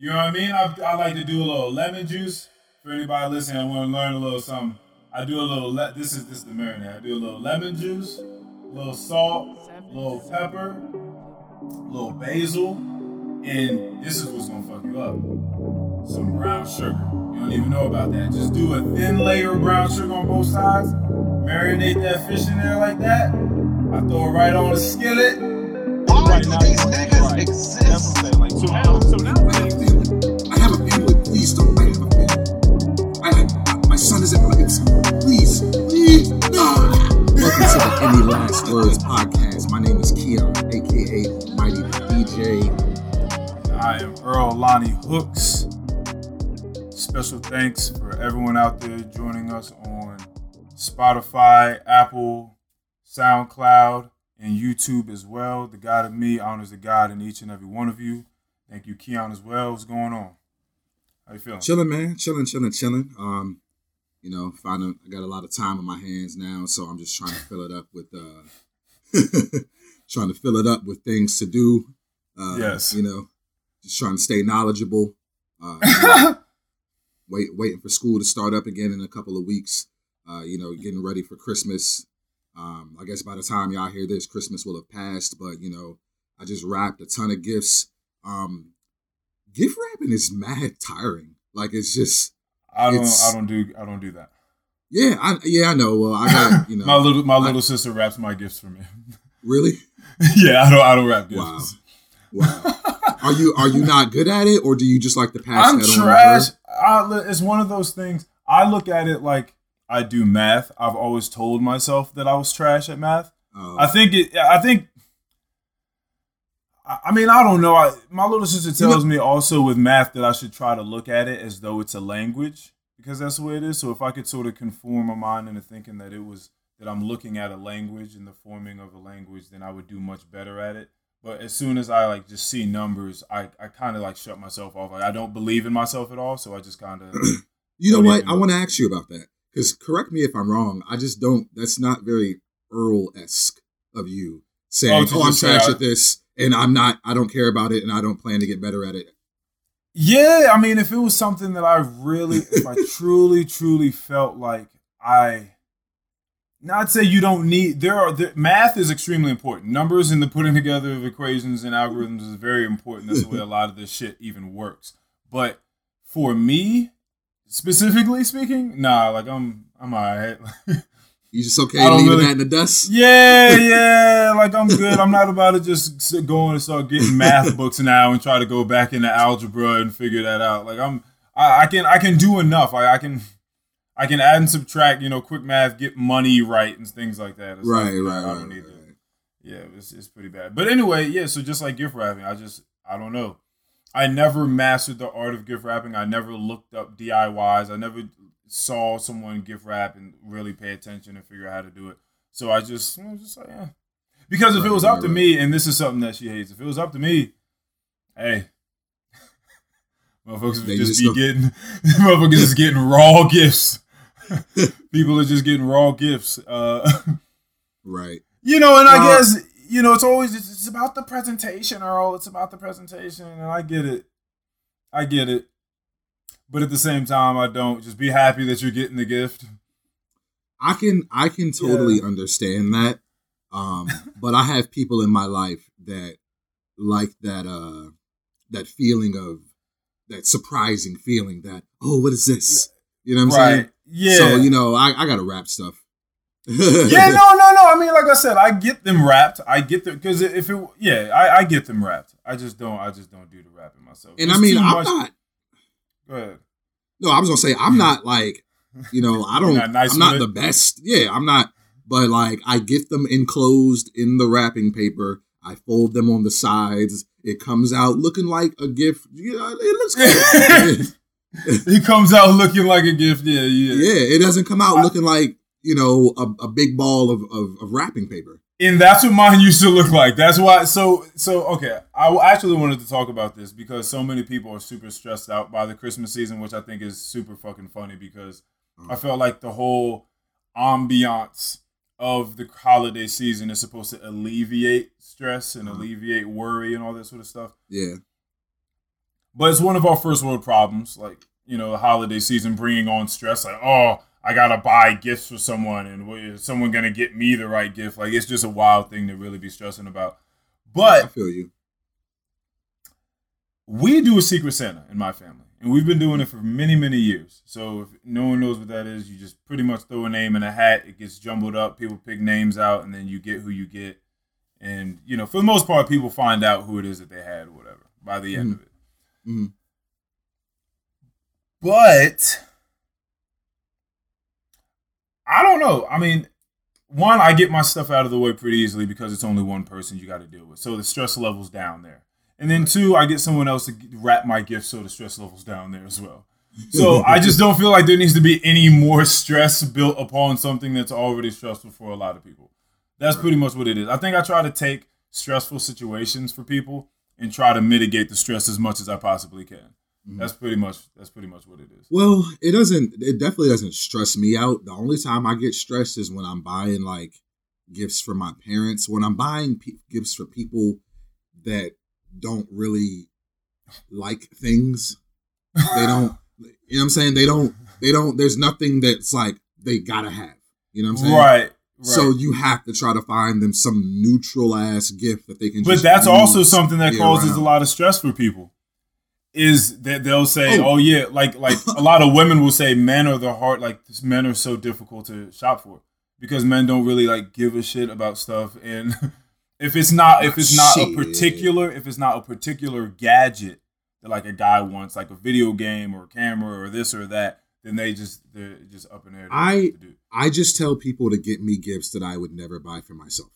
You know what I mean? I, I like to do a little lemon juice for anybody listening. I want to learn a little something. I do a little. Le- this is this is the marinade. I do a little lemon juice, a little salt, a little pepper, a little basil, and this is what's gonna fuck you up. Some brown sugar. You don't even know about that. Just do a thin layer of brown sugar on both sides. Marinate that fish in there like that. I throw it right on the skillet. Why Right do now, these niggas That's exist? what I'm saying. Like, so now, so now, Please don't. I have a. I, I, my son is at it's, Please, please, no. Welcome to the Any Last Words podcast. My name is Keon, aka Mighty DJ. I am Earl Lonnie Hooks. Special thanks for everyone out there joining us on Spotify, Apple, SoundCloud, and YouTube as well. The God of me honors the God in each and every one of you. Thank you, Keon, as well. What's going on? How you feeling? Chilling, man. Chilling, chilling, chilling. Um, you know, finding I got a lot of time on my hands now, so I'm just trying to fill it up with uh trying to fill it up with things to do. Uh, Yes. You know, just trying to stay knowledgeable. Uh, wait, waiting for school to start up again in a couple of weeks. Uh, you know, getting ready for Christmas. Um, I guess by the time y'all hear this, Christmas will have passed. But you know, I just wrapped a ton of gifts. Um, gift wrapping is mad tiring. Like it's just, I don't. I don't do. I don't do that. yeah, I, yeah, I know. Well, I got you know, my little my little sister wraps my gifts for me. really. yeah, I don't. I don't wrap gifts. Wow. Wow. Are you are you not good at it, or do you just like to pass I'm that trash. I, it's one of those things. I look at it like I do math. I've always told myself that I was trash at math. Oh, I think it. I think. I mean, I don't know. I, my little sister tells me also with math that I should try to look at it as though it's a language because that's the way it is. So if I could sort of conform my mind into thinking that it was that I'm looking at a language and the forming of a language, then I would do much better at it. But as soon as I like just see numbers, I, I kind of like shut myself off. Like I don't believe in myself at all, so I just kind of you know what? I want to ask you about that because correct me if I'm wrong. I just don't. That's not very Earl esque of you saying, Oh, "Oh, I'm trash at this, and I'm not. I don't care about it, and I don't plan to get better at it." Yeah, I mean, if it was something that I really, if I truly, truly felt like I, not say you don't need. There are there, math is extremely important. Numbers and the putting together of equations and algorithms is very important. That's the way a lot of this shit even works. But for me, specifically speaking, nah, like I'm, I'm alright. You just okay leaving really- that in the dust? Yeah, yeah, like I'm good. I'm not about to just sit, go and start getting math books now and try to go back into algebra and figure that out. Like I'm, I, I can, I can do enough. I, I can, I can add and subtract. You know, quick math, get money right and things like that. It's Right, like, right, I right, don't need to. right. Yeah, it's, it's pretty bad. But anyway, yeah. So just like gift wrapping, I just, I don't know. I never mastered the art of gift wrapping. I never looked up DIYs. I never saw someone gift wrap and really pay attention and figure out how to do it. So I just, I just like, yeah. Because if it was up right, to right. me, and this is something that she hates, if it was up to me, hey, motherfuckers would just, just be go- getting, motherfuckers just getting raw gifts. People are just getting raw gifts. Uh, Right. you know, and I Uh, guess you know it's always it's, it's about the presentation, Earl. It's about the presentation, and I get it. I get it. But at the same time, I don't. Just be happy that you're getting the gift. I can I can totally understand that. Um, but I have people in my life that like that uh that feeling of that surprising feeling that oh what is this? You know what I'm saying? Yeah. So you know I, I gotta wrap stuff. yeah, no, no, no. I mean, like I said, I get them wrapped. I get them because if it, yeah, I, I get them wrapped. I just don't. I just don't do the wrapping myself. And It's I mean I'm much- not Go ahead. no, I was gonna say I'm not like you know, I don't not nice I'm not with the best. Yeah, I'm not but like I get them enclosed in the wrapping paper. I fold them on the sides. It comes out looking like a gift. Yeah, it looks good. He comes out looking like a gift. Yeah, yeah. yeah, it doesn't come out I- looking like, you know, a, a big ball of, of, of wrapping paper. And that's what mine used to look like. That's why. So, so okay. I actually wanted to talk about this because so many people are super stressed out by the Christmas season, which I think is super fucking funny because I felt like the whole ambiance of the holiday season is supposed to alleviate stress and Uh-huh. alleviate worry and all that sort of stuff. Yeah. but it's one of our first world problems. Like you know, the holiday season bringing on stress. Like oh, I gotta buy gifts for someone, and is someone gonna get me the right gift? Like it's just a wild thing to really be stressing about. But I feel you. We do a Secret Santa in my family, and we've been doing it for many, many years. So if no one knows what that is, you just pretty much throw a name in a hat. It gets jumbled up. People pick names out, and then you get who you get. And you know, for the most part, people find out who it is that they had, or whatever, by the end Mhm. of it. hmm But I don't know. I mean, one, I get my stuff out of the way pretty easily because it's only one person you got to deal with. So the stress level's down there. And then two, I get someone else to wrap my gift so the stress level's down there as well. So I just don't feel like there needs to be any more stress built upon something that's already stressful for a lot of people. That's Right. pretty much what it is. I think I try to take stressful situations for people and try to mitigate the stress as much as I possibly can. Mhm. That's pretty much that's pretty much what it is. Well, it doesn't. It definitely doesn't stress me out. The only time I get stressed is when I'm buying like gifts for my parents. When I'm buying pe- gifts for people that don't really like things, they don't. You know what I'm saying? They don't. They don't. There's nothing that's like they gotta have. You know what I'm saying? Right. Right. So you have to try to find them some neutral ass gift that they can. but that's also something that causes a lot of stress for people. Is that they'll say, Oh. "Oh, yeah," like like a lot of women will say, "Men are the heart, like men are so difficult to shop for because men don't really like give a shit about stuff." And if it's not if it's not a particular if it's not a particular gadget that like a guy wants, like a video game or a camera or this or that, then they just they're just up in there. I- I just tell people to get me gifts that I would never buy for myself.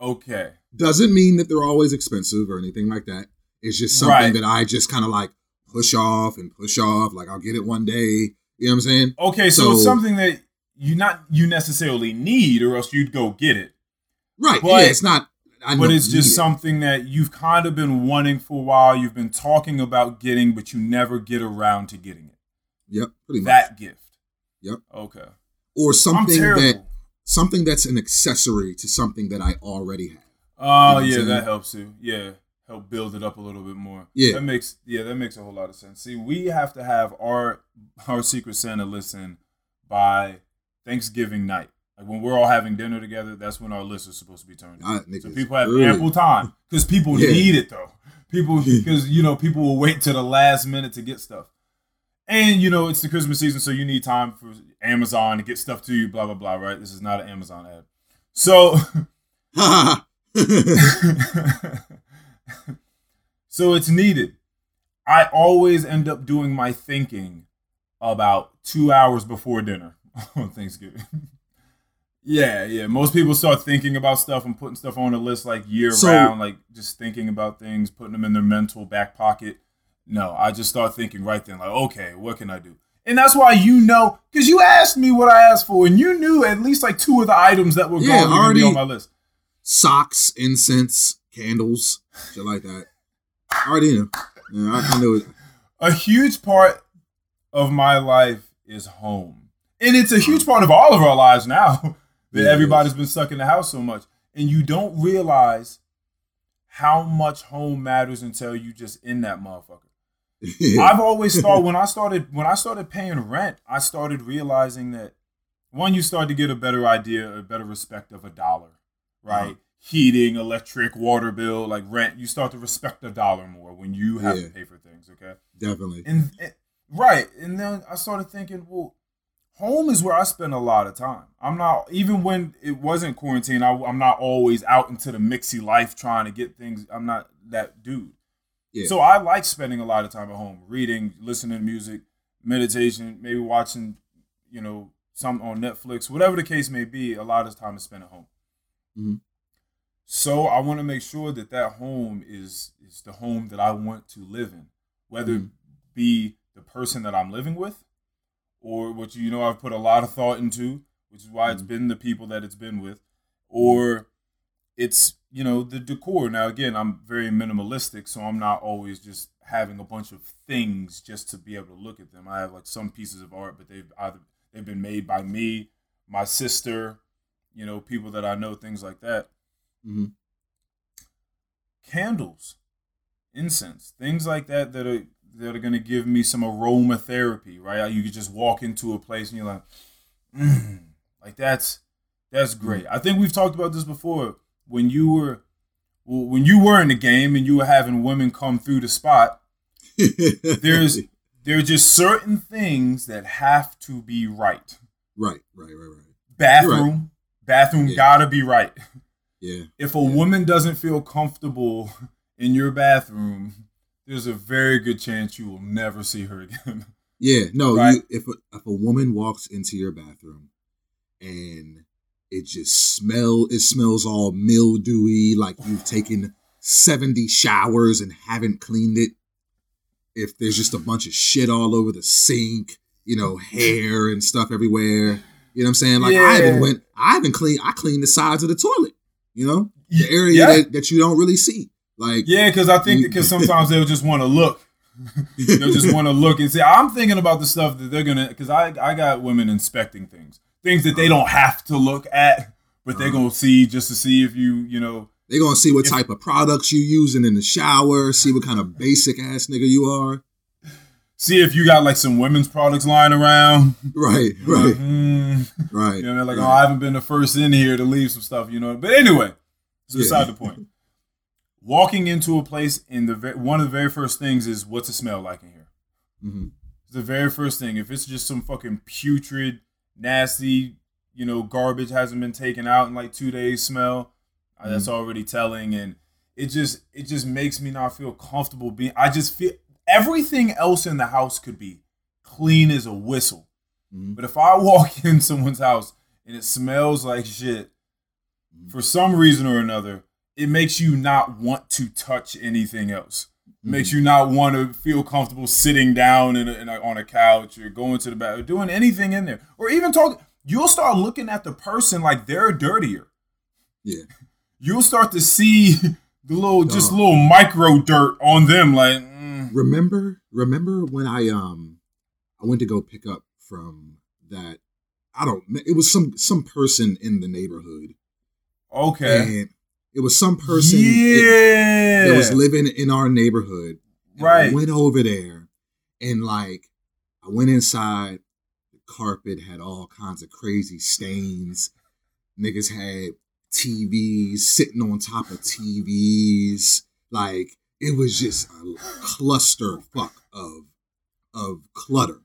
Okay. Doesn't mean that they're always expensive or anything like that. It's just something Right. that I just kind of like push off and push off. Like I'll get it one day. You know what I'm saying? Okay, so, it's something that you not you necessarily need, or else you'd go get it. Right. But- yeah, it's not. I but it's just it. something that you've kind of been wanting for a while. You've been talking about getting, but you never get around to getting it. Yep, pretty much. That gift. Yep. Okay. or something that something that's an accessory to something that I already have. Oh You know yeah, that helps you. Yeah, help build it up a little bit more. Yeah. that makes yeah that makes a whole lot of sense. See, we have to have our our Secret Santa listen by Thanksgiving night. Like when we're all having dinner together, that's when our list is supposed to be turned. Ah, in. So people have really. ample time because people Yeah. need it though. People because you know people will wait to the last minute to get stuff, and you know it's the Christmas season, so you need time for Amazon to get stuff to you. Blah blah blah. Right? This is not an Amazon ad. So so it's needed. I always end up doing my thinking about two hours before dinner on Thanksgiving. yeah, yeah. Most people start thinking about stuff and putting stuff on the list like year So- round, like just thinking about things, putting them in their mental back pocket. No, I just start thinking right then, like, okay, what can I do? And that's why you know, because you asked me what I asked for, and you knew at least like two of the items that were Yeah, going to be on my list. Socks, incense, candles, shit like that. I already know. Yeah, I, I know it. a huge part of my life is home. And it's a huge part of all of our lives now that Yeah, everybody's been stuck in the house so much. And you don't realize how much home matters until you just in that motherfucker. I've always thought when I started when I started paying rent, I started realizing that one, you start to get a better idea, a better respect of a dollar, right? Heating, electric, water bill, like rent, you start to respect a dollar more when you have Yeah. to pay for things, okay? Definitely. And and- right, and then I started thinking, well, home is where I spend a lot of time. I'm not even when it wasn't quarantine. I, I'm not always out into the mixy life trying to get things. I'm not that dude. Yeah. So I like spending a lot of time at home, reading, listening to music, meditation, maybe watching, you know, some on Netflix, whatever the case may be. A lot of time is spent at home. Mhm. So I want to make sure that that home is is the home that I want to live in, whether Mhm. it be the person that I'm living with, or what you know I've put a lot of thought into, which is why it's Mhm. been the people that it's been with, or it's you know the decor. Now again, I'm very minimalistic, so I'm not always just having a bunch of things just to be able to look at them. I have like some pieces of art, but they've either they've been made by me, my sister, you know, people that I know, things like that. Mhm. Candles incense, things like that that are that are gonna give me some aromatherapy, right? You could just walk into a place and you're like, mm, like that's that's great. I think we've talked about this before. When you were when you were in the game and you were having women come through the spot, there's there are just certain things that have to be right. Right, right, right, right. Bathroom, right. bathroom yeah. gotta be right. Yeah. If a woman doesn't feel comfortable in your bathroom, there's a very good chance you will never see her again. Yeah, no. Right? You, if a, if a woman walks into your bathroom and it just smell, it smells all mildewy, like you've taken seventy showers and haven't cleaned it. If there's just a bunch of shit all over the sink, you know, hair and stuff everywhere. You know what I'm saying? Like yeah. I haven't went, I haven't cleaned, I cleaned the sides of the toilet. You know, the area yeah. that, that you don't really see. Like yeah, because I think because sometimes they'll just want to look. they'll just want to look and say, I'm thinking about the stuff that they're gonna. Because I I got women inspecting things, things that they uh-huh. don't have to look at, but they're uh-huh. gonna see just to see if you you know. They're gonna see what type of products you using in the shower, see what kind of basic ass nigga you are see if you got like some women's products lying around. Right, right, like, mm. right. You know, I mean? like, right. oh, I haven't been the first in here to leave some stuff, you know. But anyway, it's yeah. beside the point. Walking into a place, in the one of the very first things is what's it smell like in here. Mm-hmm. It's the very first thing. If it's just some fucking putrid, nasty, you know, garbage hasn't been taken out in like two days, smell, uh, mm-hmm. that's already telling. And it just it just makes me not feel comfortable being. I just feel everything else in the house could be clean as a whistle. Mm-hmm. But if I walk in someone's house and it smells like shit, mm-hmm. for some reason or another, it makes you not want to touch anything else. Mm-hmm. Makes you not want to feel comfortable sitting down in, a, in a, on a couch or going to the bathroom, or doing anything in there, or even talking. You'll start looking at the person like they're dirtier. Yeah. You'll start to see the little, just little micro dirt on them, like remember remember when I um I went to go pick up from that I don't it was some some person in the neighborhood. Okay. And it was some person yeah. that was living in our neighborhood. right. I went over there and like I went inside, the carpet had all kinds of crazy stains. Niggas had TVs sitting on top of TVs. Like it was just a cluster fuck of of clutter.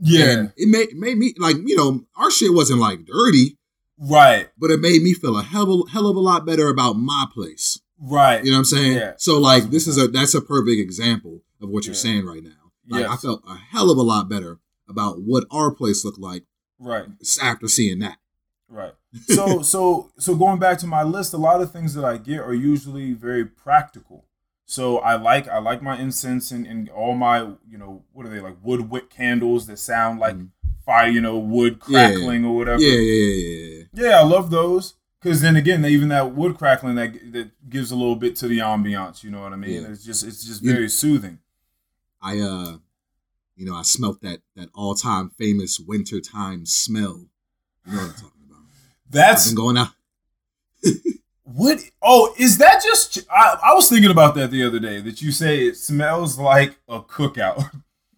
Yeah, and it made made me like you know our shit wasn't like dirty, right? But it made me feel a hell, hell of a lot better about my place, right? You know what I'm saying? Yeah. So like this is a that's a perfect example of what you're yeah. saying right now. Like yes. I felt a hell of a lot better about what our place looked like, right? After seeing that, right. So so so going back to my list, a lot of things that I get are usually very practical. So I like I like my incense and, and all my you know what are they like wood wick candles that sound like mm. fire you know wood crackling yeah. or whatever. Yeah, yeah, yeah, yeah. Yeah, I love those because then again, even that wood crackling that that gives a little bit to the ambiance. You know what I mean? Yeah. It's just it's just very soothing. I uh, you know, I smelt that that all time famous wintertime smell. You know what I'm talking about? That's I've been going out. What? Oh, is that just? I, I, was thinking about that the other day. That you say it smells like a cookout.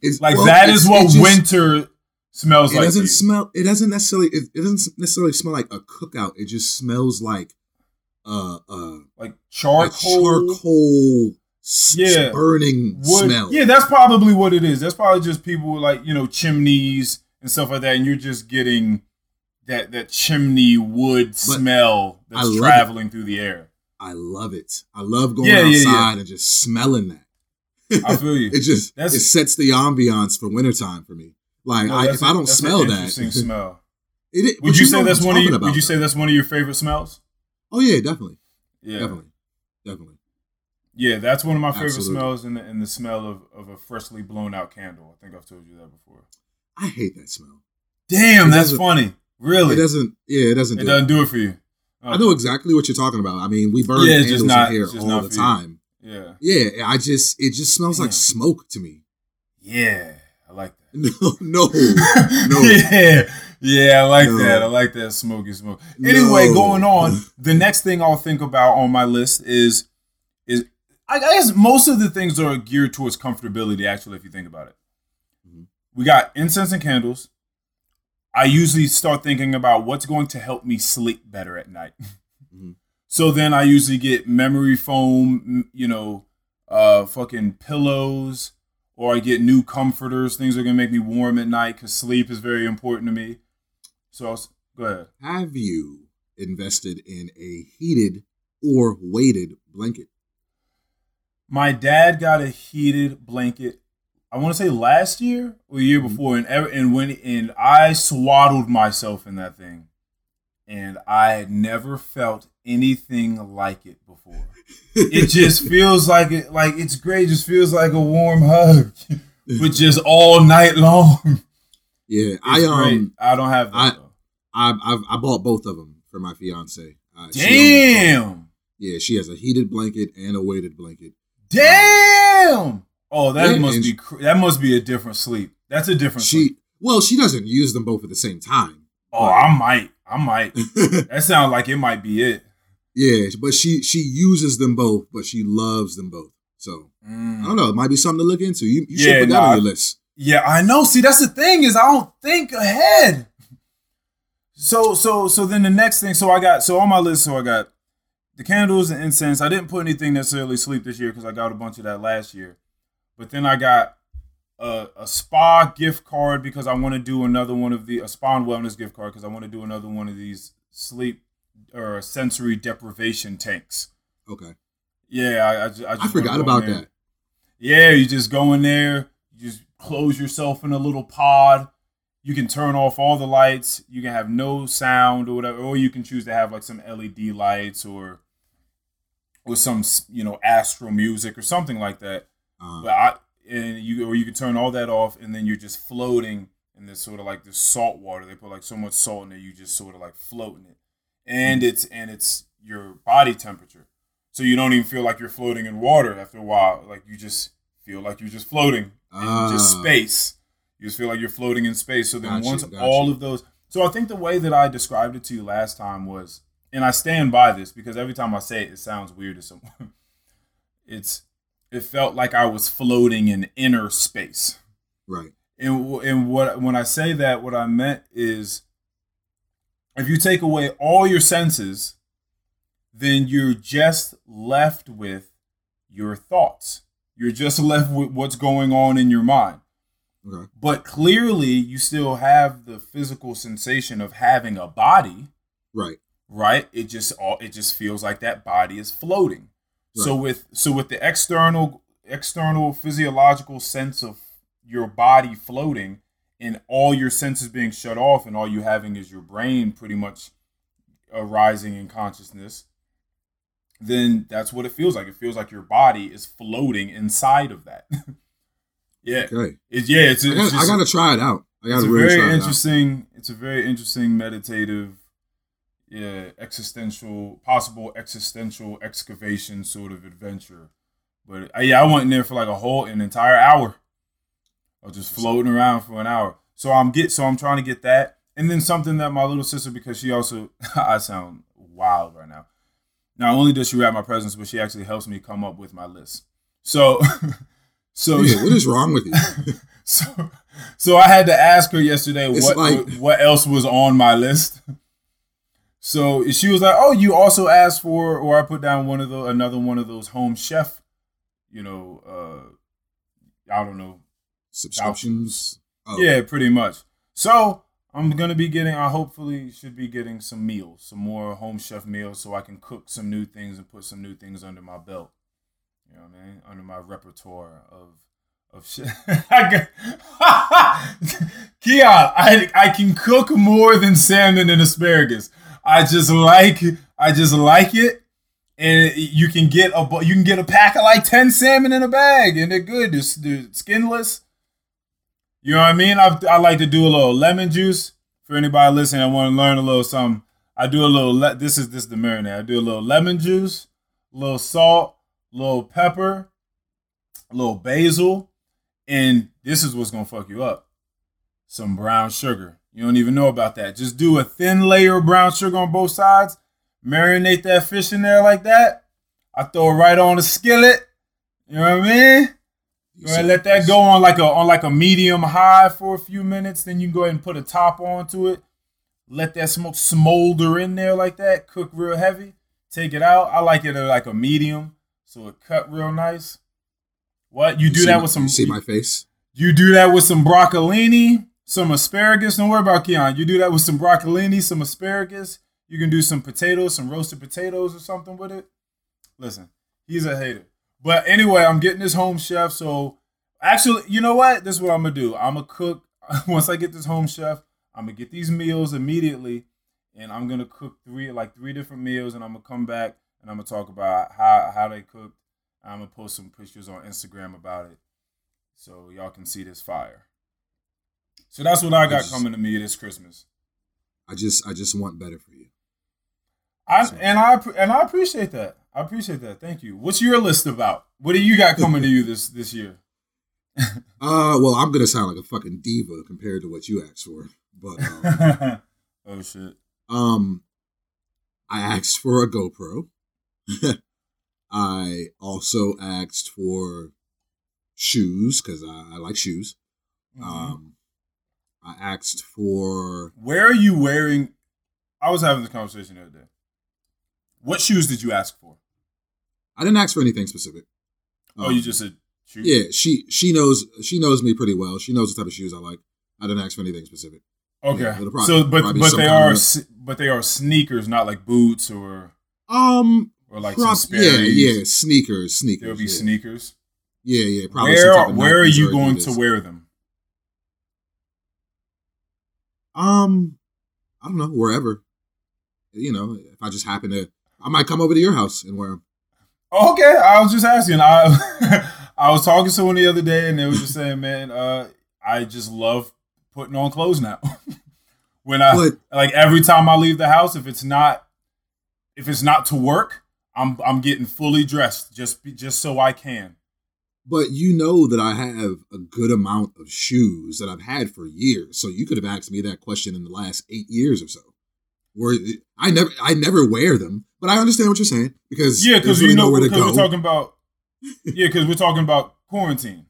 It's like well, that is what just, winter smells it like. It doesn't smell. It doesn't necessarily. It, it, doesn't necessarily smell like a cookout. It just smells like, uh, uh, like charcoal, charcoal, yeah, burning Wood. smell. Yeah, that's probably what it is. That's probably just people like you know chimneys and stuff like that, and you're just getting that that chimney wood but smell that's traveling it. through the air. I love it. I love going yeah, outside yeah, yeah. and just smelling that. I feel you. it just that's, it sets the ambiance for wintertime for me. Like no, I, if I don't smell that, smell. It, it, would you, you say that's one of your, Would you say that's one of your favorite smells? Oh yeah, definitely. Yeah, definitely, definitely. Yeah, that's one of my favorite Absolutely. smells, and the, and the smell of, of a freshly blown out candle. I think I've told you that before. I hate that smell. Damn, that's funny. Really? It doesn't. Yeah, it doesn't. It do doesn't it. do it for you. I know exactly what you're talking about. I mean, we burn yeah, candles not, in here all the time. Yeah. Yeah. I just it just smells Damn. like smoke to me. Yeah, I like that. No, no, no. yeah, yeah, I like no. that. I like that smoky smoke. Anyway, no. going on. The next thing I'll think about on my list is is I guess most of the things are geared towards comfortability. Actually, if you think about it, Mhm. we got incense and candles. I usually start thinking about what's going to help me sleep better at night. Mhm. So then I usually get memory foam, you know, uh, fucking pillows, or I get new comforters. Things that are gonna make me warm at night because sleep is very important to me. So I'll, go ahead. Have you invested in a heated or weighted blanket? My dad got a heated blanket. I want to say last year or year Mhm. before, and ever and when and I swaddled myself in that thing, and I had never felt anything like it before. It just feels like it, like it's great. It just feels like a warm hug, but just all night long. Yeah, It's I um, great. I don't have that I- though. I I've, I bought both of them for my fiance. Uh, she. Damn, Yeah, she has a heated blanket and a weighted blanket. damn. Oh, that Yeah, must and be she- that must be a different sleep. That's a different sleep. Well, she doesn't use them both at the same time. Oh, I might. I might. That sounds like it might be it. yeah, but she she uses them both, but she loves them both. So I Mm. don't know. It might be something to look into. You, you Yeah, should put that nah, on your list. Yeah, I know. See, that's the thing is I don't think ahead. So so so then the next thing, so I got so on my list, so I got the candles and incense. I didn't put anything necessarily sleep this year because I got a bunch of that last year. But then I got a, a spa gift card because I want to do another one of the a spa and wellness gift card because I want to do another one of these sleep or sensory deprivation tanks. Okay, Yeah, I I, ju- I, I just forgot go in about that. Yeah, you just go in there, you just close yourself in a little pod. You can turn off all the lights. You can have no sound or whatever, or you can choose to have like some LED lights or or some you know astral music or something like that. Uh, But I and you or you can turn all that off, and then you're just floating in this sort of like this salt water. They put like so much salt in there, you just sort of like floating it, and it's and it's your body temperature, so you don't even feel like you're floating in water after a while. Like you just feel like you're just floating in just Ah. space. You just feel like you're floating in space. So then once all of those, so I think the way that I described it to you last time was, and I stand by this because every time I say it, it sounds weird to someone. It's it felt like I was floating in inner space. right. And and what when I say that, what I meant is, if you take away all your senses, then you're just left with your thoughts. You're just left with what's going on in your mind. Okay. But clearly, you still have the physical sensation of having a body, Right. right? It just all it just feels like that body is floating. So with so with the external external physiological sense of your body floating and all your senses being shut off and all you having is your brain pretty much arising in consciousness, then that's what it feels like. It feels like your body is floating inside of that. yeah. Okay. It's yeah, it's, I gotta, just, I gotta try it out. I gotta a really very try it out. interesting. It's a very interesting meditative, yeah, existential, possible existential excavation sort of adventure. But uh, yeah, I went in there for like a whole an entire hour. I was just floating around for an hour. So I'm get so I'm trying to get that, and then something that my little sister because she also I sound wild right now. Not only does she wrap my presents, but she actually helps me come up with my list. So, so Yeah, what is wrong with you? so, so I had to ask her yesterday It's what like- what, what else was on my list. So she was like, "Oh, you also asked for, or I put down one of the another one of those home chef, you know, uh, I don't know, Subscriptions. Oh, yeah, pretty much. So I'm gonna be getting, I hopefully should be getting some meals, some more home chef meals, so I can cook some new things and put some new things under my belt. You know what I mean? Under my repertoire of of shit. Keon, I I can cook more than salmon and asparagus. I just like I just like it. And you can get a you can get a pack of like ten salmon in a bag, and they're good. They're, they're skinless. You know what I mean? I, I like to do a little lemon juice for anybody listening. I want to learn a little something. I do a little. Le- this is this is the marinade. I do a little lemon juice, a little salt, a little pepper, a little basil, and this is what's gonna fuck you up. Some brown sugar. You don't even know about that. Just do a thin layer of brown sugar on both sides. Marinate that fish in there like that. I throw it right on the skillet. You know what I mean? You Go ahead, let that go on like a on like a medium high for a few minutes. Then you go ahead and put a top onto it. Let that smoke smolder in there like that. Cook real heavy. Take it out. I like it at like a medium, so it cut real nice. What you do that my- with some? You see my face? You do that with some broccolini, some asparagus. Don't worry about Keon. You do that with some broccolini, some asparagus. You can do some potatoes, some roasted potatoes or something with it. Listen, he's a hater. But anyway, I'm getting this home chef. So actually, you know what? This is what I'm gonna do. I'm gonna cook once I get this home chef. I'm gonna get these meals immediately, and I'm gonna cook three like three different meals, and I'm gonna come back and I'm gonna talk about how how they cooked. I'm gonna post some pictures on Instagram about it so y'all can see this fire. So that's what I got Just- coming to me this Christmas. I just I just want better for you. I So- and I and I appreciate that. I appreciate that. Thank you. What's your list about? What do you got coming to you this this year? Uh, well, I'm gonna sound like a fucking diva compared to what you asked for, but um, oh shit. um, I asked for a GoPro. I also asked for shoes because I, I like shoes. Mhm. Um, I asked for Where are you wearing? I was having this conversation the other day. What shoes did you ask for? I didn't ask for anything specific. oh, Um, you just said shoes. yeah. She she knows she knows me pretty well. She knows the type of shoes I like. I didn't ask for anything specific. Okay. Yeah, it'll so, but but they are of- but they are sneakers, not like boots or Um, or like yeah, yeah, sneakers, sneakers. There'll be yeah. sneakers. Yeah, yeah. Probably Where where are you going to wear them? Um, I don't know, wherever. You know, if I just happen to, I might come over to your house and wear them. Okay, I was just asking. I I was talking to someone the other day, and they were just saying, "Man, uh, I just love putting on clothes now. when I But like every time I leave the house, if it's not if it's not to work, I'm I'm getting fully dressed just just so I can. But you know that I have a good amount of shoes that I've had for years. So you could have asked me that question in the last eight years or so. Where I never I never wear them, but I understand what you're saying because Yeah, because really you know nowhere to go. we're talking about yeah, because we're talking about quarantine.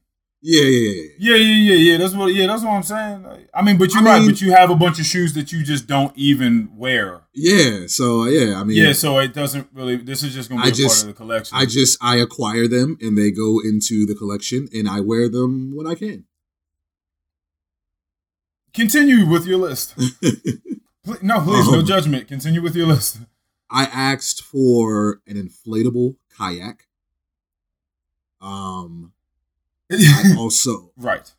Yeah, yeah, yeah, yeah. Yeah, yeah. That's what. Yeah, that's what I'm saying. Like, I mean, but you're I right. mean- But you have a bunch of shoes that you just don't even wear. Yeah, so yeah, I mean, yeah, so it doesn't really. This is just going to be a just- part of the collection. I just I acquire them and they go into the collection and I wear them when I can. Continue with your list. No, please, no Um, judgment. Continue with your list. I asked for an inflatable kayak. Um, I also right.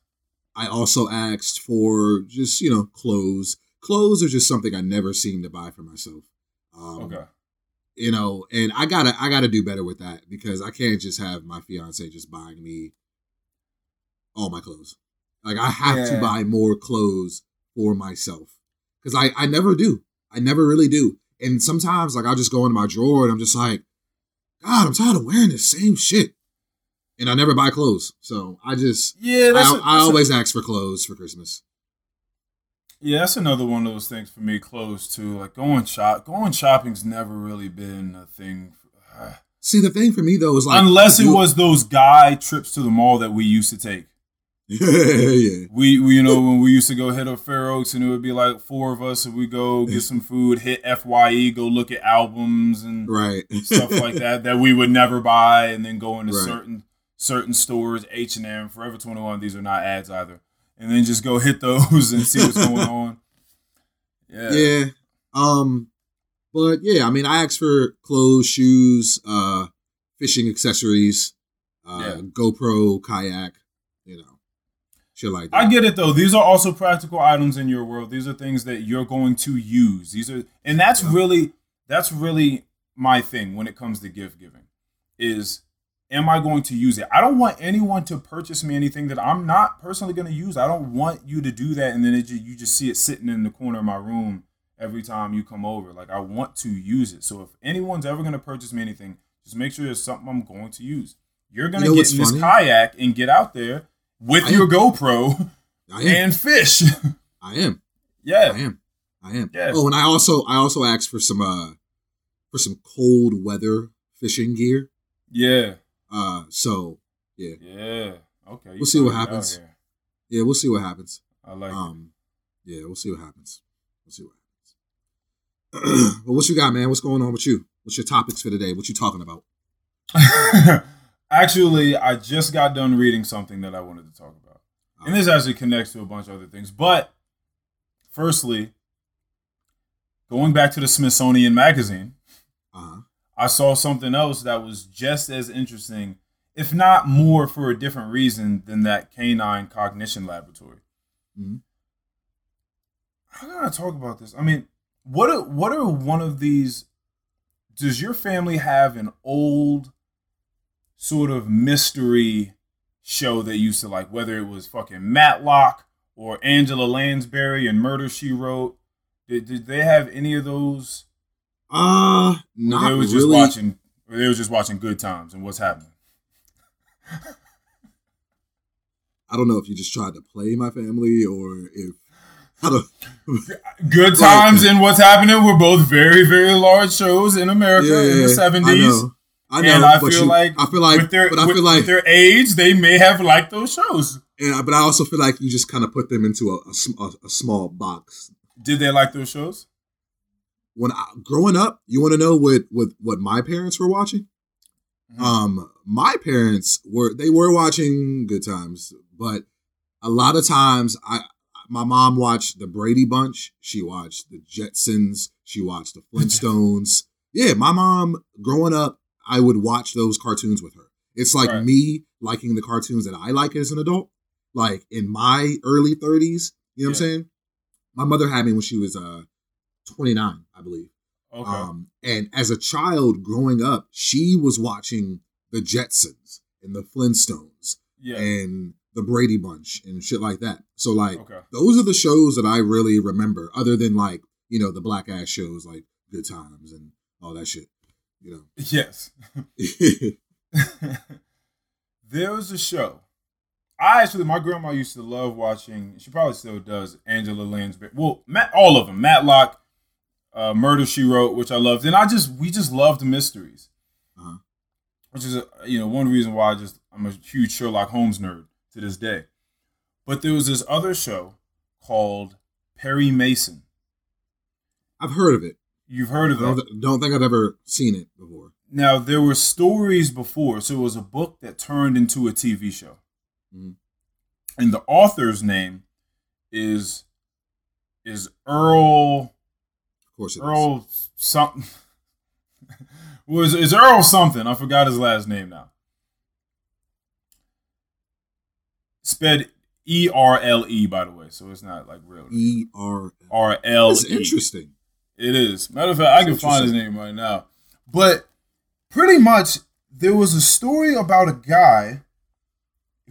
I also asked for just you know clothes. Clothes are just something I never seem to buy for myself. Um, Okay. You know, and I gotta I gotta do better with that because I can't just have my fiance just buying me all my clothes. Like I have Yeah. to buy more clothes for myself because I I never do. I never really do. And sometimes like I'll just go into my drawer and I'm just like, God, I'm tired of wearing the same shit. And I never buy clothes. So I just Yeah, that's, I, a- I that's a- always ask for clothes for Christmas. yeah, that's another one of those things for me. Clothes too. Like going shop. Going shopping's never really been a thing. Uh, See, the thing for me though is like Unless it was those guy trips to the mall that we used to take. yeah, We, we, you know, when we used to go hit up Fair Oaks and it would be like four of us and we go get some food, hit FYE, go look at albums and right. stuff like that that we would never buy, and then go into Right. certain certain stores, H and M, Forever Twenty One. These are not ads either, and then just go hit those and see what's going on. Yeah, yeah. Um, but yeah, I mean, I asked for clothes, shoes, uh, fishing accessories, uh, Yeah. GoPro, kayak, you know, shit like that. I get it though. These are also practical items in your world. These are things that you're going to use. These are, and that's Yeah. really that's really my thing when it comes to gift giving. Is am I going to use it? I don't want anyone to purchase me anything that I'm not personally going to use. I don't want you to do that and then it you just see it sitting in the corner of my room every time you come over. Like I want to use it. So if anyone's ever going to purchase me anything, just make sure it's something I'm going to use. You're going to You know get in this kayak and get out there with I your am- GoPro and fish. I am. Yeah. I am. I am. Yeah. Oh, and I also I also asked for some uh for some cold weather fishing gear. Yeah. Uh, so Yeah. Yeah. Okay. We'll see what it happens. Yeah, we'll see what happens. I like Um, yeah, we'll see what happens. We'll see what happens. well, what you got, man? What's going on with you? What's your topics for today? What you talking about? actually, I just got done reading something that I wanted to talk about. And this actually connects to a bunch of other things. But firstly, going back to the Smithsonian Magazine, Uh-huh. I saw something else that was just as interesting, if not more for a different reason than that canine cognition laboratory. Mhm. How can I talk about this? I mean, what are, what are one of these? Does your family have an old sort of mystery show they used to like, whether it was fucking Matlock or Angela Lansbury and Murder She Wrote? Did, did they have any of those? Uh, not they was really. just watching. Or they was just watching Good Times and what's happening. I don't know if you just tried to play my family or if I don't. Good. Times and what's happening were both very very large shows in America in the I seventies. know. I know. And I feel you- like I feel like, with their but I with, feel like, with their age, they may have liked those shows. but I also feel like you just kind of put them into a, a, a small box. Did they like those shows? When I, growing up, you want to know what, what what my parents were watching? Mhm. Um, my parents were they were watching Good Times, but a lot of times I my mom watched the Brady Bunch, she watched the Jetsons, she watched the Flintstones. Yeah, my mom growing up, I would watch those cartoons with her. It's like Right. me liking the cartoons that I like as an adult. Like in my early 30s, you know what I'm saying? My mother had me when she was uh 29, I believe. Okay. Um, and as a child growing up, she was watching the Jetsons and the Flintstones yeah. and the Brady Bunch and shit like that. So like Okay. those are the shows that I really remember, other than like, you know, the black ass shows like Good Times and all that shit. You know. Yes. there was a show. I actually, my grandma used to love watching. She probably still does. Angela Lansbury. Well, Matt, all of them. Matlock, uh, Murder She Wrote, which I loved, and I just we just loved mysteries, Uh-huh. which is a, you know one reason why I just I'm a huge Sherlock Holmes nerd to this day. But there was this other show called Perry Mason. I've heard of it. You've heard I of that? don't, don't think I've ever seen it before. Now there were stories before, so it was a book that turned into a TV show, Mhm. and the author's name is is Erle Of course it is. Earl something. was is Earl something? I forgot his last name now. Sped E R L E by the way, so it's not like real. E R. R L That's E. interesting. It is. Matter of fact, I can find his name right now. But pretty much, there was a story about a guy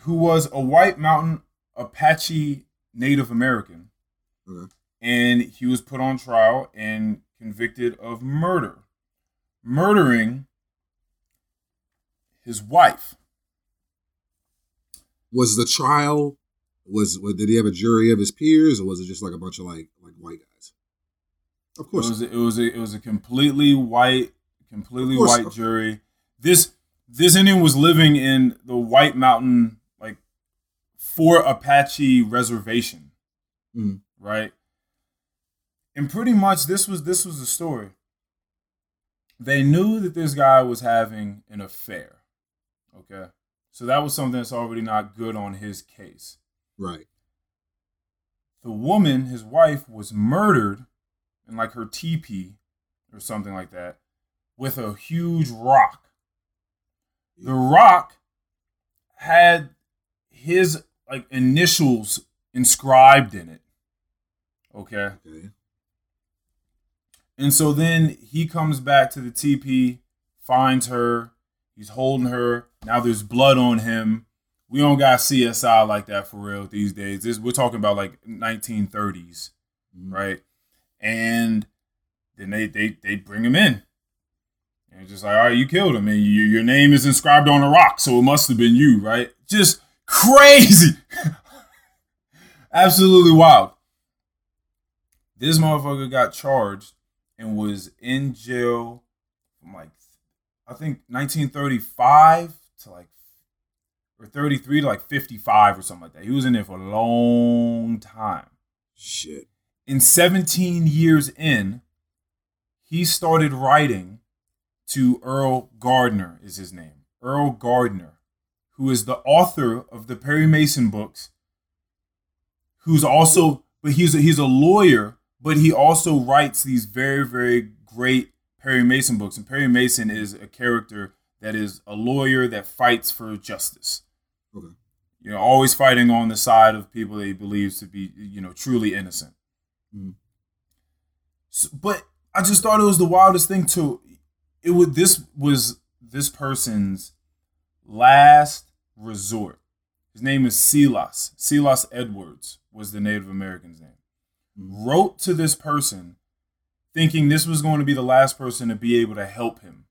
who was a White Mountain Apache Native American. Okay. And he was put on trial and convicted of murder. Murdering his wife. Was the trial was, was did he have a jury of his peers or was it just like a bunch of like like white guys? Of course, It was, it was a, it was a completely white, completely course. white jury. This this Indian was living in the White Mountain like Fort Apache reservation, Mhm. right? And pretty much this was this was the story. They knew that this guy was having an affair. Okay. So that was something that's already not good on his case. Right. the woman, his wife, was murdered in like her teepee or something like that with a huge rock. The rock had his like initials inscribed in it. Okay. Okay. And so then he comes back to the teepee, finds her, he's holding her. Now there's blood on him. We don't got CSI like that for real these days. This we're talking about like 1930s, Mhm. right? And then they they they bring him in. And it's just like, all right, you killed him, and you, your name is inscribed on a rock, so it must have been you, right? Just crazy, absolutely wild. This motherfucker got charged and was in jail from like I think 1935 to like or 33 to like 55 or something like that. He was in there for a long time. Shit. In 17 years in, he started writing to Erle Gardner, is his name. Erle Gardner, who is the author of the Perry Mason books, who's also, but he's a, he's a lawyer, but he also writes these very, very great Perry Mason books. And Perry Mason is a character that is a lawyer that fights for justice. Okay. You know, always fighting on the side of people that he believes to be, you know, truly innocent. Mhm. So, but I just thought it was the wildest thing to it would this was this person's last resort. His name is Silas. Silas Edwards was the Native American's name. Wrote to this person thinking this was going to be the last person to be able to help him.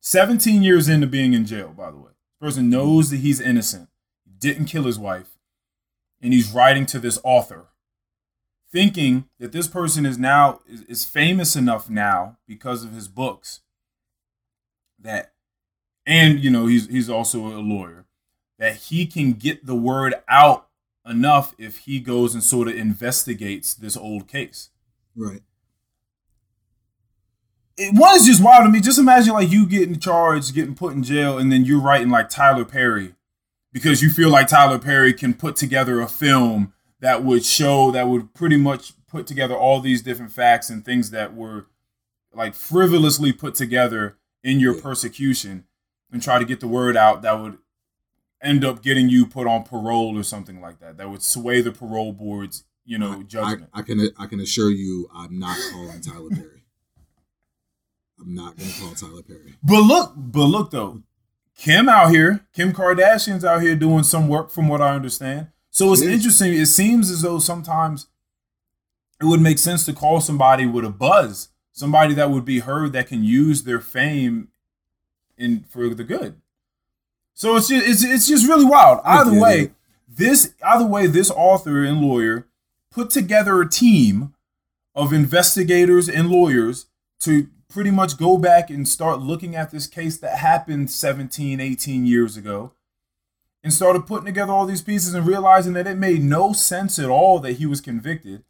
17 years into being in jail, by the way. This person knows that he's innocent, didn't kill his wife, and he's writing to this author thinking that this person is now is famous enough now because of his books that and you know he's he's also a lawyer that he can get the word out enough if he goes and sort of investigates this old case Right. it one is just wild to me just imagine like you getting charged getting put in jail and then you're writing like tyler perry because you feel like tyler perry can put together a film that would show that would pretty much put together all these different facts and things that were like frivolously put together in your Yeah. persecution and try to get the word out that would end up getting you put on parole or something like that that would sway the parole board's you know I, judgment I can I can assure you, I'm not calling Tyler Perry. I'm not gonna call Tyler Perry. But look, but look though, Kim out here, Kim Kardashian's out here doing some work from what I understand. So it's interesting. It seems as though sometimes it would make sense to call somebody with a buzz, somebody that would be heard that can use their fame in for the good. So it's just it's, it's just really wild. Either way, this either way, this author and lawyer put together a team of investigators and lawyers to pretty much go back and start looking at this case that happened 17, 18 years ago and started putting together all these pieces and realizing that it made no sense at all that he was convicted.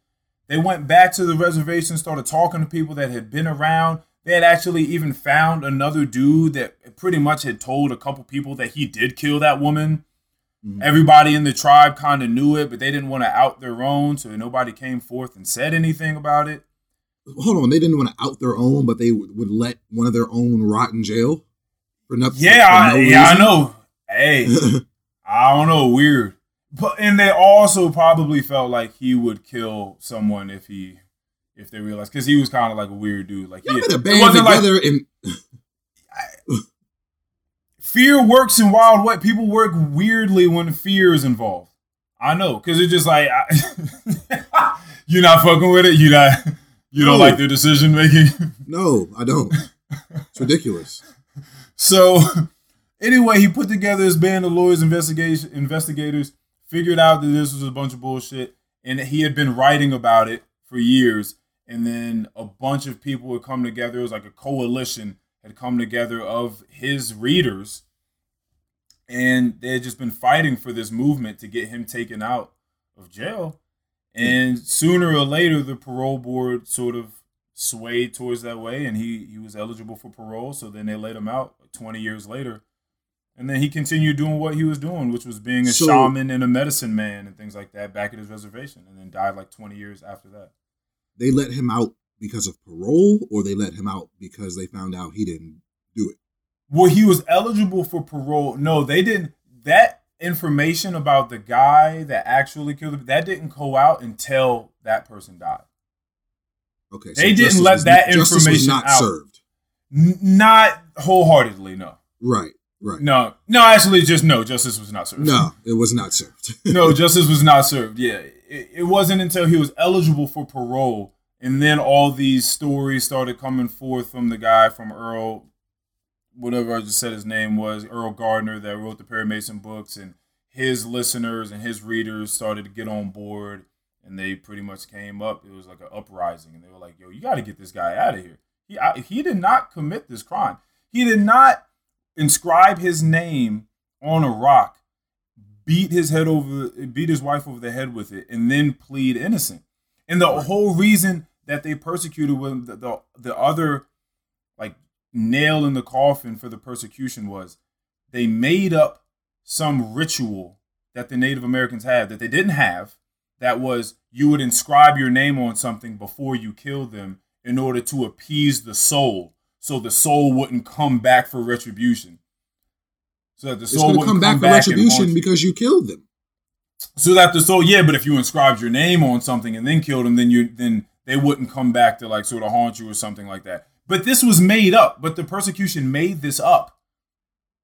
They went back to the reservation, started talking to people that had been around. They had actually even found another dude that pretty much had told a couple people that he did kill that woman. Mhm. Everybody in the tribe kind of knew it, but they didn't want to out their own, so nobody came forth and said anything about it. Hold on, they didn't want to out their own, but they would, would let one of their own rot in jail for nothing. Yeah, I, for no yeah, I know. Hey, I don't know, weird. But and they also probably felt like he would kill someone if he if they realized because he was kind of like a weird dude. Like Y'all he, better it band wasn't like and fear works in wild way. People work weirdly when fear is involved. I know because it's just like I, you're not fucking with it. You not you don't like their decision making. no, I don't. It's ridiculous. So anyway, he put together his band of lawyers, investigation investigators, figured out that this was a bunch of bullshit, and that he had been writing about it for years. And then a bunch of people would come together. It was like a coalition had come together of his readers, and they had just been fighting for this movement to get him taken out of jail. And sooner or later, the parole board sort of swayed towards that way, and he he was eligible for parole. So then they let him out twenty years later, and then he continued doing what he was doing, which was being a So- shaman and a medicine man and things like that back at his reservation, and then died like twenty years after that. They let him out because of parole, or they let him out because they found out he didn't do it. Well, he was eligible for parole. No, they didn't. That information about the guy that actually killed him that didn't go out until that person died. Okay, They didn't let was that information not out. served. N- not wholeheartedly, no. Right, right. No, no, actually, just no. Justice was not served. No, it was not served. no, justice was not served. Yeah, it, it wasn't until he was eligible for parole, and then all these stories started coming forth from the guy from Erle, whatever I just said his name was, Erle Gardner, that wrote the Perry Mason books, and his listeners and his readers started to get on board, and they pretty much came up. It was like an uprising, and they were like, "Yo, you got to get this guy out of here. He I, he did not commit this crime. He did not inscribe his name on a rock beat his head over, beat his wife over the head with it, and then plead innocent. And the whole reason that they persecuted him, the, the the other like nail in the coffin for the persecution was they made up some ritual that the Native Americans had that they didn't have. That was you would inscribe your name on something before you killed them in order to appease the soul, so the soul wouldn't come back for retribution. So that the soul to wouldn't come back for retribution you. because you killed them. So that the soul, yeah, but if you inscribed your name on something and then killed them, then you then they wouldn't come back to like sort of haunt you or something like that. But this was made up. But the persecution made this up.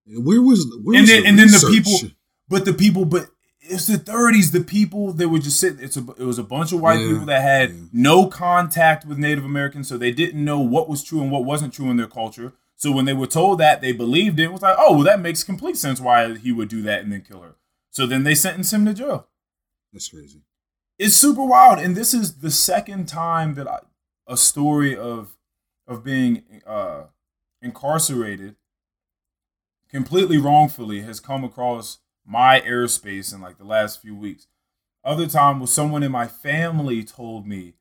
Where was where and was then the and then the people, but the people, but it's the 30s. The people that were just sitting. It's a it was a bunch of white Yeah, people that had yeah. no contact with Native Americans, so they didn't know what was true and what wasn't true in their culture. So when they were told that, they believed it. It was like, oh, well, that makes complete sense why he would do that and then kill her. So then they sentenced him to jail. That's crazy. It's super wild, and this is the second time that I, a story of of being uh, incarcerated completely wrongfully has come across my airspace in like the last few weeks. Other time was someone in my family told me,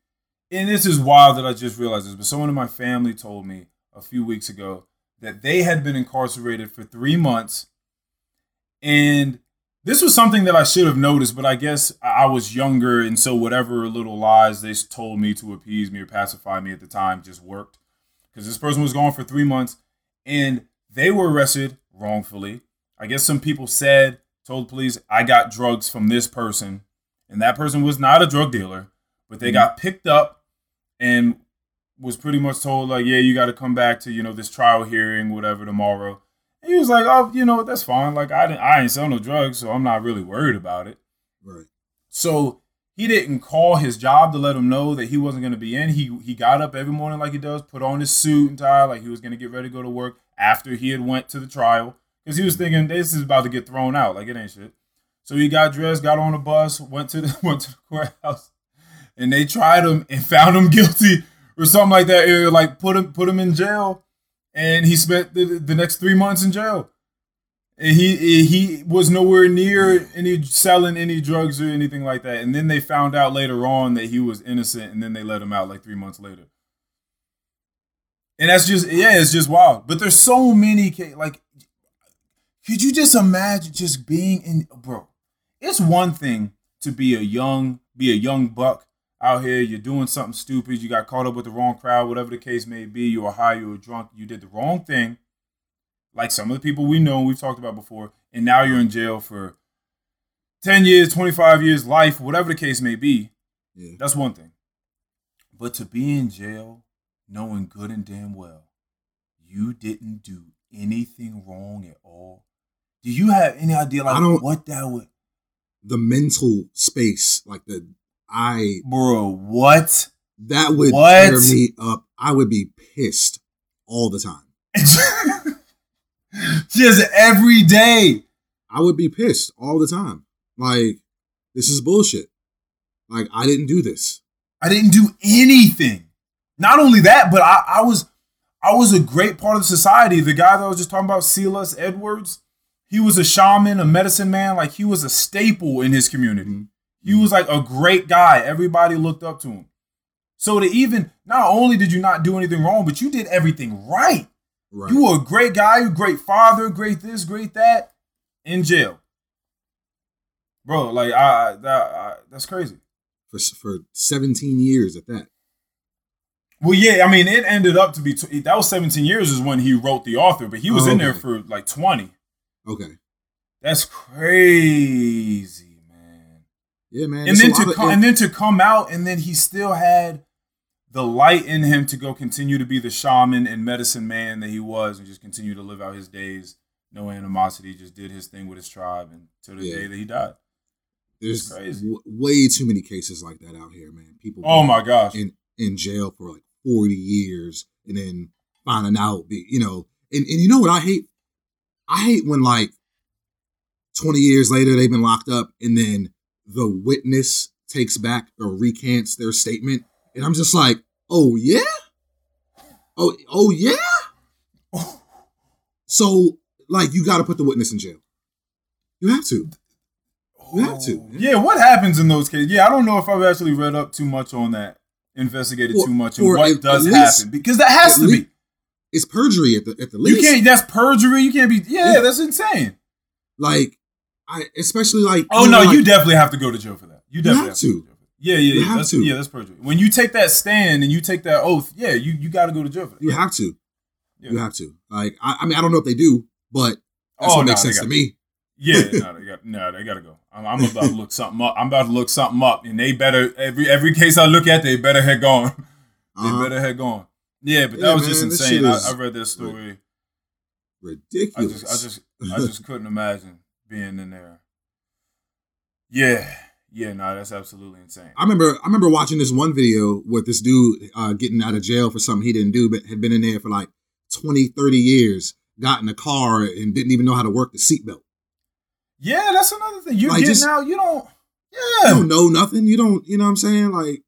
and this is wild that I just realized this, but someone in my family told me a few weeks ago that they had been incarcerated for three months, and this was something that I should have noticed, but I guess I was younger, and so whatever little lies they told me to appease me or pacify me at the time just worked. Because this person was gone for three months, and they were arrested wrongfully. I guess some people said, told police, I got drugs from this person, and that person was not a drug dealer, but they mm-hmm. got picked up and was pretty much told like, yeah, you got to come back to you know this trial hearing, whatever tomorrow. He was like, oh, you know what, that's fine. Like I didn't, I ain't sell no drugs, so I'm not really worried about it. Right. So he didn't call his job to let him know that he wasn't going to be in. He he got up every morning like he does, put on his suit and tie, like he was going to get ready to go to work after he had went to the trial because he was thinking this is about to get thrown out, like it ain't shit. So he got dressed, got on a bus, went to the went to the courthouse, and they tried him and found him guilty or something like that. Or like put him put him in jail, and he spent the, the next three months in jail. And he he was nowhere near any selling any drugs or anything like that. And then they found out later on that he was innocent, and then they let him out like three months later. And that's just yeah, it's just wild. But there's so many like, could you just imagine just being in bro? It's one thing to be a young be a young buck out here. You're doing something stupid. You got caught up with the wrong crowd, whatever the case may be. You were high, you were drunk, you did the wrong thing like some of the people we know and we've talked about before, and now you're in jail for 10 years, 25 years, life, whatever the case may be. Yeah. That's one thing. But to be in jail knowing good and damn well you didn't do anything wrong at all. Do you have any idea like I don't- what that would The mental space, like the I bro, what? that would What? tear me up. I would be pissed all the time. Just every day. I would be pissed all the time. Like, this is bullshit. Like, I didn't do this. I didn't do anything. Not only that, but I, I was I was a great part of the society. The guy that I was just talking about, Silas Edwards, he was a shaman, a medicine man. Like he was a staple in his community. Mm-hmm. He was like a great guy. Everybody looked up to him. So to even not only did you not do anything wrong, but you did everything right. Right. You were a great guy, you great father, great this, great that, in jail, bro. Like I, that I, that's crazy. for for 17 years at that. Well, yeah, I mean, it ended up to be tw- that was 17 years is when he wrote the author, but he was Oh, in there for like 20. Okay. That's crazy. Yeah, man. and then to of- come, and then to come out, and then he still had the light in him to go continue to be the shaman and medicine man that he was, and just continue to live out his days, no animosity, just did his thing with his tribe, and to the Yeah. day that he died. there's crazy. w- way too many cases like that out here, man. People Oh my gosh, in in jail for like 40 years and then finding out, be- you know, and, and you know what I hate? I hate when like 20 years later they've been locked up and then the witness takes back or recants their statement. And I'm just like, oh yeah? Oh, oh yeah? So like you gotta put the witness in jail. You have to. You have to. Oh, yeah, what happens in those cases? Yeah, I don't know if I've actually read up too much on that, investigated Or- too much, and what does least- happen because that has to least- be. It's perjury at the at the least. You can't. That's perjury. You can't be. Yeah, Yeah. that's insane. like I especially like Oh you no, know, you definitely have to go to jail for that. You definitely have to. to. to that. Yeah, yeah, You yeah. have that's, to. Yeah, that's perjury. When you take that stand and you take that oath, yeah, you you got to go to jail for that. you have to. Yeah. You have to. Like I, I mean I don't know if they do, but that's Oh, what no, makes sense to me. Yeah, no, they got no, they gotta go. I'm, I'm about to look something up. I'm about to look something up, and they better every every case I look at, they better had gone. They Uh-huh. better had gone. Yeah, but that Yeah, was just man, this insane. I, I read that story. I Ridiculous. just, I just, I just couldn't imagine being in there. Yeah, yeah, no, that's absolutely insane. I remember I remember watching this one video with this dude uh, getting out of jail for something he didn't do, but had been in there for like 20, 30 years, got in a car and didn't even know how to work the seatbelt. Yeah, that's another thing. You're Like, getting just- out. You don't. yeah. You don't know nothing. You don't, you know what I'm saying? Like,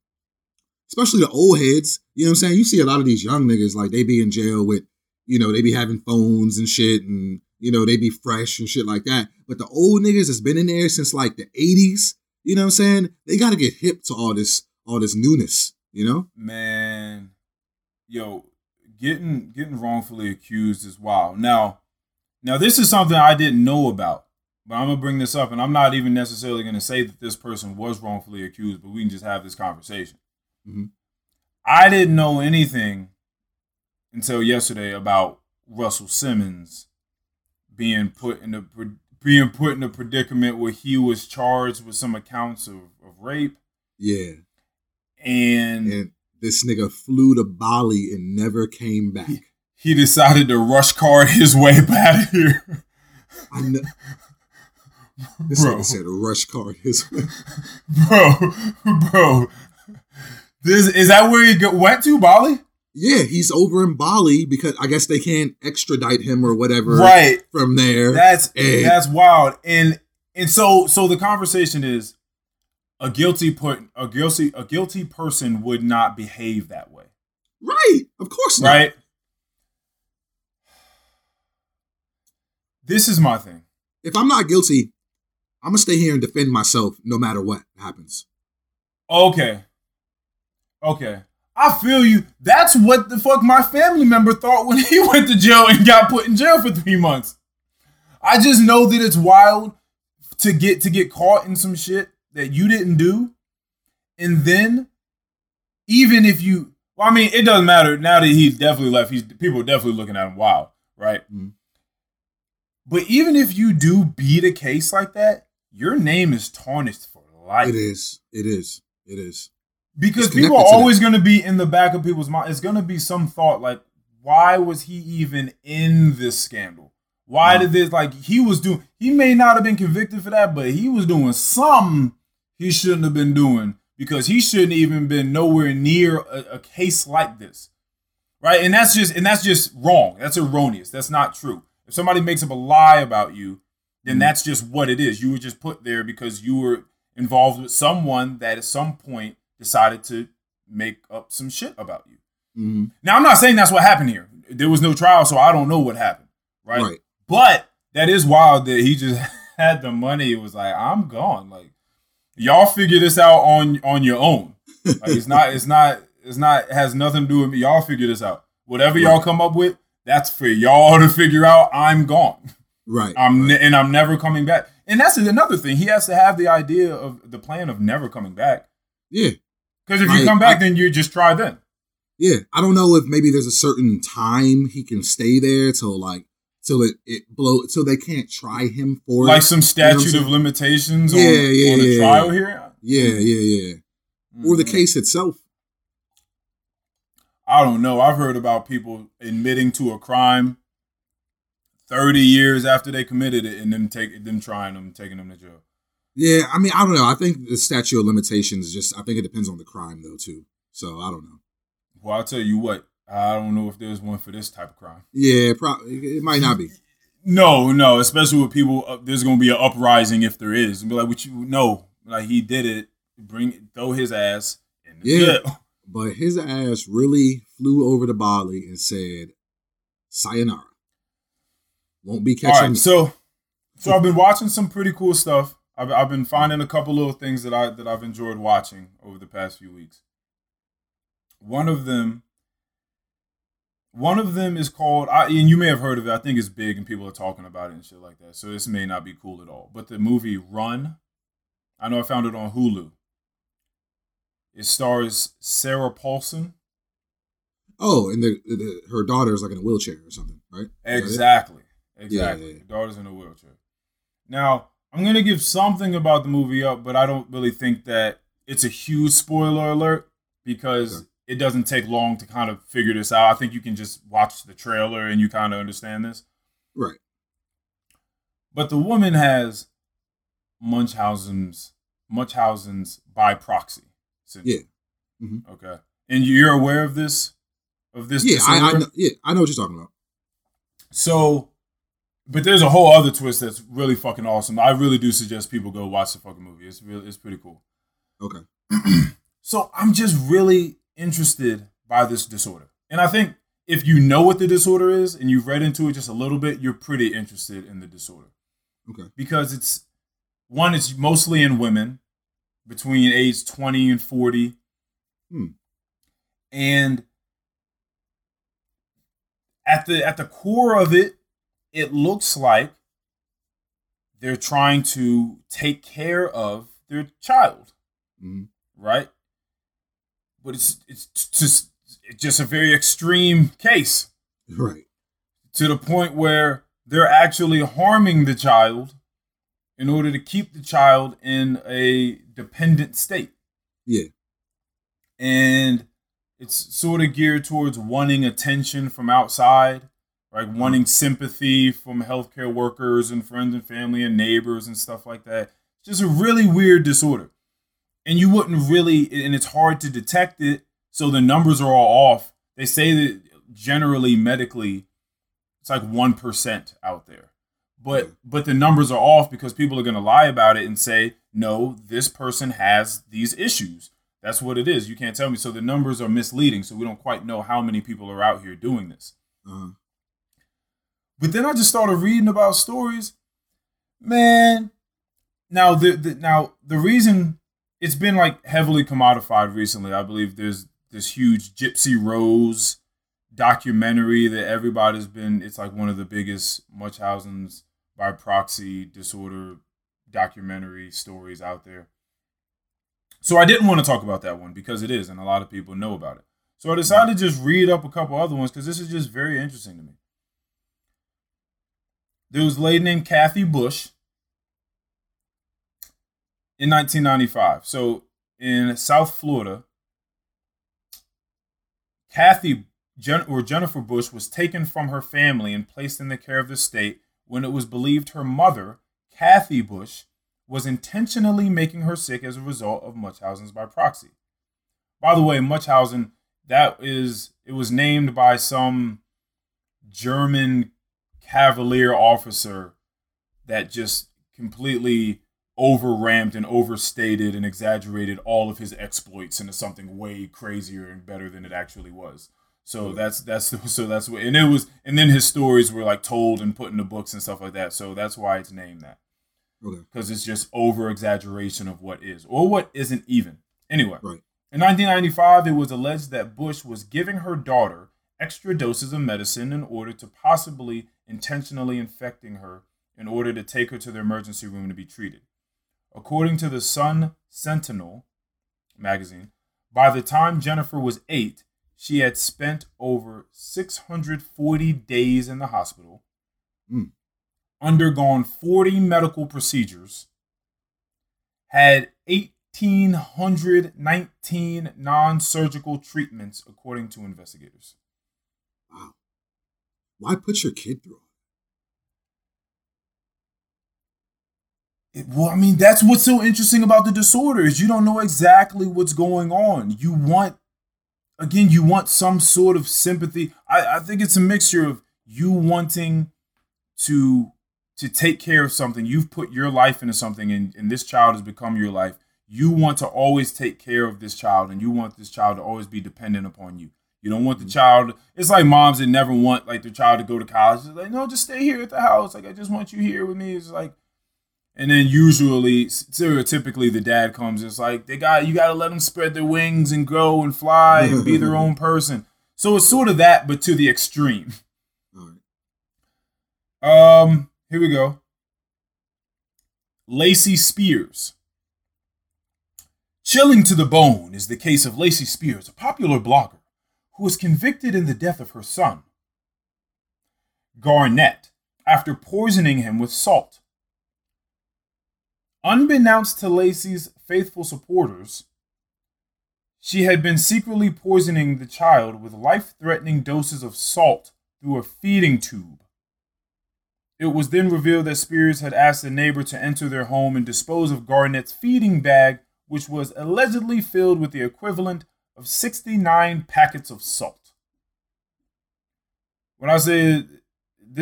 especially the old heads, you know what I'm saying? You see a lot of these young niggas, like they be in jail with, you know, they be having phones and shit and, you know, they be fresh and shit like that. But the old niggas that's been in there since like the 80s, you know what I'm saying? They got to get hip to all this, all this newness, you know? man. Yo, getting getting wrongfully accused is wild. Now, now this is something I didn't know about, but I'm gonna bring this up, and I'm not even necessarily gonna say that this person was wrongfully accused, but we can just have this conversation. Mhm. I didn't know anything until yesterday about Russell Simmons being put in a being put in a predicament where he was charged with some accounts of, of rape Yeah. and And this nigga flew to Bali and never came back. he decided to rush card his way back here. I know. This Bro. nigga said rush card his way. bro, bro. This is that where he go, went to Bali? Yeah, he's over in Bali because I guess they can't extradite him or whatever Right. from there. That's And- that's wild. And and so so the conversation is a guilty put a guilty a guilty person would not behave that way, right. Of course not. right? This is my thing. If I'm not guilty, I'm gonna stay here and defend myself no matter what happens. Okay. Okay. I feel you. That's what the fuck my family member thought when he went to jail and got put in jail for three months. I just know that it's wild to get to get caught in some shit that you didn't do. And then even if you well, I mean, it doesn't matter now that he's definitely left, he's people are definitely looking at him wild, right? Mhm. But even if you do beat a case like that, your name is tarnished for life It is. It is. It is. Because people are always going to be in the back of people's mind. It's going to be some thought like, why was he even in this scandal? Why Mhm. did this like he was doing? He may not have been convicted for that, but he was doing something he shouldn't have been doing because he shouldn't even been nowhere near a, a case like this, right? And that's just and that's just wrong. That's erroneous. That's not true. If somebody makes up a lie about you, then Mhm. that's just what it is. You were just put there because you were involved with someone that at some point decided to make up some shit about you. Mhm. Now, I'm not saying that's what happened here. There was no trial, so I don't know what happened, right? Right. But that is wild that he just had the money. It was like, I'm gone. Like, y'all figure this out on on your own. Like, it's not, it's not, it's not, it has nothing to do with me. Y'all figure this out. Whatever y'all come up with, that's for y'all to figure out. I'm gone. Right. I'm right. ne- and I'm never coming back. And that's another thing. He has to have the idea of the plan of never coming back. yeah. Because if Right. you come back, I- then you just try then. Yeah. I don't know if maybe there's a certain time he can stay there till like till it, it blow till they can't try him for Like it. some You know statute of limitations Yeah, on, yeah, on a yeah, trial yeah. here. Yeah, yeah, yeah. Or the Mhm. case itself. I don't know. I've heard about people admitting to a crime 30 years after they committed it and them take them trying them, taking them to jail. Yeah, I mean, I don't know. I think the statute of limitations just I think it depends on the crime though too. So I don't know. Well, I'll tell you what, I don't know if there's one for this type of crime. Yeah, pro- it might not be. No, no, especially with people, uh, there's gonna be an uprising if there is. And be like, what you know, like he did it. Bring throw his ass in the Yeah. jail. But his ass really flew over to Bali and said, "Sayonara." Won't be catching. right, so so I've been watching some pretty cool stuff. I've, I've been finding a couple little things that I that I've enjoyed watching over the past few weeks. One of them, one of them is called, I, and you may have heard of it. I think it's big, and people are talking about it and shit like that. So this may not be cool at all. But the movie Run, I know I found it on Hulu. It stars Sarah Paulson. Oh, and the, the her daughter's like in a wheelchair or something, right? Exactly. Exactly. Yeah, yeah, yeah. Daughter's in a wheelchair. Now, I'm gonna give something about the movie up, but I don't really think that it's a huge spoiler alert because it doesn't take long to kind of figure this out. I think you can just watch the trailer and you kind of understand this. Right. But the woman has Munchausen's Munchausen's by proxy syndrome. Yeah. Mhm. Okay. And you're aware of this? Of this Yeah, I, I know, yeah, I know what you're talking about. So, but there's a whole other twist that's really fucking awesome. I really do suggest people go watch the fucking movie. It's really, it's pretty cool. Okay. So I'm just really interested by this disorder, and I think if you know what the disorder is and you've read into it just a little bit, you're pretty interested in the disorder Okay. because it's one, it's mostly in women between age 20 and 40. Hmm. And at the at the core of it, it looks like they're trying to take care of their child, hmm right? But it's it's just it's just a very extreme case Right. to the point where they're actually harming the child in order to keep the child in a dependent state. Yeah. And it's sort of geared towards wanting attention from outside, right? Wanting sympathy from healthcare workers and friends and family and neighbors and stuff like that. It's just a really weird disorder. And you wouldn't really, and it's hard to detect it. So the numbers are all off. They say that generally medically, it's like 1% out there. But but the numbers are off because people are going to lie about it and say, "No, this person has these issues." That's what it is. You can't tell me. So the numbers are misleading. So we don't quite know how many people are out here doing this. Uh, But then I just started reading about stories. Man, now the, the now the reason it's been like heavily commodified recently. I believe there's this huge Gypsy Rose documentary that everybody's been. It's like one of the biggest Munchausen's by proxy disorder documentary stories out there. So I didn't want to talk about that one because it is, and a lot of people know about it. So I decided to just read up a couple other ones because this is just very interesting to me. There was a lady named Kathy Bush in 1995. So in South Florida, Kathy Jen, or Jennifer Bush was taken from her family and placed in the care of the state when it was believed her mother, Kathy Bush, was intentionally making her sick as a result of Munchausen's by proxy. By the way, Munchausen, that is, it was named by some German cavalier officer that just completely overramped and overstated and exaggerated all of his exploits into something way crazier and better than it actually was. So that's that's so that's what and it was and then his stories were like told and put in the books and stuff like that. So that's why it's named that okay. because it's just over exaggeration of what is or what isn't even. Anyway, Right. in 1995, it was alleged that Bush was giving her daughter extra doses of medicine in order to possibly intentionally infecting her in order to take her to the emergency room to be treated. According to the Sun Sentinel magazine, by the time Jennifer was eight, she had spent over 640 days in the hospital, Mm. undergone 40 medical procedures, had 1,819 non surgical treatments, according to investigators. Wow. Why put your kid through? It- well, I mean, that's what's so interesting about the disorder is you don't know exactly what's going on. You want, again, you want some sort of sympathy. I, I think it's a mixture of you wanting to to take care of something. You've put your life into something, and, and this child has become your life. You want to always take care of this child, and you want this child to always be dependent upon you. You don't want the child. It's like moms that never want like their child to go to college. It's like, no, just stay here at the house. Like I just want you here with me. It's like And then usually, stereotypically, the dad comes. It's like they got you got to let them spread their wings and grow and fly and be their own person. So it's sort of that, but to the extreme. Um, here we go. Lacey Spears. Chilling to the bone is the case of Lacey Spears, a popular blogger who was convicted in the death of her son, Garnett, after poisoning him with salt. Unbeknownst to Lacey's faithful supporters, she had been secretly poisoning the child with life threatening doses of salt through a feeding tube. It was then revealed that Spears had asked a neighbor to enter their home and dispose of Garnett's feeding bag, which was allegedly filled with the equivalent of 69 packets of salt. When I say,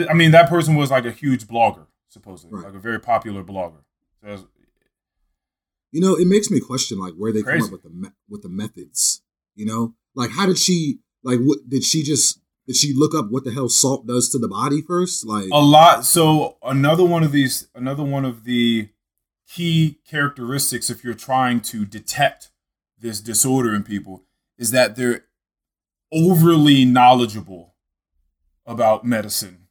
I mean, that person was like a huge blogger, supposedly, right. like a very popular blogger. So you know, it makes me question like where they Crazy. come up with the me- with the methods. You know, like how did she like what did she just did she look up what the hell salt does to the body first? Like a lot. So another one of these, another one of the key characteristics if you're trying to detect this disorder in people is that they're overly knowledgeable about medicine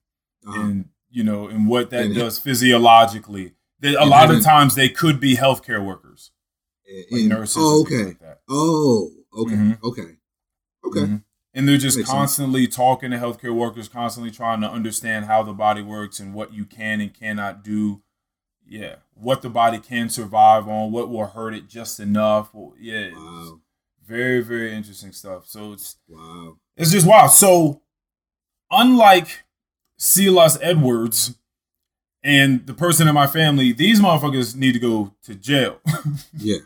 uh-huh. and you know and what that and does physiologically that a lot of times they could be healthcare workers, like nurses. Oh, okay. Like oh, okay. Mm-hmm. Okay. Okay. Mm-hmm. And they're just Makes constantly sense. talking to healthcare workers, constantly trying to understand how the body works and what you can and cannot do. Yeah, what the body can survive on, what will hurt it just enough. Well, yeah, wow. Very very interesting stuff. So it's wow, it's just wow. So unlike Silas Edwards, and the person in my family, these motherfuckers need to go to jail. yeah.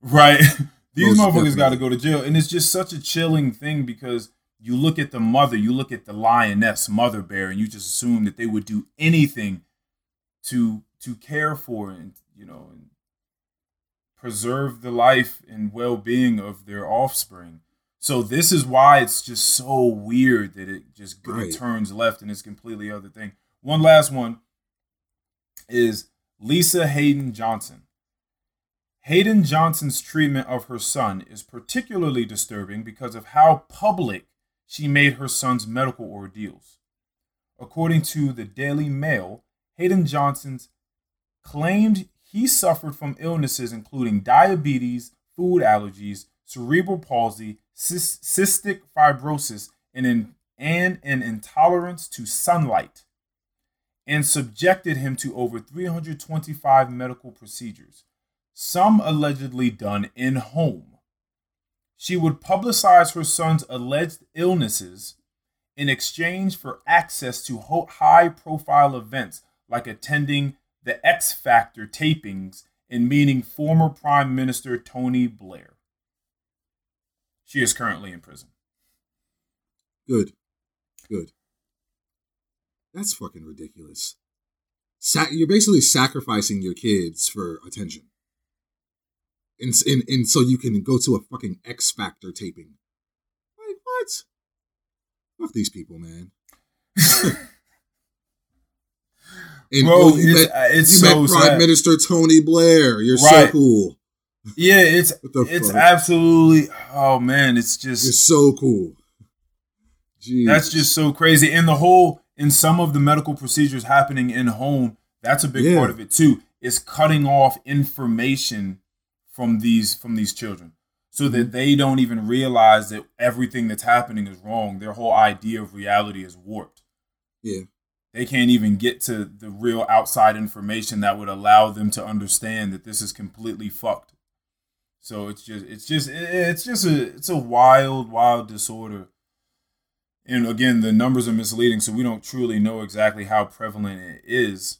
Right? These Most motherfuckers got to go to jail. And it's just such a chilling thing because you look at the mother, you look at the lioness, mother bear, and you just assume that they would do anything to to care for and you know and preserve the life and well-being of their offspring. So this is why it's just so weird that it just right. turns left and it's completely other thing. One last one is Lisa Hayden Johnson. Hayden Johnson's treatment of her son is particularly disturbing because of how public she made her son's medical ordeals. According to the Daily Mail, Hayden Johnson's claimed he suffered from illnesses including diabetes, food allergies, cerebral palsy, cystic fibrosis, and an, and an intolerance to sunlight and subjected him to over 325 medical procedures, some allegedly done in home. She would publicize her son's alleged illnesses in exchange for access to high profile events like attending the X Factor tapings and meeting former Prime Minister Tony Blair. She is currently in prison. Good. Good. That's fucking ridiculous. Sa- you're basically sacrificing your kids for attention. And, and, and so you can go to a fucking X Factor taping. Like, what? Fuck these people, man. and Bro, oh, you it's, met, it's you so met Prime sad. Minister Tony Blair. You're right. so cool. Yeah, it's it's fuck? absolutely. Oh man, it's just it's so cool. Jeez. That's just so crazy, and the whole in some of the medical procedures happening in home, that's a big yeah. part of it too. Is cutting off information from these from these children so that mm-hmm. they don't even realize that everything that's happening is wrong. Their whole idea of reality is warped. Yeah. They can't even get to the real outside information that would allow them to understand that this is completely fucked. So it's just it's just it's just a it's a wild wild disorder and again, the numbers are misleading, so we don't truly know exactly how prevalent it is.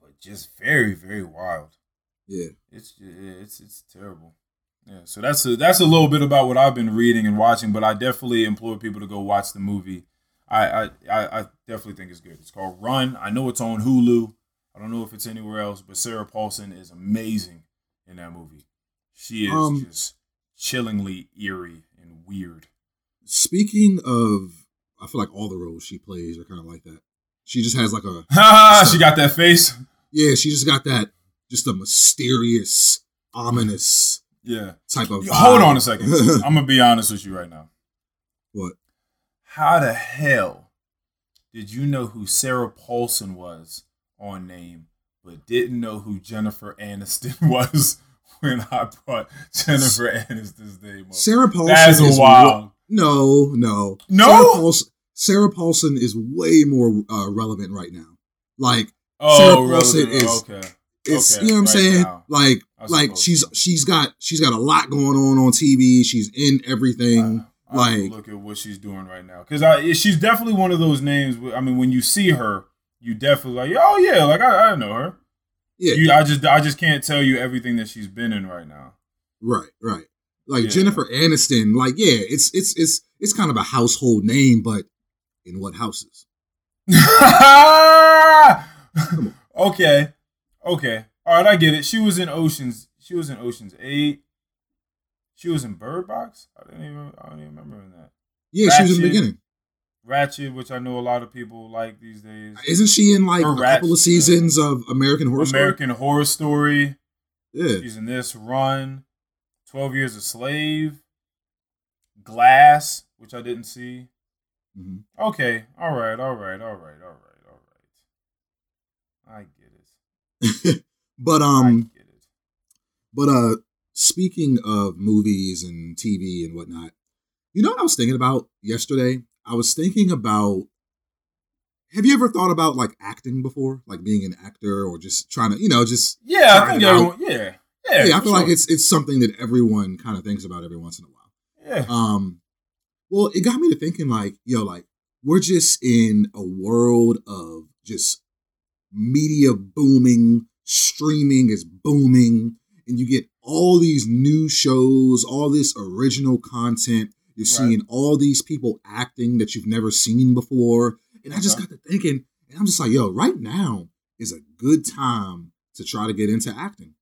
But just very, very wild. Yeah, it's it's it's terrible. Yeah, so that's a that's a little bit about what I've been reading and watching, but I definitely implore people to go watch the movie. I I I definitely think it's good. It's called Run. I know it's on Hulu. I don't know if it's anywhere else, but Sarah Paulson is amazing in that movie. She is um, just chillingly eerie and weird. Speaking of, I feel like all the roles she plays are kind of like that. She just has like a. she got that face. Yeah, she just got that, just a mysterious, ominous Yeah. type of. Hold vibe. on a second. I'm gonna be honest with you right now. what? How the hell did you know who Sarah Paulson was on name, but didn't know who Jennifer Aniston was when I brought Jennifer Aniston's name up? Sarah Paulson That's is wild. no, no, No? Sarah Paulson, Sarah Paulson is way more uh, relevant right now. Like oh, Sarah? Paulson is- okay. it's Okay, you know what I'm right saying. now. Like like she's so. she's got she's got a lot going on on TV. She's in everything. I, I have to like- look at what she's doing right now because I she's definitely one of those names. where- I mean, when you see her, you definitely like, oh yeah, like I, I know her. Yeah, You, I just I just can't tell you everything that she's been in right now. right, right. Like Yeah. Jennifer Aniston. Like yeah, it's it's it's it's kind of a household name, but in what houses? okay, okay, all right, I get it. She was in Oceans. She was in Oceans Eight. She was in Bird Box. I didn't even. I don't even remember in that. Yeah, she was in the beginning. Ratched, which I know a lot of people like these days. Isn't she in like Her a Ratched, couple of seasons of American Horror Story? American Horror Story. Yeah, She's in this Run, Twelve Years a Slave, Glass, which I didn't see. Mhm. Okay, all right, all right, all right, all right, all right. I get it. but I um, get it. but uh, speaking of movies and TV and whatnot, you know what I was thinking about yesterday? I was thinking about. Have you ever thought about like acting before, like being an actor, or just trying to, you know, just Yeah, I think everyone. Yeah, yeah. yeah, I feel like it's it's something that everyone kind of thinks about every once in a while. yeah. Um, well, it got me to thinking like, yo, like we're just in a world of just media booming, streaming is booming, and you get all these new shows, all this original content. You're Right. seeing all these people acting that you've never seen before. And I just got to thinking, and I'm just like, yo, right now is a good time to try to get into acting.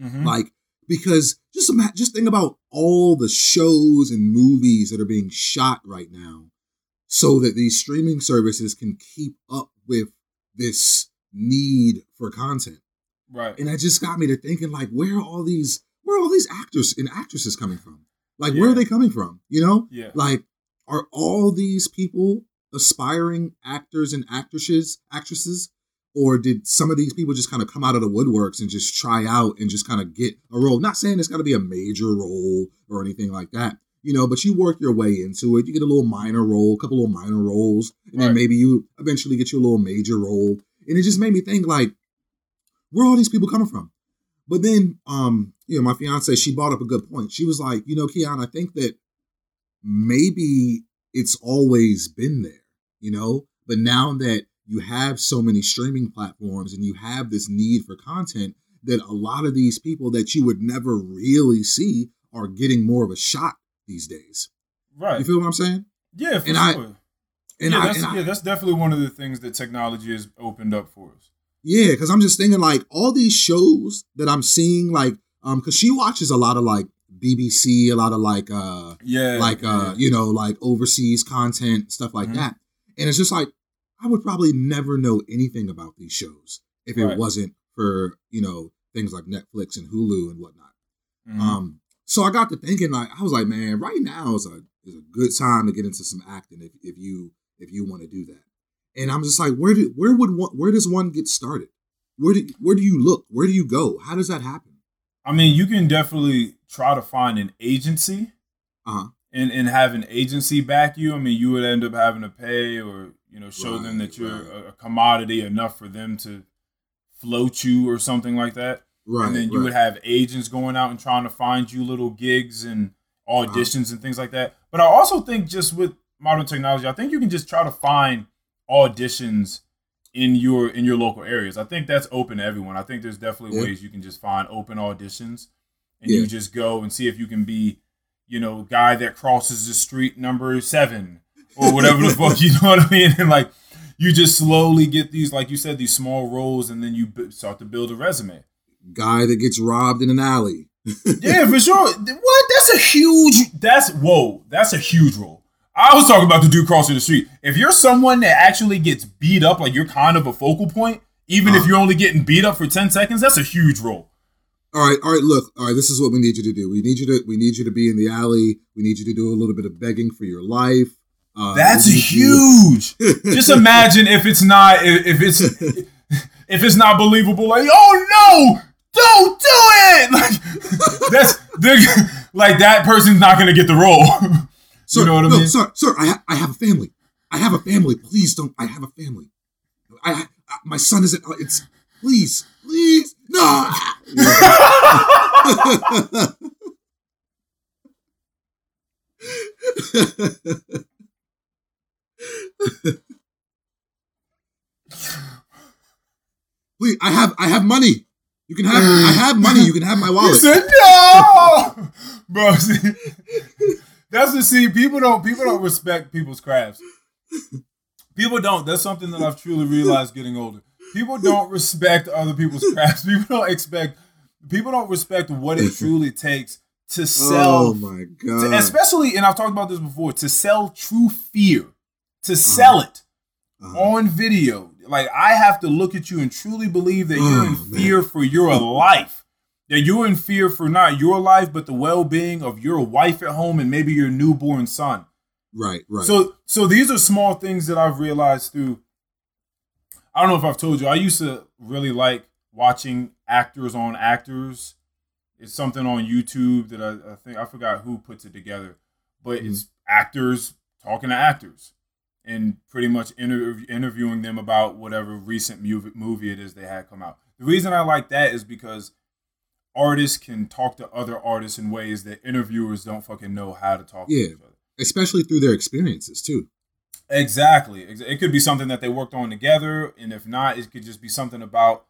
Mhm. Like, because just ima- just think about all the shows and movies that are being shot right now, so that these streaming services can keep up with this need for content. Right. And that just got me to thinking, like, where are all these where are all these actors and actresses coming from? Like, where are they coming from? You know, Yeah. like, are all these people aspiring actors and actresses actresses? Or did some of these people just kind of come out of the woodworks and just try out and just kind of get a role? Not saying it's got to be a major role or anything like that, you know, but you work your way into it. You get a little minor role, a couple little minor roles, and then maybe you eventually get you a little major role. And it just made me think, like, where are all these people coming from? But then, um, you know, my fiance, she brought up a good point. She was like, you know, Keon, I think that maybe it's always been there, you know, but now that you have so many streaming platforms and you have this need for content, that a lot of these people that you would never really see are getting more of a shot these days. Right. You feel what I'm saying? yeah, for and I- And yeah, I, that's, and I- yeah, that's definitely one of the things that technology has opened up for us. Yeah, because I'm just thinking like all these shows that I'm seeing, like, um, because she watches a lot of like BBC, a lot of like, uh, Yeah. like, uh, you know, like overseas content, stuff like Mhm. that. And it's just like I would probably never know anything about these shows if it Right. wasn't for you know things like Netflix and Hulu and whatnot. Mhm. Um, so I got to thinking like I was like, man, right now is a is a good time to get into some acting if if you if you want to do that. And I'm just like, where do where would one where does one get started? Where do where do you look? Where do you go? How does that happen? I mean, you can definitely try to find an agency Uh huh. and, and have an agency back you. I mean, you would end up having to pay or, you know, show them that you're right. a, commodity enough for them to float you or something like that. Right. and then you right. would have agents going out and trying to find you little gigs and auditions and things like that. But I also think just with modern technology, I think you can just try to find auditions in your in your local areas. I think that's open to everyone. I think there's definitely Yeah. ways you can just find open auditions and Yeah. you just go and see if you can be, you know, guy that crosses the street number seven or whatever the fuck you know what I mean, and like you just slowly get these, like you said, these small roles, and then you b- start to build a resume. guy that gets robbed in an alley. Yeah, for sure. What? That's a huge. That's whoa. That's a huge role. I was talking about the dude crossing the street. If you're someone that actually gets beat up, like you're kind of a focal point, even if Uh. you're only getting beat up for 10 seconds, that's a huge role. All right, all right. Look, all right. This is what we need you to do. We need you to we need you to be in the alley. We need you to do a little bit of begging for your life. Uh, That's huge. Just imagine if it's not if it's if it's not believable. Like, oh no, don't do it. Like that's they're- like that person's not gonna get the role. Sir, you know what I no, mean? sir, sir. I ha- I have a family. I have a family. Please don't. I have a family. I, I my son isn't. uh, It's please, please, no. Please, I have I have money. You can have I have money. You can have my You wallet. said no, bro. That's the see. People don't people don't respect people's crafts. People don't. That's something that I've truly realized getting older. People don't respect other people's crafts. People don't expect. People don't respect what it truly takes to sell Oh my to- god! especially, and I've talked about this before, to sell true fear, to sell it Uh-huh. on video. Like I have to look at you and truly believe that you're in Oh, man. fear for your life. That you're in fear for not your life, but the well-being of your wife at home and maybe your newborn son. Right, right. So, so these are small things that I've realized through. I don't know if I've told you. I used to really like watching actors on actors. It's something on YouTube that I, I think I forgot who puts it together, but mm-hmm. it's actors talking to actors and pretty much inter- interviewing them about whatever recent movie, movie it is they had come out. The reason I like that is because artists can talk to other artists in ways that interviewers don't fucking know how to talk Yeah. to each other. especially through their experiences too. Exactly. It could be something that they worked on together, and if not, it could just be something about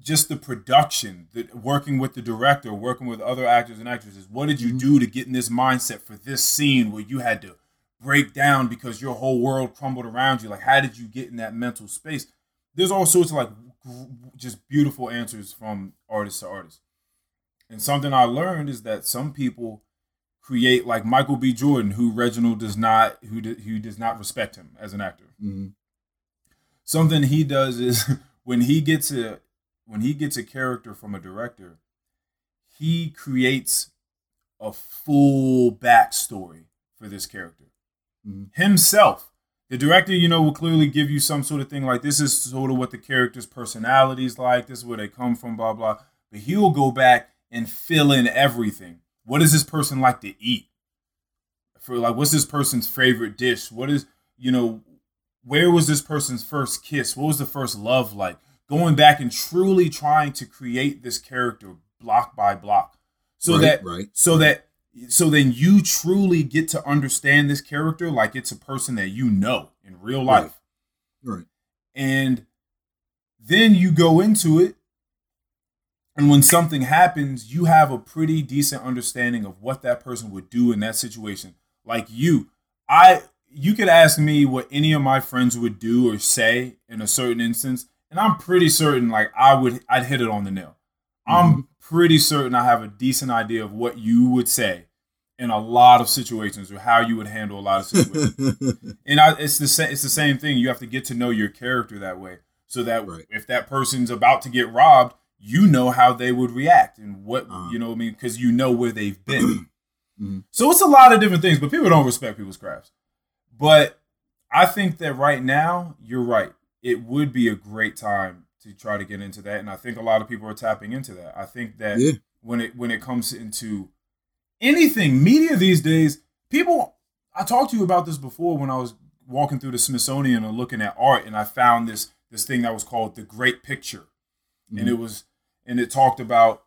just the production, the, working with the director, working with other actors and actresses. What did you Mhm. do to get in this mindset for this scene where you had to break down because your whole world crumbled around you? Like, how did you get in that mental space? There's all sorts of like just beautiful answers from artist to artist. And something I learned is that some people create like Michael B. Jordan, who Reginald does not, who do, who does not respect him as an actor. hmm Something he does is when he gets a when he gets a character from a director, he creates a full backstory for this character Mhm. himself. The director, you know, will clearly give you some sort of thing like this is sort of what the character's personality is like. This is where they come from, blah blah. But he'll go back and fill in everything. What does this person like to eat? For like, what's this person's favorite dish? What is you know, where was this person's first kiss? What was the first love like? Going back and truly trying to create this character block by block, so right, that right. so that so then you truly get to understand this character like it's a person that you know in real life. Right. and then you go into it and when something happens you have a pretty decent understanding of what that person would do in that situation. Like you i you could ask me what any of my friends would do or say in a certain instance and i'm pretty certain like i would i'd hit it on the nail. I'm mm-hmm. Pretty certain i have a decent idea of what you would say in a lot of situations or how you would handle a lot of situations and I, it's the same. It's the same thing. You have to get to know your character that way, so that Right. if that person's about to get robbed, you know how they would react and what Uh-huh. you know. what I mean, because you know where they've been. Mhm. So it's a lot of different things, but people don't respect people's crafts. But I think that right now, you're right. It would be a great time to try to get into that, and I think a lot of people are tapping into that. I think that Yeah. when it when it comes into anything media these days, people. I talked to you about this before when I was walking through the Smithsonian and looking at art, and I found this this thing that was called the Great Picture, and Mhm. it was and it talked about.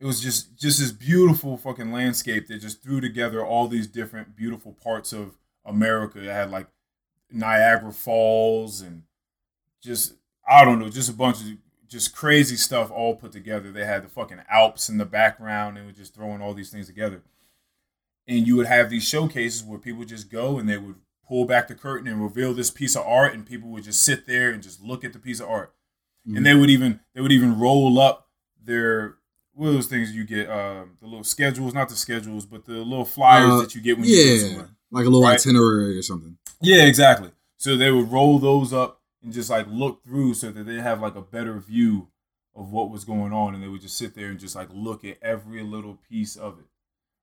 It was just just this beautiful fucking landscape that just threw together all these different beautiful parts of America. It had like Niagara Falls and just I don't know, just a bunch of just crazy stuff all put together. They had the fucking Alps in the background and just throwing all these things together. And you would have these showcases where people just go and they would pull back the curtain and reveal this piece of art and people would just sit there and just look at the piece of art. Mhm. And they would even they would even roll up their what are those things you get um, the little schedules, not the schedules, but the little flyers Uh, that you get when you go yeah, somewhere. like a little Right. itinerary or something. Yeah, exactly. So they would roll those up and just like look through so that they have like a better view of what was going on, and they would just sit there and just like look at every little piece of it,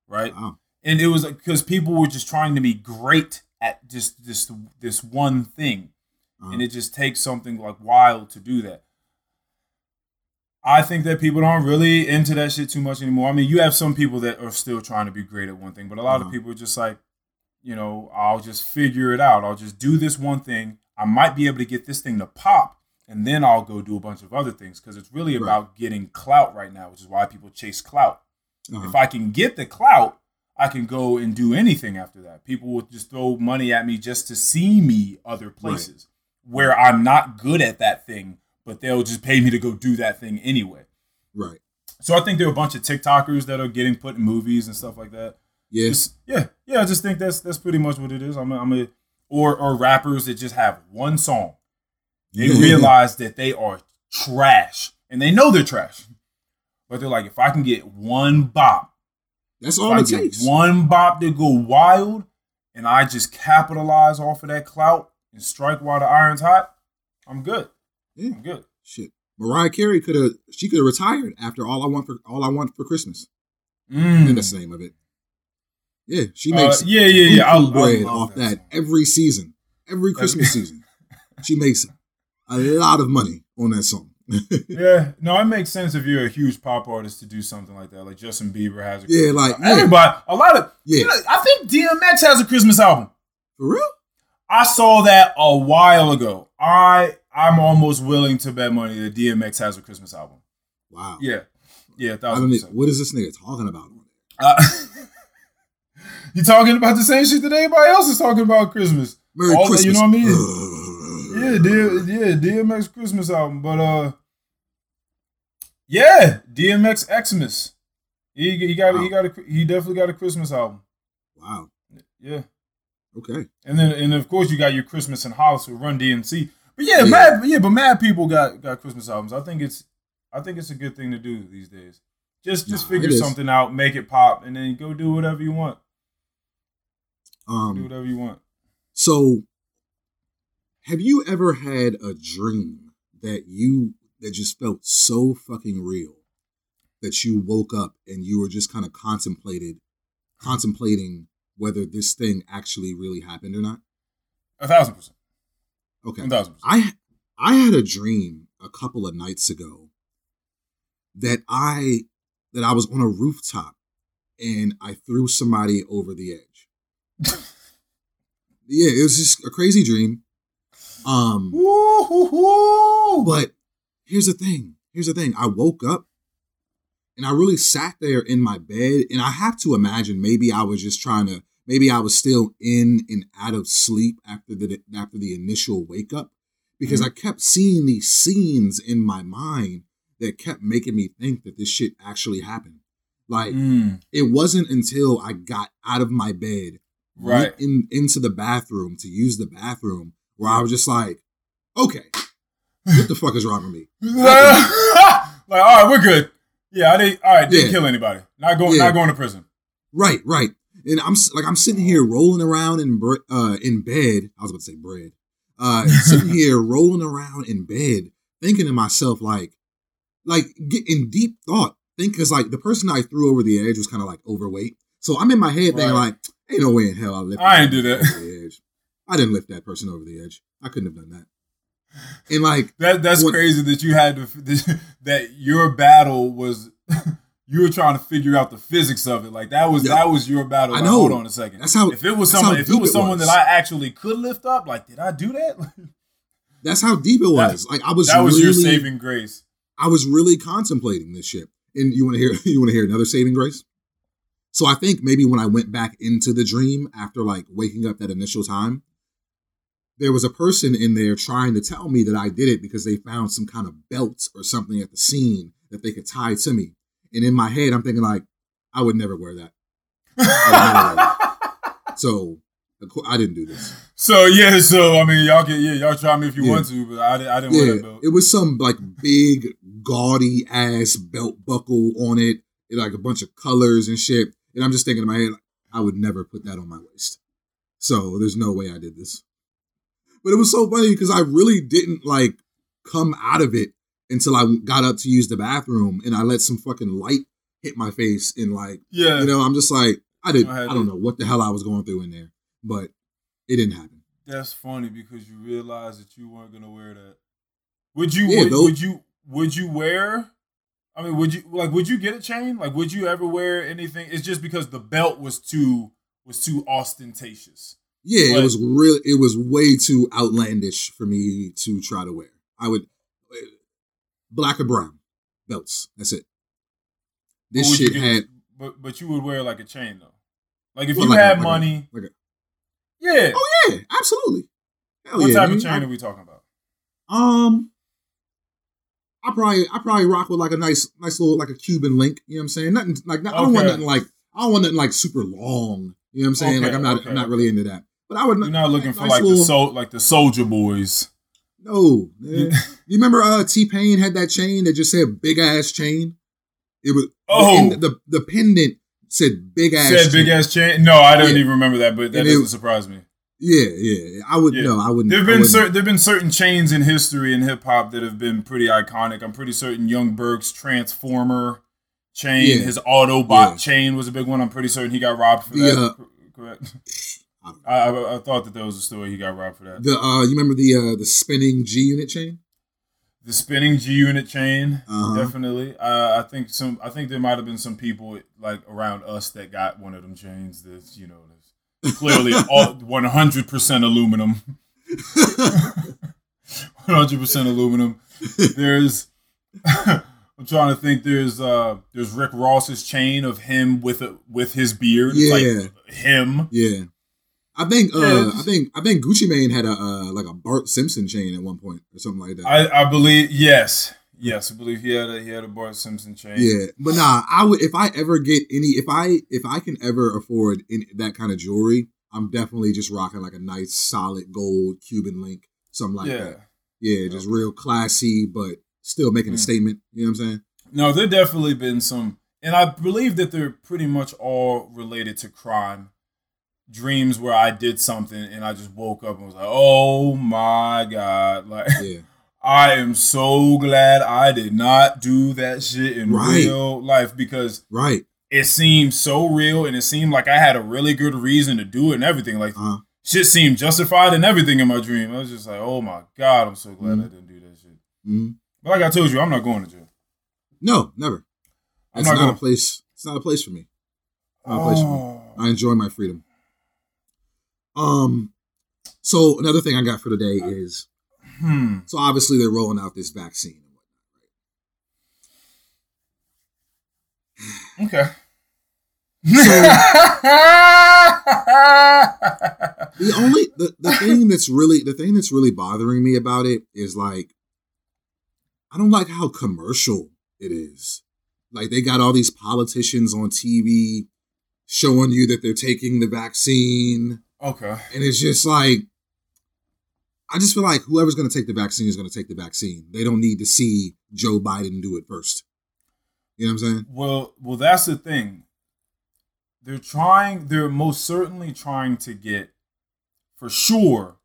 right? Wow. And it was like because people were just trying to be great at just this this one thing, Uh-huh. and it just takes something like wild to do that. I think that people aren't really into that shit too much anymore. I mean, you have some people that are still trying to be great at one thing, but a lot Uh-huh. of people are just like, you know, I'll just figure it out. I'll just do this one thing. I might be able to get this thing to pop, and then I'll go do a bunch of other things because it's really Right. about getting clout right now, which is why people chase clout. Uh-huh. If I can get the clout, I can go and do anything after that. People will just throw money at me just to see me other places where I'm not good at that thing, but they'll just pay me to go do that thing anyway. Right. So I think there are a bunch of TikTokers that are getting put in movies and stuff like that. Yeah. Just- yeah, yeah. I just think that's that's pretty much what it is. I'm a, I'm a or or rappers that just have one song. They realize that they are trash, and they know they're trash, but they're like, if I can get one bop, That's all it takes. one bop that go wild, and I just capitalize off of that clout and strike while the iron's hot, I'm good. Yeah. I'm good. Shit. Mariah Carey could have she could have retired after all I want for all I want for Christmas. Mm. that's the name of it. Yeah, she Uh, makes yeah, yeah, yeah. I, I bread love off that, song. every season, every Christmas season. She makes a lot of money on that song. Yeah, no, it makes sense if you're a huge pop artist to do something like that. Like Justin Bieber has a Yeah, like, album. yeah. everybody, a lot of Yeah. you know, I think DMX has a Christmas album. For real? I saw that a while ago. I I'm almost willing to bet money that DMX has a Christmas album. Wow. Yeah, yeah, I thousand don't need, percent. what is this nigga talking about? Uh, you talking about the same shit that everybody else is talking about Christmas? Merry All that- Christmas. you know what I mean? Yeah, D- yeah, DMX Christmas album, but uh, yeah, DMX Xmas. He he got a, he got a he definitely got a Christmas album. Wow. Yeah, Okay. and then and of course you got your Christmas in Hollis with Run DMC. But yeah, Yeah. mad yeah, but mad people got got Christmas albums. I think it's I think it's a good thing to do these days. Just just Nah, figure something out, make it pop, and then go do whatever you want. Do Um. whatever you want. So, have you ever had a dream that you that just felt so fucking real that you woke up and you were just kind of contemplated, contemplating whether this thing actually really happened or not? A thousand percent. Okay. A thousand percent. I I had a dream a couple of nights ago that I that I was on a rooftop and I threw somebody over the edge. Yeah, it was just a crazy dream. Um but here's the thing. Here's the thing. I woke up and I really sat there in my bed and I have to imagine maybe I was just trying to maybe I was still in and out of sleep after the after the initial wake up because I kept seeing these scenes in my mind that kept making me think that this shit actually happened. Like Mm, it wasn't until I got out of my bed right. in into the bathroom to use the bathroom where I was just like, okay, what the fuck is wrong with me? like, all right, we're good. Yeah, I didn't. All right, didn't Yeah. kill anybody. Not going. Yeah. Not going to prison. Right, right. And I'm like I'm sitting here rolling around in bre- uh in bed. I was about to say bread. Uh, sitting here rolling around in bed, thinking to myself like, like get in deep thought. Think because like the person I threw over the edge was kind of like overweight. So I'm in my head thinking like, ain't no way in hell I lift. I ain't do that. over the edge. I didn't lift that person over the edge. I couldn't have done that. And like, That that's crazy that you had to that your battle was you were trying to figure out the physics of it. Like that was Yeah. that was your battle. I Like, know. Hold on a second. That's how- if it was someone, if it was it someone was. that I actually could lift up, like did I do that? that's how deep it That- was. like I was that was really, your saving grace. I was really contemplating this shit. And you want to hear you want to hear another saving grace? So I think maybe when I went back into the dream after like waking up that initial time, there was a person in there trying to tell me that I did it because they found some kind of belt or something at the scene that they could tie to me. And in my head, I'm thinking like, I would never wear that. So I didn't do this. so yeah, so I mean, y'all can yeah, y'all try me if you Yeah. want to, but I, I didn't wear that Yeah, belt. it was some like big gaudy ass belt buckle on it, and, like a bunch of colors and shit. And I'm just thinking in my head, I would never put that on my waist. So there's no way I did this. but it was so funny because I really didn't like come out of it until I got up to use the bathroom and I let some fucking light hit my face and like Yeah. you know I'm just like I didn't I I don't it. know what the hell I was going through in there, but it didn't happen. That's funny because you realized that you weren't gonna wear that. Would you? Yeah, would, would you? Would you wear? I mean, would you like? Would you get a chain? Like, would you ever wear anything? It's just because the belt was too was too ostentatious. Yeah, But- it was real. It was way too outlandish for me to try to wear. I would black or brown belts. That's it. This shit get- had but but you would wear like a chain though. Like if Well, you like a- had like a- money, like a- yeah. oh yeah, absolutely. Hell what yeah, type man. of chain are we talking about? Um, I probably I probably rock with like a nice nice little like a Cuban link. You know what I'm saying? Nothing like not, I don't want nothing like I don't want nothing like super long. You know what I'm saying? like I'm not okay, I'm not really into that. But I would You're not looking for nice like little- the like the soldier boys. No, you remember uh T Pain had that chain that just said big ass chain. It was Oh. the, the the pendant said big ass. Said big ass chain. No, I don't Yeah. even remember that, but that And doesn't surprise me. Yeah, yeah. I would Yeah. no, I wouldn't. There've been certain there've been certain chains in history in hip hop that have been pretty iconic. I'm pretty certain Young Berg's Transformer chain, Yeah. his Autobot Yeah. chain was a big one. I'm pretty certain he got robbed for that. uh, Correct. I. I, I thought that there was a story he got robbed for that. The uh, you remember the uh the spinning G unit chain? The spinning G unit chain, Uh-huh. definitely. Uh, I think some. I think there might have been some people like around us that got one of them chains. That's you know, clearly all 100 percent aluminum. 100 percent aluminum. There's. I'm trying to think. There's uh there's Rick Ross's chain of him with a with his beard. Yeah. like him. yeah. I think uh Yeah, I think I think Gucci Mane had a uh like a Bart Simpson chain at one point or something like that. I, I believe yes yes I believe he had a he had a Bart Simpson chain. Yeah, but nah, I would if I ever get any if I if I can ever afford any, that kind of jewelry, I'm definitely just rocking like a nice solid gold Cuban link, something like yeah. that. Yeah, just real classy, but still making a Mm. statement. You know what I'm saying? No, there definitely been some, and I believe that they're pretty much all related to crime. Dreams where I did something and I just woke up and was like, "Oh my god!" Like Yeah, I am so glad I did not do that shit in Right. real life because right. it seemed so real and it seemed like I had a really good reason to do it and everything. Like Uh, shit seemed justified and everything in my dream. I was just like, "Oh my god!" I'm so glad I Mhm. didn't do that shit. mhm. But like I told you, I'm not going to jail. No, never. I'm It's not not, going. a place. It's not a place for me. Not a place for me. Oh. I enjoy my freedom. Um, so another thing I got for today is Hmm. so obviously they're rolling out this vaccine and whatnot. Okay. The only the, the thing that's really the thing that's really bothering me about it is like I don't like how commercial it is. Like they got all these politicians on TV showing you that they're taking the vaccine. okay. And it's just like, I just feel like whoever's going to take the vaccine is going to take the vaccine. They don't need to see Joe Biden do it first. You know what I'm saying? Well, well, that's the thing. They're trying. They're most certainly trying to get, for sure,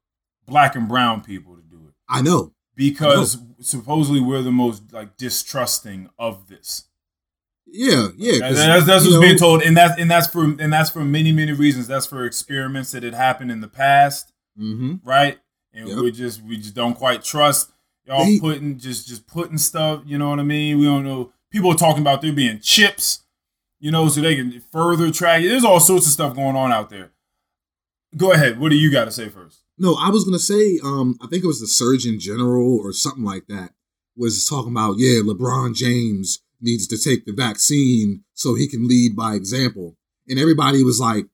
black and brown people to do it I know. because supposedly we're the most like distrusting of this. Yeah, yeah. That- that's that's what's know, being told, and that's and that's for and that's for many many reasons. That's for experiments that had happened in the past. mhm. right? And Yep. we just we just don't quite trust y'all They- putting just just putting stuff. You know what I mean? We don't know. People are talking about there being chips, you know, so they can further track. There's all sorts of stuff going on out there. Go ahead. What do you got to say first? No, I was gonna say, um, I think it was the Surgeon General or something like that was talking about, yeah, LeBron James needs to take the vaccine so he can lead by example. And everybody was like,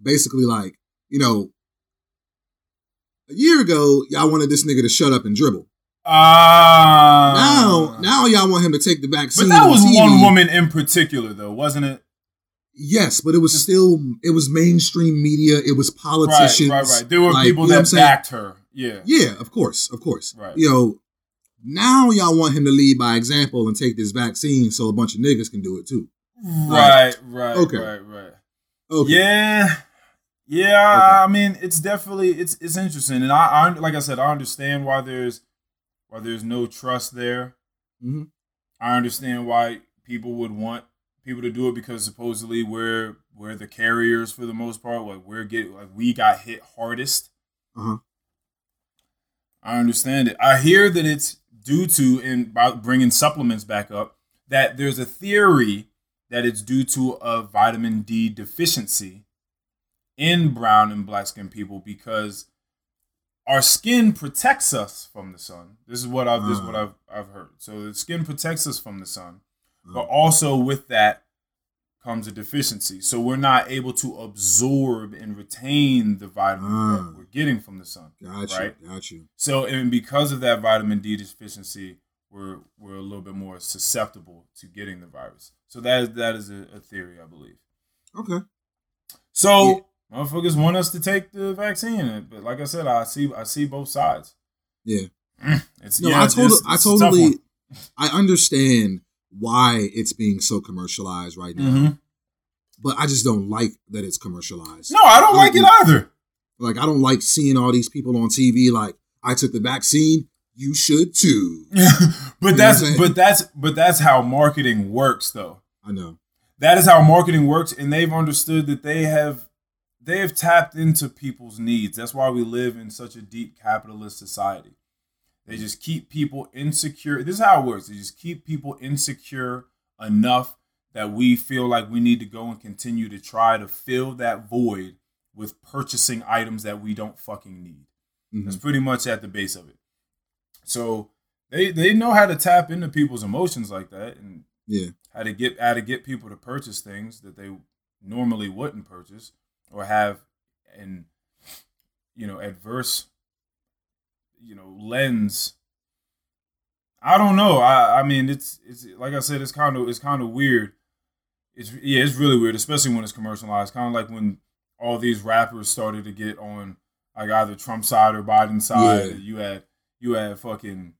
basically like, you know, a year ago, y'all wanted this nigga to shut up and dribble. Ah, now, now y'all want him to take the vaccine. but that was one woman in particular, though, wasn't it? Yes, but it was still it was mainstream media. It was politicians. right, right. right. There were like, people you know that backed her. Yeah, Yeah, of course, of course. Right. You know, now y'all want him to lead by example and take this vaccine so a bunch of niggas can do it too. right, right, Okay. right, right. Okay. Yeah, Yeah, Okay. I mean, it's definitely it's it's interesting, and I, I like I said, I understand why there's why there's no trust there. hmm I understand why people would want people to do it because supposedly we're we're the carriers for the most part. Like we're get like we got hit hardest. Uh-huh. I understand it. I hear that it's due to and by bringing supplements back up that there's a theory that it's due to a vitamin D deficiency in brown and black skinned people because our skin protects us from the sun. This is what I've this is what Ah. I've I've heard. So the skin protects us from the sun, but Uh, also with that comes a deficiency. So we're not able to absorb and retain the vitamin that we're getting from the sun. got you. right. Got you. So and because of that vitamin D deficiency, we're we're a little bit more susceptible to getting the virus. So that is that is a, a theory, I believe. Okay. So motherfuckers want us to take the vaccine, but like I said, I see I see both sides. Yeah. It's No, yeah, I told it's- I totally. I understand why it's being so commercialized right now. Mhm. But I just don't like that it's commercialized. No, I don't like it either. Like I don't like seeing all these people on TV like I took the vaccine, you should too. but what that's but that's but that's how marketing works though. I know. That is how marketing works and they've understood that they have they have tapped into people's needs. That's why we live in such a deep capitalist society. They just keep people insecure. This is how it works. They just keep people insecure enough that we feel like we need to go and continue to try to fill that void with purchasing items that we don't fucking need. Mhm. That's pretty much at the base of it. So they they know how to tap into people's emotions like that and Yeah. how to get how to get people to purchase things that they normally wouldn't purchase or have an you know adverse you know lens i don't know i i mean it's it's like i said it's kind of it's kind of weird it's yeah it's really weird especially when it's commercialized kind of like when all these rappers started to get on like either trump side or biden side Yeah. you had you had fucking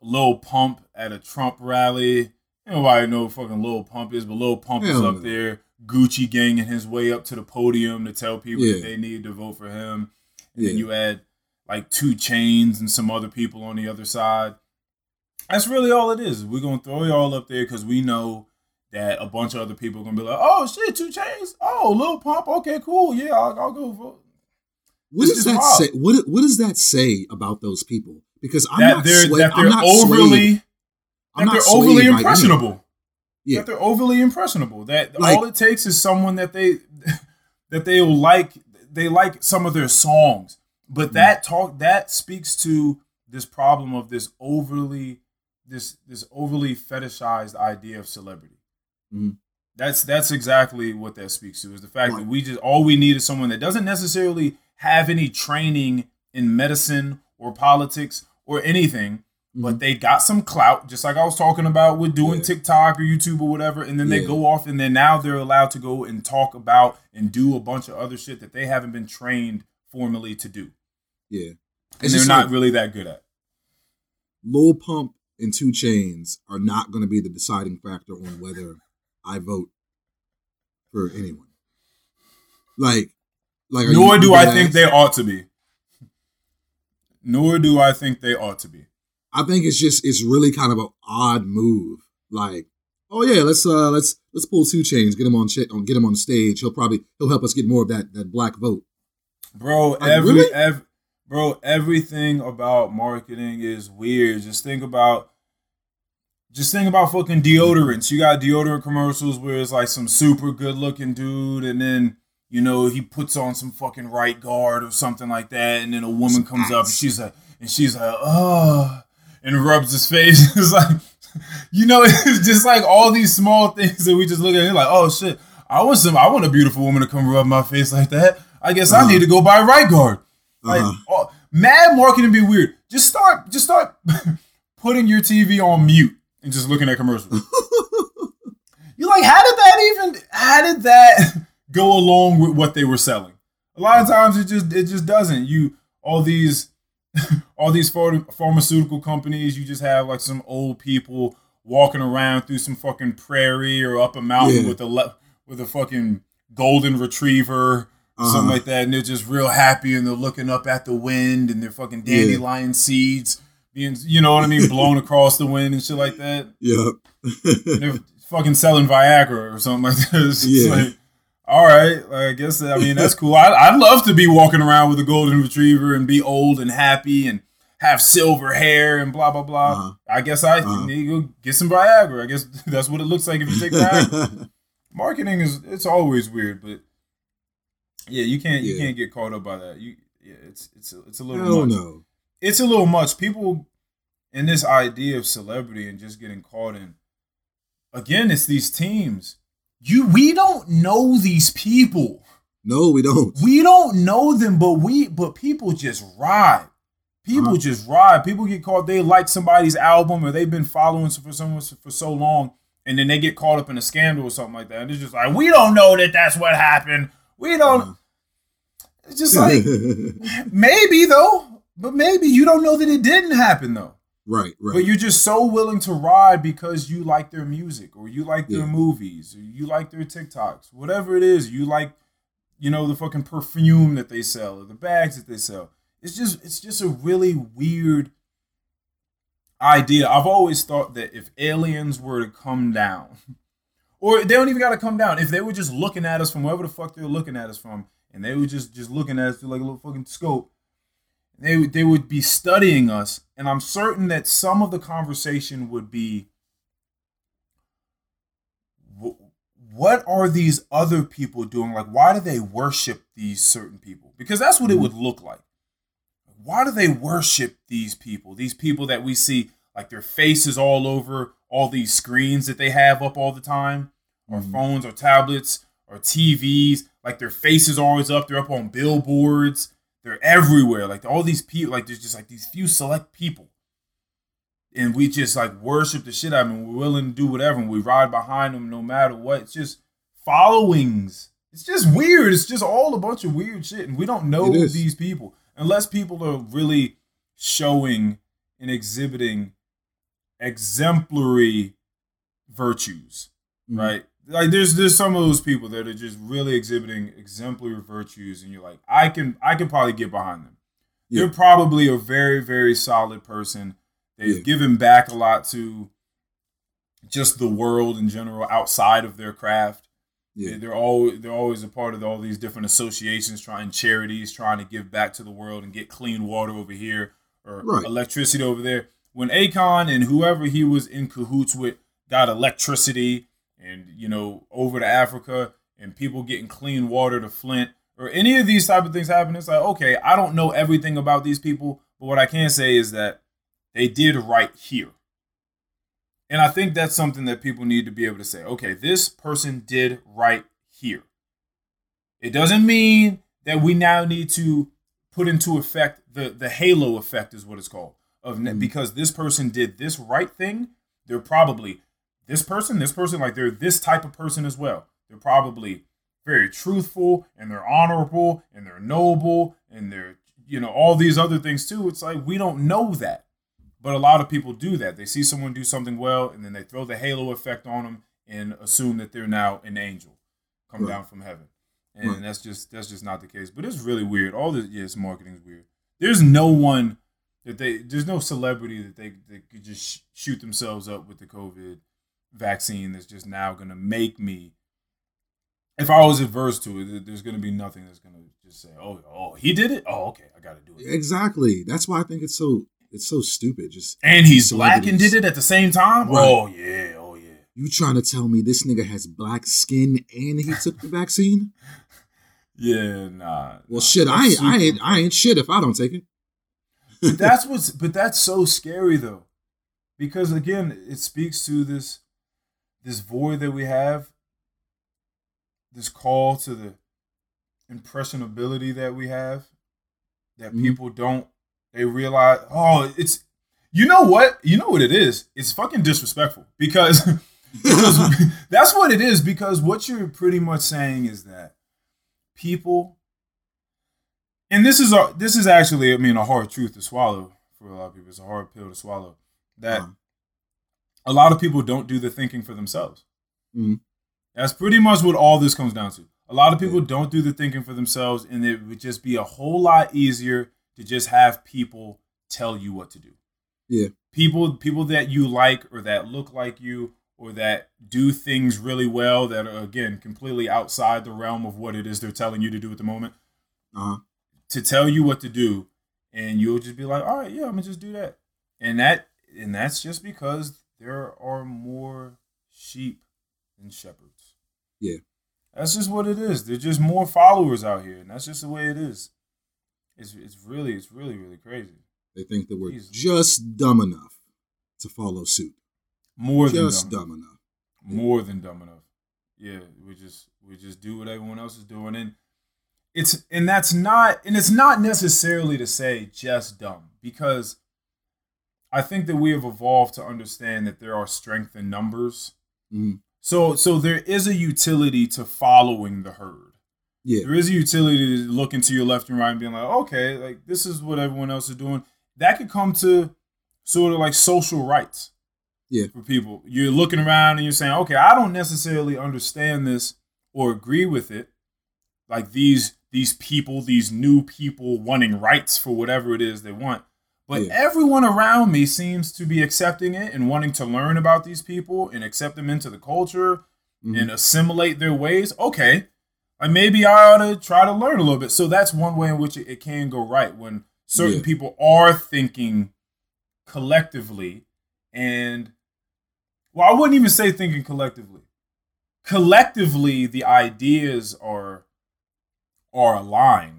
Lil Pump at a Trump rally. Nobody know fucking Lil Pump is, but Lil Pump is up no. there, Gucci ganging his way up to the podium to tell people that they need to vote for him. And Yeah. then you add like 2 Chainz and some other people on the other side. That's really all it is. We're gonna throw y'all up there because we know that a bunch of other people are gonna be like, "Oh shit, 2 Chainz. Oh, Lil Pump. Okay, cool. Yeah, I'll, I'll go vote." What It's does that wild. say? What what does that say about those people? Because I'm that not that I'm not overly swayed. I'm not they're overly impressionable. Yeah. That they're overly impressionable. That Like- all it takes is someone that they that they'll like. They like some of their songs, but Mhm. that talk that speaks to this problem of this overly this this overly fetishized idea of celebrity. Mhm. That's that's exactly what that speaks to is the fact Right. that we just all we need is someone that doesn't necessarily have any training in medicine or politics or anything, but Mhm. they got some clout, just like I was talking about with doing Yeah. TikTok or YouTube or whatever, and then they go off and then now they're allowed to go and talk about and do a bunch of other shit that they haven't been trained formally to do. yeah. And It's they're not like really that good at. Lil Pump and 2 Chainz are not going to be the deciding factor on whether I vote for anyone. Like, like. Nor do I dead think they ought to be. Nor do I think they ought to be. I think it's just it's really kind of an odd move. Like, oh yeah, let's uh let's let's pull 2 Chainz, get him on shit, on get him on stage. He'll probably he'll help us get more of that that black vote. Bro, Like, every, really? ev- bro, everything about marketing is weird. Just think about just think about fucking deodorants. You got deodorant commercials where it's like some super good looking dude and then you know he puts on some fucking right guard or something like that and then a woman comes up and she's like and she's like, "Oh," and rubs his face. it's like you know, it's just like all these small things that we just look at and like, "Oh shit, I want some I want a beautiful woman to come rub my face like that. I guess I Uh-huh. need to go buy right guard." Like, Uh-huh. oh, mad marketing be weird. Just start, just start putting your TV on mute and just looking at commercials. You're like, how did that even? How did that go along with what they were selling? A lot of times it just it just doesn't. You all these all these phar- pharmaceutical companies, you just have like some old people walking around through some fucking prairie or up a mountain Yeah. with a le- with a fucking golden retriever uh-huh. something like that, and they're just real happy and they're looking up at the wind and they're fucking dandelion yeah. seeds being, you know what I mean, blown across the wind and shit like that. Yep. they're fucking selling Viagra or something like this. Yeah. Like, all right, I guess I mean that's cool. I, I'd love to be walking around with a golden retriever and be old and happy and have silver hair and blah blah blah. Uh-huh. I guess I uh-huh. need to go get some Viagra. I guess that's what it looks like if you take Viagra. Marketing is it's always weird, but yeah, you can't yeah. you can't get caught up by that. You yeah, it's it's a, it's a little Hell much. No. It's a little much. People in this idea of celebrity and just getting caught in. Again, it's these teams. You we don't know these people. No, we don't. We don't know them, but we but people just ride. People uh-huh. just ride. People get caught. They like somebody's album or they've been following for someone for so long, and then they get caught up in a scandal or something like that. And it's just like we don't know that that's what happened. We don't. Uh-huh. It's just like maybe though, but maybe you don't know that it didn't happen though. Right, right. But you're just so willing to ride because you like their music or you like their yeah. movies or you like their TikToks, whatever it is. You like, you know, the fucking perfume that they sell or the bags that they sell. It's just, it's just a really weird idea. I've always thought that if aliens were to come down, or they don't even got to come down, if they were just looking at us from wherever the fuck they're looking at us from, and they were just just looking at us through like a little fucking scope, they they would be studying us, and I'm certain that some of the conversation would be, what are these other people doing? Like, why do they worship these certain people? Because that's what mm-hmm. it would look like. Why do they worship these people? These people that we see, like their faces all over all these screens that they have up all the time, or mm-hmm. phones, or tablets, or TVs. Like their faces always up. They're up on billboards they're everywhere. Like all these people, like there's just like these few select people. And we just like worship the shit out of them. We're willing to do whatever. And we ride behind them no matter what. It's just followings. It's just weird. It's just all a bunch of weird shit. And we don't know these people. Unless people are really showing and exhibiting exemplary virtues, mm-hmm. right? Like there's there's some of those people that are just really exhibiting exemplary virtues and you're like i can i can probably get behind them yeah. they're probably a very very solid person they've yeah. given back a lot to just the world in general outside of their craft yeah. they're always they're always a part of all these different associations trying charities trying to give back to the world and get clean water over here or right. electricity over there when akon and whoever he was in cahoots with got electricity and you know over to Africa and people getting clean water to Flint or any of these type of things happen, it's like okay, I don't know everything about these people, but what I can say is that they did right here. And I think that's something that people need to be able to say, okay, this person did right here. It doesn't mean that we now need to put into effect the the halo effect is what it's called of mm-hmm. because this person did this right thing, they're probably this person, this person, like they're this type of person as well. They're probably very truthful and they're honorable and they're noble and they're, you know, all these other things too. It's like we don't know that. But a lot of people do that. They see someone do something well and then they throw the halo effect on them and assume that they're now an angel come right. down from heaven. And right. that's just that's just not the case. But it's really weird. All this yes, marketing is weird. There's no one that they there's no celebrity that they, they could just shoot themselves up with the COVID vaccine that's just now going to make me if I was adverse to it, there's going to be nothing that's going to just say, "Oh, oh, he did it. Oh, okay, I got to do it." Exactly. That's why I think it's so it's so stupid. Just and he's black and did it at the same time. Right. Oh yeah, oh yeah. You trying to tell me this nigga has black skin and he took the vaccine? yeah, nah. Well, nah, shit, I ain't, I ain't, I ain't shit if I don't take it. but that's what's, but that's so scary though, because again, it speaks to this this void that we have, this call to the impressionability that we have, that mm-hmm. people don't they realize, oh, it's you know what? You know what it is? It's fucking disrespectful because, that's what it is. Because what you're pretty much saying is that people, and this is a this is actually, I mean, a hard truth to swallow for a lot of people. It's a hard pill to swallow. That uh-huh a lot of people don't do the thinking for themselves. Mm-hmm. That's pretty much what all this comes down to. A lot of people don't do the thinking for themselves, and it would just be a whole lot easier to just have people tell you what to do. Yeah. People people that you like or that look like you or that do things really well that are again completely outside the realm of what it is they're telling you to do at the moment. Uh-huh. To tell you what to do and you'll just be like, "All right, yeah, I'm to just do that." And that and that's just because there are more sheep than shepherds. Yeah. That's just what it is. There's just more followers out here, and that's just the way it is. It's it's really it's really really crazy. They think that we're just dumb enough to follow suit. More than Just dumb. dumb enough. More than dumb enough. Yeah, we just we just do what everyone else is doing, and it's and that's not and it's not necessarily to say just dumb because I think that we have evolved to understand that there are strength in numbers. Mhm. So so there is a utility to following the herd. Yeah. There is a utility to looking to your left and right and being like, okay, like this is what everyone else is doing. That could come to sort of like social rights. Yeah. For people. You're looking around and you're saying, okay, I don't necessarily understand this or agree with it. Like these these people, these new people wanting rights for whatever it is they want. But Yeah. everyone around me seems to be accepting it and wanting to learn about these people and accept them into the culture Mhm. and assimilate their ways. Okay, like maybe I ought to try to learn a little bit. So that's one way in which it, it can go right when certain Yeah. people are thinking collectively and well, I wouldn't even say thinking collectively. Collectively, the ideas are are aligned,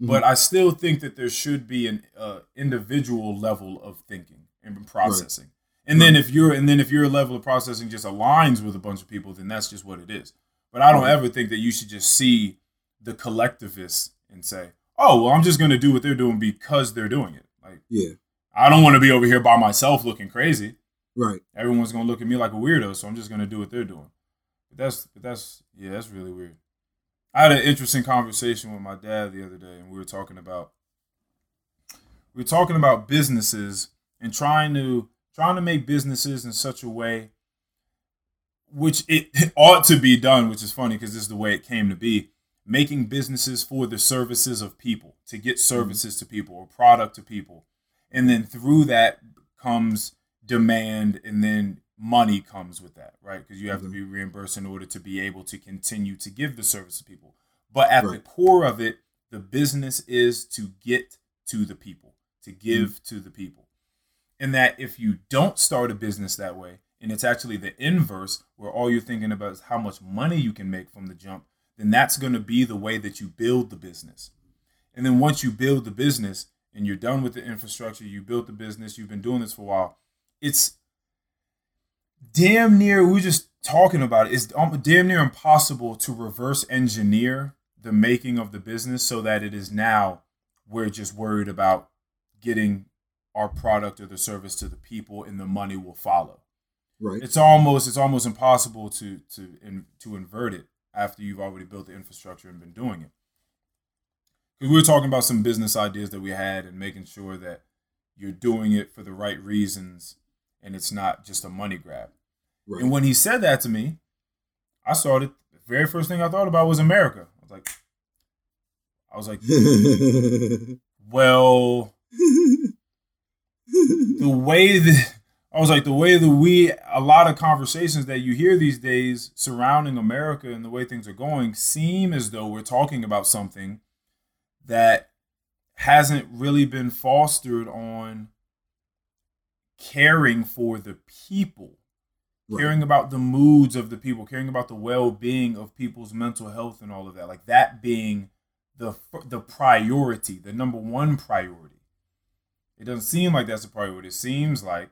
Mhm. but I still think that there should be an uh, individual level of thinking and processing. And then if you're and then if your level of processing just aligns with a bunch of people, then that's just what it is. But I don't Right. ever think that you should just see the collectivists and say, "Oh, well, I'm just going to do what they're doing because they're doing it." Like Yeah. I don't want to be over here by myself looking crazy. Right. Everyone's going to look at me like a weirdo, so I'm just going to do what they're doing. But that's but that's yeah, that's really weird. I had an interesting conversation with my dad the other day, and we were talking about we were talking about businesses and trying to trying to make businesses in such a way which it ought to be done, which is funny because this is the way it came to be. Making businesses for the services of people, to get mm-hmm. services to people or product to people. And then through that comes demand and then money comes with that, right? Because you have to mm-hmm. be reimbursed in order to be able to continue to give the service to people. But at the core of it, the business is to get to the people, to give mm. to the people. And that if you don't start a business that way, and it's actually the inverse, where all you're thinking about is how much money you can make from the jump, then that's going to be the way that you build the business. And then once you build the business and you're done with the infrastructure, you built the business, you've been doing this for a while, it's damn near, we were just talking about it, it's um, damn near impossible to reverse engineer the making of the business so that it is now we're just worried about getting our product or the service to the people and the money will follow Right. it's almost it's almost impossible to to in, to invert it after you've already built the infrastructure and been doing it. Because we were talking about some business ideas that we had and making sure that you're doing it for the right reasons and it's not just a money grab. Right. And when he said that to me, I started the very first thing I thought about was America. I was like, I was like, well, the way that I was like the way that we a lot of conversations that you hear these days surrounding America and the way things are going seem as though we're talking about something that hasn't really been fostered on caring for the people Right. caring about the moods of the people caring about the well-being of people's mental health and all of that like that being the the priority the number one priority. It doesn't seem like that's a priority. It seems like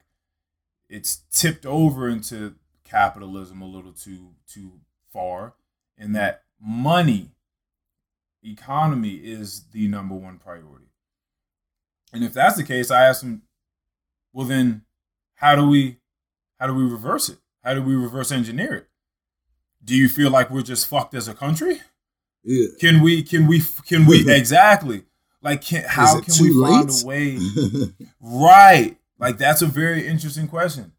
it's tipped over into capitalism a little too too far and mm. that money economy is the number one priority. And if that's the case i ask them, well then how do we how do we reverse it how do we reverse engineer it do you feel like we're just fucked as a country yeah. can we can we can we exactly like can, how can we too find a way Right. Like that's a very interesting question.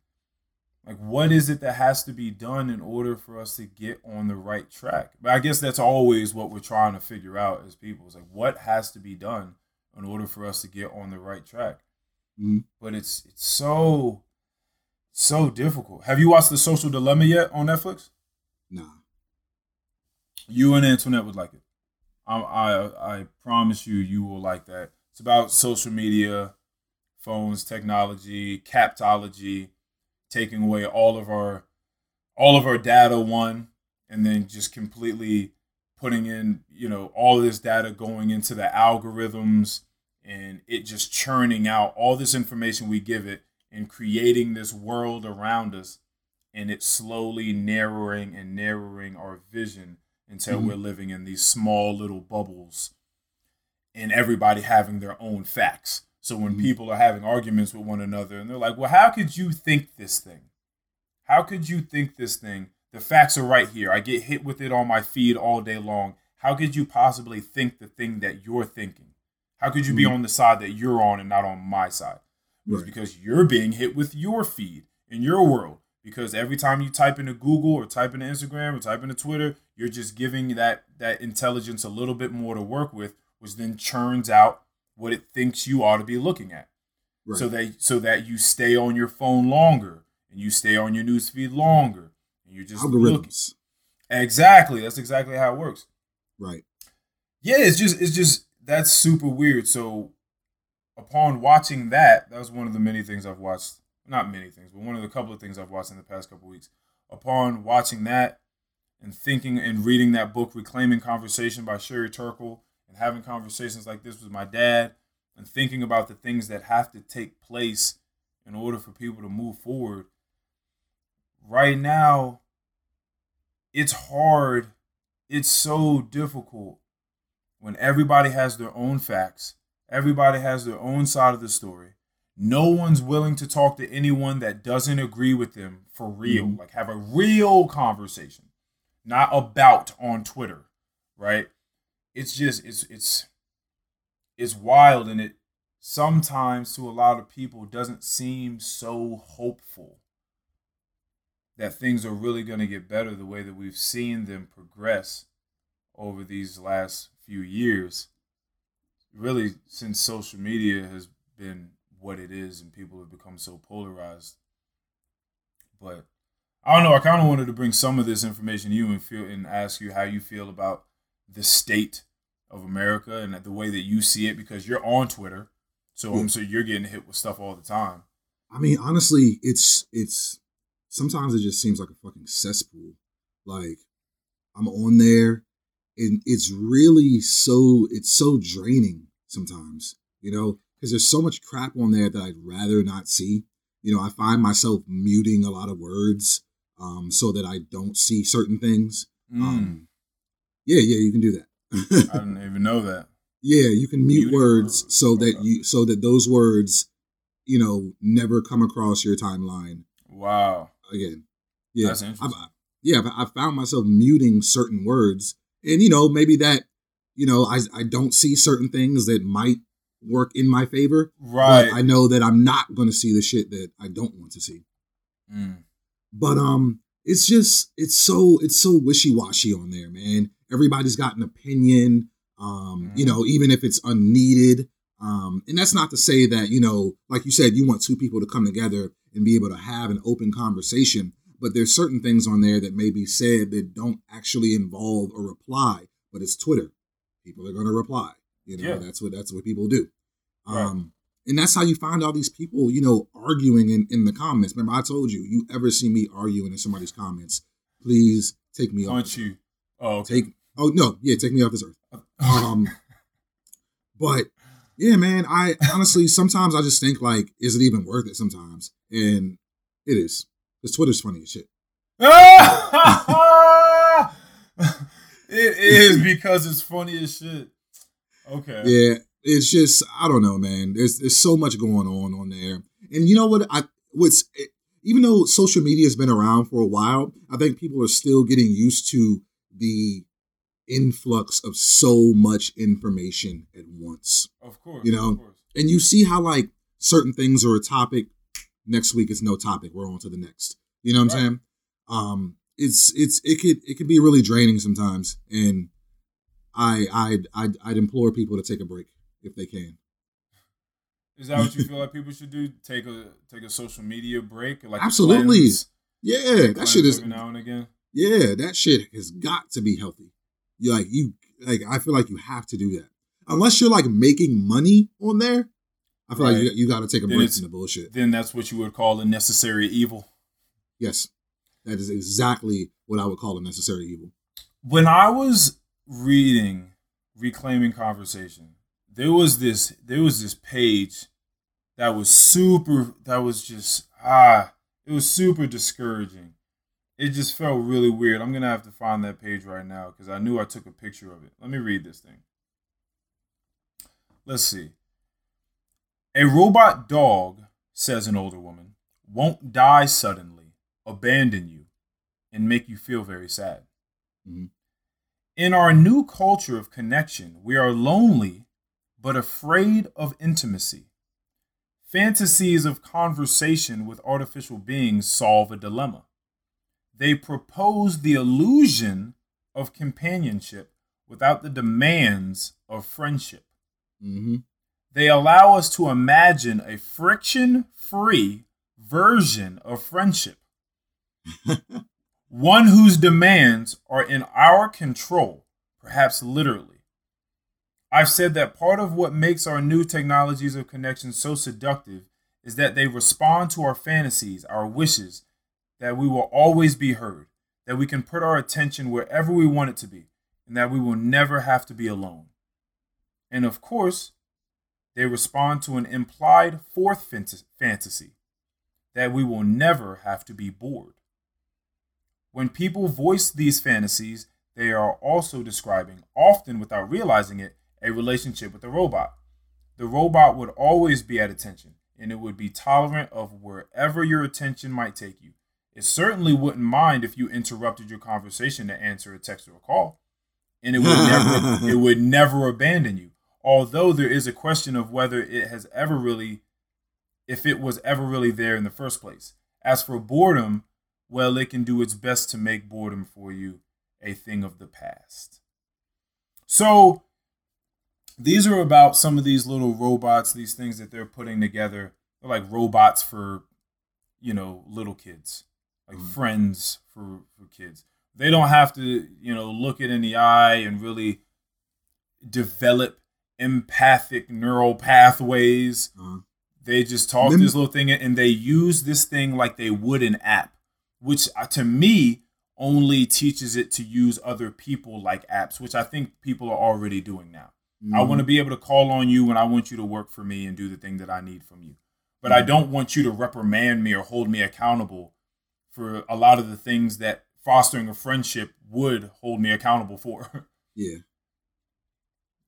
Like, what is it that has to be done in order for us to get on the right track? But I guess that's always what we're trying to figure out as people. It's like, what has to be done in order for us to get on the right track? Mhm. But it's it's so so difficult. Have you watched The Social Dilemma yet on Netflix? Nah. You and Antoinette would like it. I I, I promise you, you will like that. It's about social media, phones, technology, captology, taking away all of our all of our data one, and then just completely putting in you know all of this data going into the algorithms and it just churning out all this information we give it and creating this world around us and it's slowly narrowing and narrowing our vision until Mhm. we're living in these small little bubbles and everybody having their own facts. So when Mhm. people are having arguments with one another and they're like, "Well, how could you think this thing? How could you think this thing? The facts are right here. I get hit with it on my feed all day long. How could you possibly think the thing that you're thinking? How could you be Mhm. on the side that you're on and not on my side? It's Right. because you're being hit with your feed in your world. Because every time you type into Google or type into Instagram or type into Twitter, you're just giving that that intelligence a little bit more to work with, which then churns out what it thinks you ought to be looking at. Right. So that so that you stay on your phone longer and you stay on your newsfeed longer. And you're just looking. Algorithms. Exactly. That's exactly how it works. Right. Yeah, it's just it's just that's super weird. So upon watching that, that was one of the many things I've watched. Not many things, but one of the couple of things I've watched in the past couple weeks. Upon watching that and thinking and reading that book, Reclaiming Conversation by Sherry Turkle, and having conversations like this with my dad, and thinking about the things that have to take place in order for people to move forward. Right now, it's hard. It's so difficult when everybody has their own facts, everybody has their own side of the story. No one's willing to talk to anyone that doesn't agree with them for real. Mhm. Like have a real conversation, not about on Twitter, right? It's just it's it's it's wild and it sometimes to a lot of people doesn't seem so hopeful that things are really going to get better the way that we've seen them progress over these last few years. Really, since social media has been what it is and people have become so polarized. But I don't know. I kind of wanted to bring some of this information to you and feel and ask you how you feel about the state of America and the way that you see it because you're on Twitter, so Yeah. sure you're getting hit with stuff all the time. I mean, honestly, it's it's sometimes it just seems like a fucking cesspool. Like I'm on there and it's really so it's so draining sometimes, you know, because there's so much crap on there that I'd rather not see. You know, I find myself muting a lot of words um so that I don't see certain things. Mm, Um yeah, yeah, you can do that. I didn't even know that. Yeah, you can mute words so that you so that those words, you know, never come across your timeline Wow, again. Yeah, that's I've, yeah, I found myself muting certain words, and you know, maybe that, you know, I I don't see certain things that might work in my favor, Right. but I know that I'm not going to see the shit that I don't want to see. Mm. But um, it's just it's so it's so wishy washy on there, man. Everybody's got an opinion. Um, you Mhm. know, even if it's unneeded. Um, and that's not to say that you know, like you said, you want two people to come together and be able to have an open conversation. But there's certain things on there that may be said that don't actually involve a reply, but it's Twitter. People are going to reply. You know, Yeah. that's what that's what people do. Right. Um, and that's how you find all these people, you know, arguing in, in the comments. Remember, I told you, you ever see me arguing in somebody's comments, please take me off. Aren't this you? Oh, okay. Take oh no, yeah, take me off this earth. Um, but yeah, man, I honestly sometimes I just think like, is it even worth it? Sometimes, and it is. Because Twitter's funny as shit. it is because it's funny as shit. Okay. Yeah, it's just I don't know, man. There's there's so much going on on there, and you know what? I what's even though social media has been around for a while, I think people are still getting used to the influx of so much information at once. Of course. You know, course. And you see how like certain things are a topic, next week is no topic. We're on to the next. You know what I'm saying? Um, it's it's it could it could be really draining sometimes, and I I'd I'd, I'd implore people to take a break if they can. Is that what you feel like people should do? Take a take a social media break, like Absolutely. cleanse- Yeah, that shit is every now and again. yeah, that shit has got to be healthy. You like you like I feel like you have to do that unless you're like making money on there. I feel like you, you got to take a Then break from the bullshit. Then that's what you would call a necessary evil. Yes, that is exactly what I would call a necessary evil. when I was reading Reclaiming Conversation, there was this there was this page that was super that was just ah it was super discouraging. It just felt really weird. I'm gonna have to find that page right now because I knew I took a picture of it. Let me read this thing. Let's see. A robot dog, says an older woman, won't die suddenly, abandon you, and make you feel very sad. Mhm. In our new culture of connection, we are lonely but afraid of intimacy. Fantasies of conversation with artificial beings solve a dilemma. They propose the illusion of companionship without the demands of friendship. hmm They allow us to imagine a friction free version of friendship, one whose demands are in our control, perhaps literally. I've said that part of what makes our new technologies of connection so seductive is that they respond to our fantasies, our wishes, that we will always be heard, that we can put our attention wherever we want it to be, and that we will never have to be alone. And of course, they respond to an implied fourth fantasy that we will never have to be bored. When people voice these fantasies, they are also describing, often without realizing it, a relationship with a robot. The robot would always be at attention, and it would be tolerant of wherever your attention might take you. It certainly wouldn't mind if you interrupted your conversation to answer a text or a call, and it would never it would never abandon you. Although there is a question of whether it has ever really if it was ever really there in the first place. As for boredom, well, it can do its best to make boredom for you a thing of the past. So, these are about some of these little robots, these things that they're putting together. They're like robots for, you know, little kids, like Mhm. friends for, for kids. They don't have to, you know, look it in the eye and really develop empathic neural pathways. Uh, They just talk this little thing and they use this thing like they would an app, which uh, to me only teaches it to use other people like apps, which I think people are already doing now. I mhm. want to be able to call on you when I want you to work for me and do the thing that I need from you. But I don't want you to reprimand me or hold me accountable for a lot of the things that fostering a friendship would hold me accountable for. yeah.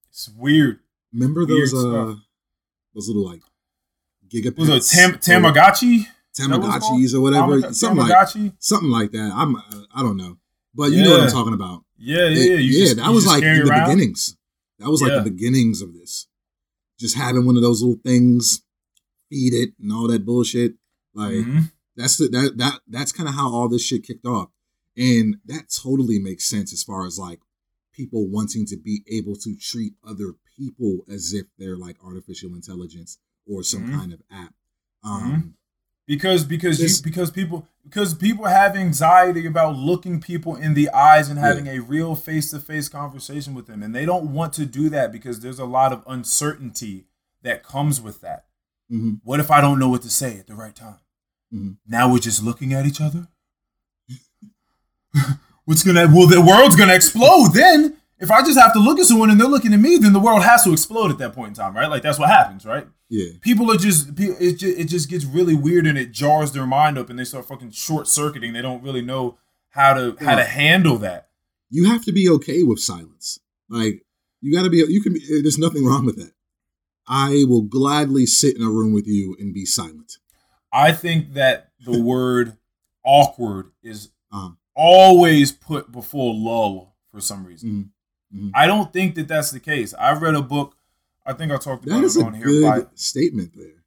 it's weird. Remember Weird those uh stuff. those little like Giga Pets? Was it Tam- Tamagotchi? Tamagotchis or whatever, Tamaga- something like something like that. I'm uh, I don't know, but you know what I'm talking about. Yeah, yeah, It- yeah. Yeah, just- that was like in the around. beginnings. That was like Yeah. the beginnings of this. Just having one of those little things, feed it and all that bullshit. Like Mhm. that's the, that that that's kind of how all this shit kicked off, and that totally makes sense as far as like people wanting to be able to treat other people as if they're like artificial intelligence or some Mhm. kind of app. Um, because because you because people because people have anxiety about looking people in the eyes and having a real face-to-face conversation with them. And they don't want to do that because there's a lot of uncertainty that comes with that. Mhm. what if i don't know what to say at the right time? Mhm. now we're just looking at each other? What's gonna well the world's gonna explode then. If i just have to look at someone and they're looking at me then the world has to explode at that point in time right? Like that's what happens right Yeah, people are just it just, it just gets really weird and it jars their mind up and they start fucking short circuiting they don't really know how to how to handle that you have to be okay with silence. Like you got to be. You can. Be, there's nothing wrong with that. I will gladly sit in a room with you and be silent. i think that the word awkward is Uh, always put before lull for some reason mhm, mhm. i don't think that that's the case i read a book i think i talked about That is it a here good by statement there.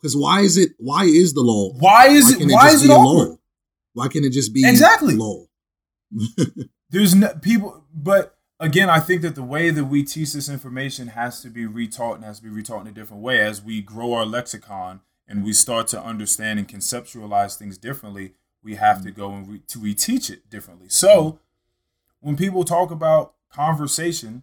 Because why is it? Why is the lull? why is can't it why just is it be a awkward lull? Why can't it just be Exactly. lol? There's no people, but again, I think that the way that we teach this information has to be retaught and has to be retaught in a different way as we grow our lexicon and we start to understand and conceptualize things differently. We have to mm. go and re- to reteach it differently. So when people talk about conversation,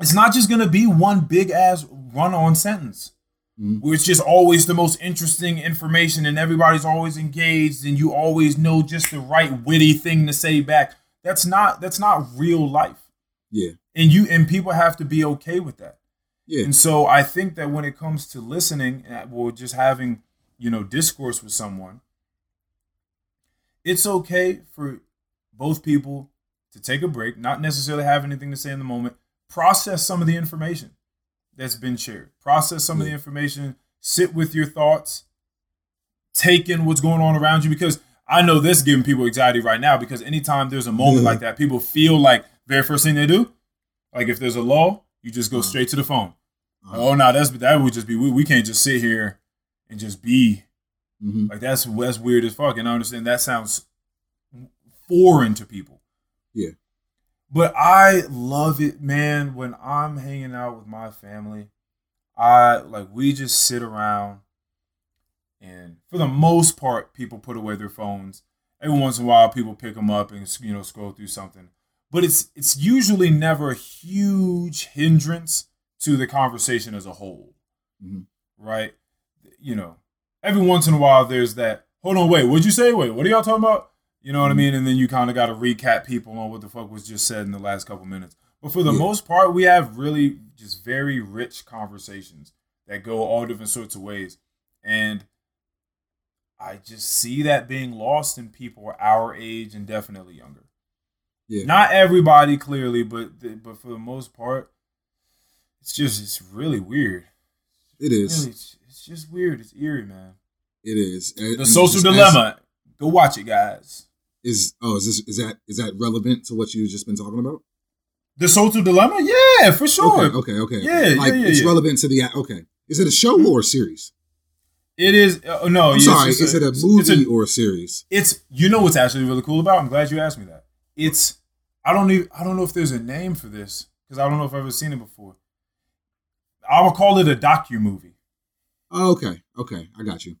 it's not just going to be one big ass run on sentence Mhm. where it's just always the most interesting information and everybody's always engaged and you always know just the right witty thing to say back. That's not that's not real life. Yeah, And you and people have to be okay with that. yeah, And so I think that when it comes to listening uh, or just having, you know, discourse with someone, it's okay for both people to take a break, not necessarily have anything to say in the moment, process some of the information that's been shared, process some of the information, sit with your thoughts, take in what's going on around you because I know this is giving people anxiety right now because anytime there's a moment Yeah. like that, people feel like very first thing they do, like if there's a lull, you just go Uh-huh. straight to the phone. Uh-huh. Oh no, that's that would just be we, we can't just sit here and just be hmm like that's that's weird as fuck. And I understand that sounds foreign to people. Yeah. But I love it, man, when I'm hanging out with my family. I like we just sit around and for the most part people put away their phones. Every once in a while people pick them up and you know scroll through something. But it's it's usually never a huge hindrance to the conversation as a whole. Mhm. Right? You know, every once in a while there's that, hold on, wait, what'd you say? Wait, what are y'all talking about? You know what I Mhm. mean? And then you kind of got to recap people on what the fuck was just said in the last couple minutes. But for the Yeah. most part, we have really just very rich conversations that go all different sorts of ways. And I just see that being lost in people our age and definitely younger. Yeah. Not everybody clearly, but the, but for the most part, it's just it's really weird. It is. Really, it's, it's just weird. It's eerie, man. It is. And- The Social just as- Dilemma. Go watch it, guys. Is oh is this is that is that relevant to what you've just been talking about? The Social Dilemma? Yeah, for sure. Okay, okay, okay. Yeah, like yeah, yeah, it's yeah. relevant to the okay. Is it a show or a series? It is. Uh, no, I'm sorry. Is it a movie a- or a series? it's you know what's actually really cool about. it? I'm glad you asked me that. It's I don't even I don't know if there's a name for this because I don't know if I've ever seen it before. I would call it a docu movie. Oh, okay, okay. I got you.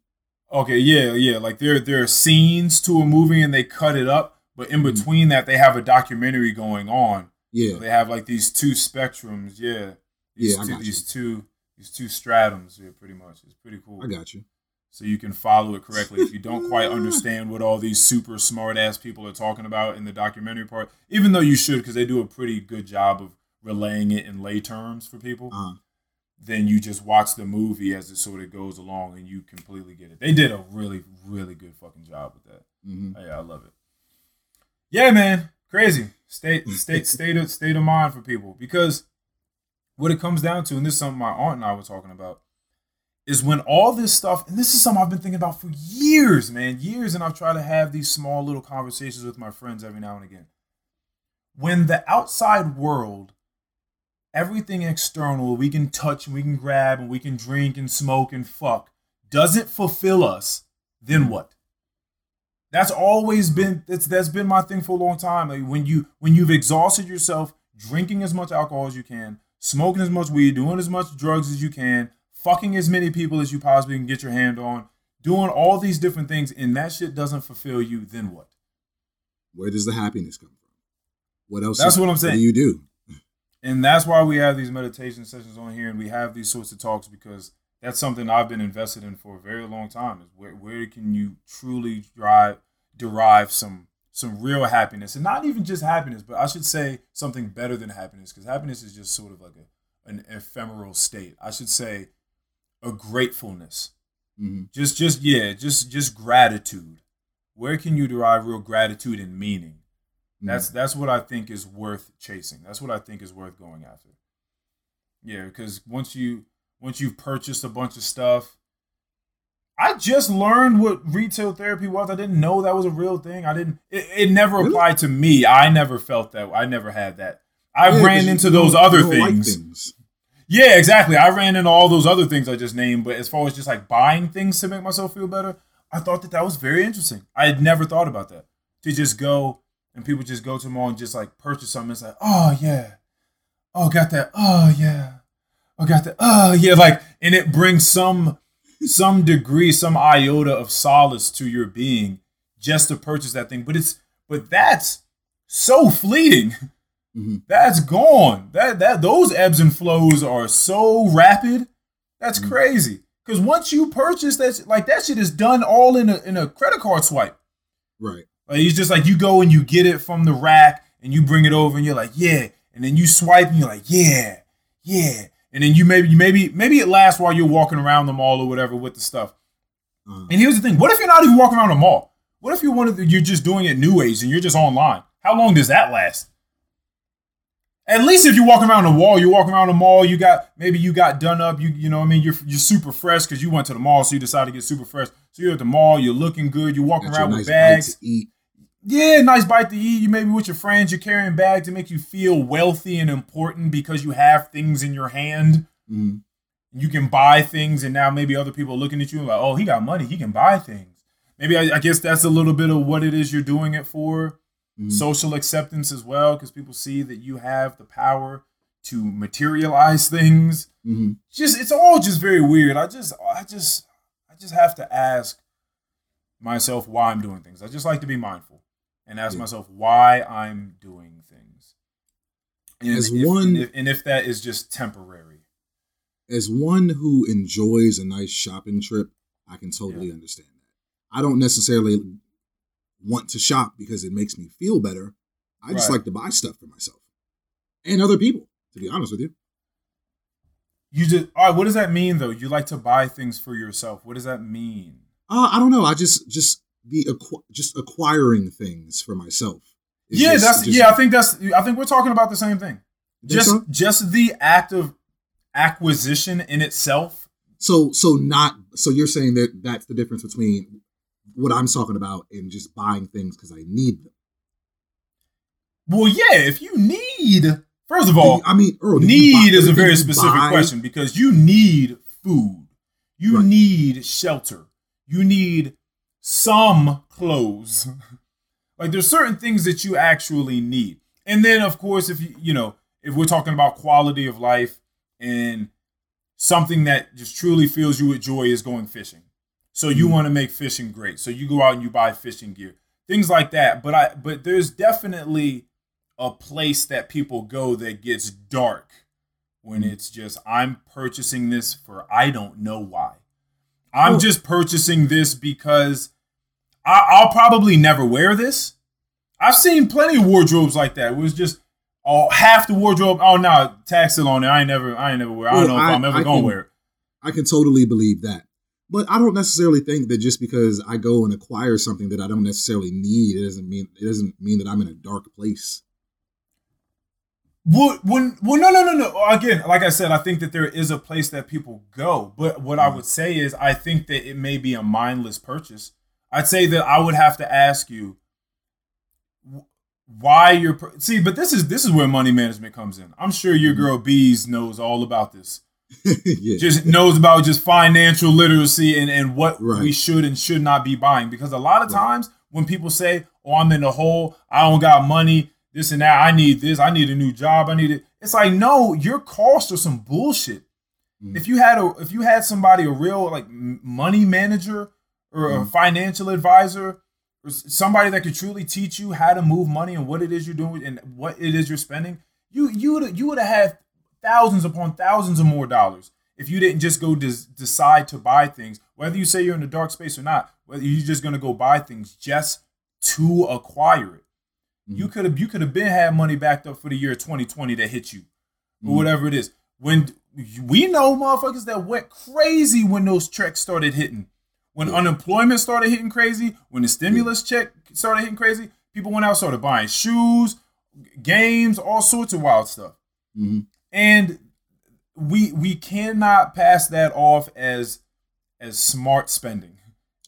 Okay, yeah, yeah. Like there there are scenes to a movie and they cut it up, but in Mhm. between that they have a documentary going on. Yeah, So they have like these two spectrums, yeah. These Yeah, I two, got you. these two these two stratums, yeah, pretty much. It's pretty cool. I got you. so you can follow it correctly if you don't quite understand what all these super smart ass people are talking about in the documentary part even though you should because they do a pretty good job of relaying it in lay terms for people Uh, then you just watch the movie as it sort of goes along and you completely get it. They did a really really good fucking job with that. Mhm. yeah i love it. Yeah man crazy. State state state of state of mind for people. Because what it comes down to and this is something my aunt and i were talking about is when all this stuff, and this is something I've been thinking about for years, man, years, and I've tried to have these small little conversations with my friends every now and again. When the outside world, everything external, we can touch and we can grab and we can drink and smoke and fuck, doesn't fulfill us, then what? That's always been that's that's been my thing for a long time. Like when you when you've exhausted yourself, drinking as much alcohol as you can, smoking as much weed, doing as much drugs as you can, fucking as many people as you possibly can get your hand on, doing all these different things, and that shit doesn't fulfill you, then what? Where does the happiness come from? What else? That's is- what I'm saying. What do you do? And that's why we have these meditation sessions on here and we have these sorts of talks because that's something I've been invested in for a very long time. Is where where can you truly drive derive some some real happiness and not even just happiness, but I should say something better than happiness because happiness is just sort of like a an ephemeral state. I should say a gratefulness. hmm Just just yeah, just just gratitude. Where can you derive real gratitude and meaning? That's mm. that's what I think is worth chasing. That's what I think is worth going after. Yeah, because once you once you've purchased a bunch of stuff, I just learned what retail therapy was. I didn't know that was a real thing. I didn't. It, it never Really? applied to me. I never felt that. I never had that. I Yeah, ran into those other don't like things. things. Yeah, exactly. I ran into all those other things I just named, but as far as just like buying things to make myself feel better, I thought that that was very interesting. I had never thought about that. To just go and people just go to the mall and just like purchase something. It's like, oh yeah, oh got that, oh yeah, oh got that, oh yeah, like, and it brings some some degree, some iota of solace to your being just to purchase that thing. But it's but that's so fleeting. Mm-hmm. That's gone. That that those ebbs and flows are so rapid. That's mm-hmm. crazy. Because once you purchase that, like that shit is done all in a in a credit card swipe. Right. Like it's just like you go and you get it from the rack and you bring it over and you're like, yeah. And then you swipe and you're like, yeah, yeah. And then you maybe maybe maybe it lasts while you're walking around the mall or whatever with the stuff. Uh-huh. And here's the thing: what if you're not even walking around the mall? What if you're one of the, you're just doing it new age and you're just online? How long does that last? At least if you're walking around the wall, you're walking around the mall, you got maybe you got done up, you you know what I mean, you're you're super fresh because you went to the mall, so you decided to get super fresh. So you're at the mall, you're looking good, you're walking around with nice bags. Yeah, nice bite to eat. You maybe with your friends, you're carrying bags to make you feel wealthy and important because you have things in your hand. Mm. You can buy things, and now maybe other people are looking at you like, oh, he got money, he can buy things. Maybe I, I guess that's a little bit of what it is you're doing it for. Mm. Social acceptance as well, because people see that you have the power to materialize things. Mm-hmm. Just it's all just very weird. I just I just I just have to ask myself why I'm doing things. I just like to be mindful and ask yeah. myself why I'm doing things. And as if, one, and if, and if that is just temporary. As one who enjoys a nice shopping trip, I can totally yeah. understand that. I don't necessarily want to shop because it makes me feel better. I just right. like to buy stuff for myself and other people. To be honest with you, you just all right. What does that mean though? You like to buy things for yourself. What does that mean? Uh, I don't know. I just just the acqu- just acquiring things for myself. Yeah, just, that's just, yeah. I think that's. I think we're talking about the same thing. Just so? just the act of acquisition in itself. So so not so you're saying that that's the difference between what I'm talking about and just buying things because I need them. Well, yeah. If you need, first of all, I mean, Erle, need is a very specific buy? question because you need food, you right. need shelter, you need some clothes. like there's certain things that you actually need. And then of course if you you know, if we're talking about quality of life and something that just truly fills you with joy is going fishing. So you mm-hmm. want to make fishing great. So you go out and you buy fishing gear. Things like that. But I but there's definitely a place that people go that gets dark when mm-hmm. it's just I'm purchasing this for I don't know why. I'm oh. just purchasing this because I, will probably never wear this. I've seen plenty of wardrobes like that. It was just oh half the wardrobe. Oh no, tax it on it. I ain't never I ain't never wear. I don't well, know if I, am ever I gonna can, wear it. I can totally believe that. But I don't necessarily think that just because I go and acquire something that I don't necessarily need, it doesn't mean it doesn't mean that I'm in a dark place. Well, when, well, no, no, no, no. Again, like I said, I think that there is a place that people go. But what I mm. would say is, I think that it may be a mindless purchase. I'd say that I would have to ask you why you're see, but this is this is where money management comes in. I'm sure your mm-hmm. girl Bees knows all about this. yeah. Just knows about just financial literacy and, and what right. we should and should not be buying. Because a lot of right. times when people say, Oh, I'm in the hole, I don't got money, this and that, I need this, I need a new job, I need it. It's like, no, your costs are some bullshit. Mm. If you had a if you had somebody, a real like money manager or mm. a financial advisor or somebody that could truly teach you how to move money and what it is you're doing and what it is you're spending, you you would you would have had thousands upon thousands of more dollars if you didn't just go des- decide to buy things. Whether you say you're in the dark space or not, whether you're just gonna go buy things just to acquire it. Mm. You could have you could have been had money backed up for the year 2020 that hit you, or mm. whatever it is. When we know motherfuckers that went crazy when those checks started hitting when yeah. unemployment started hitting crazy, when the stimulus check started hitting crazy, people went out started buying shoes, games, all sorts of wild stuff. Mm-hmm. And we we cannot pass that off as as smart spending.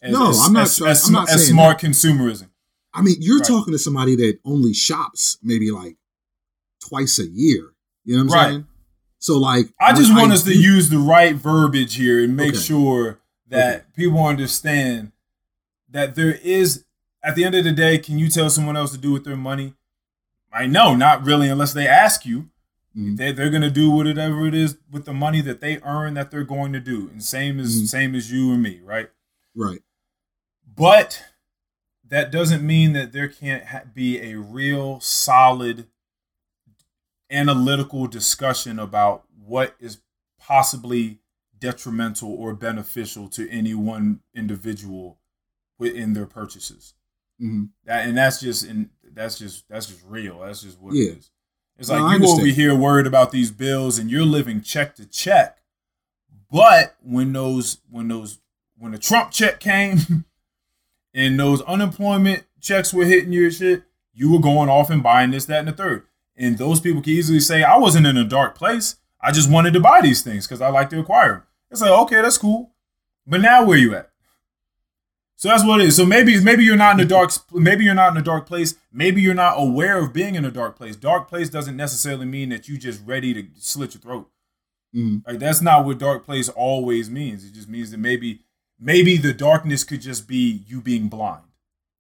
As, no, as, I'm not. As, I'm not as smart that. consumerism. I mean, you're right. talking to somebody that only shops maybe like twice a year. You know what I'm right. saying? So like, I just want I us do, to use the right verbiage here and make okay. sure that okay. people understand that there is at the end of the day, can you tell someone else to do with their money? I know, not really, unless they ask you. Mhm. They, they're gonna do whatever it is with the money that they earn that they're going to do, and same as Mhm. same as you and me, right? Right. But that doesn't mean that there can't ha- be a real solid analytical discussion about what is possibly detrimental or beneficial to any one individual within their purchases. hmm That and that's just and that's just that's just real. That's just what Yeah. it is. It's No, like you over here worried about these bills and you're living check to check. But when those when those when the Trump check came and those unemployment checks were hitting your shit, you were going off and buying this, that, and the third. And those people can easily say, I wasn't in a dark place. I just wanted to buy these things because I like to acquire them. It's like, okay, that's cool. But now where you at? So that's what it is. So maybe maybe you're not in a dark maybe you're not in a dark place. Maybe you're not aware of being in a dark place. Dark place doesn't necessarily mean that you just ready to slit your throat. hmm Like that's not what dark place always means. It just means that maybe maybe the darkness could just be you being blind.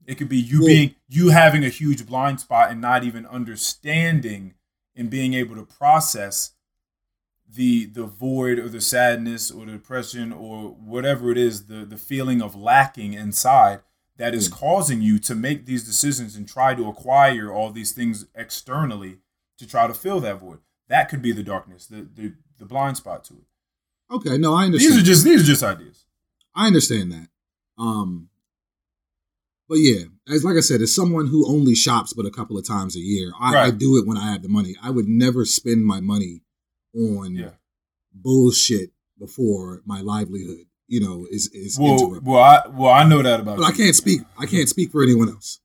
It could be you Well- being you having a huge blind spot and not even understanding and being able to process the the void or the sadness or the depression or whatever it is the the feeling of lacking inside that is hmm. causing you to make these decisions and try to acquire all these things externally to try to fill that void that could be the darkness the the, the blind spot to it Okay. No, I understand. these are just these are just ideas I understand that. Um, but yeah, as like I said, as someone who only shops but a couple of times a year, I, I do it when I have the money. I would never spend my money on yeah bullshit before my livelihood, you know, is is well well i well i know that about But I can't speak. I can't speak for anyone else.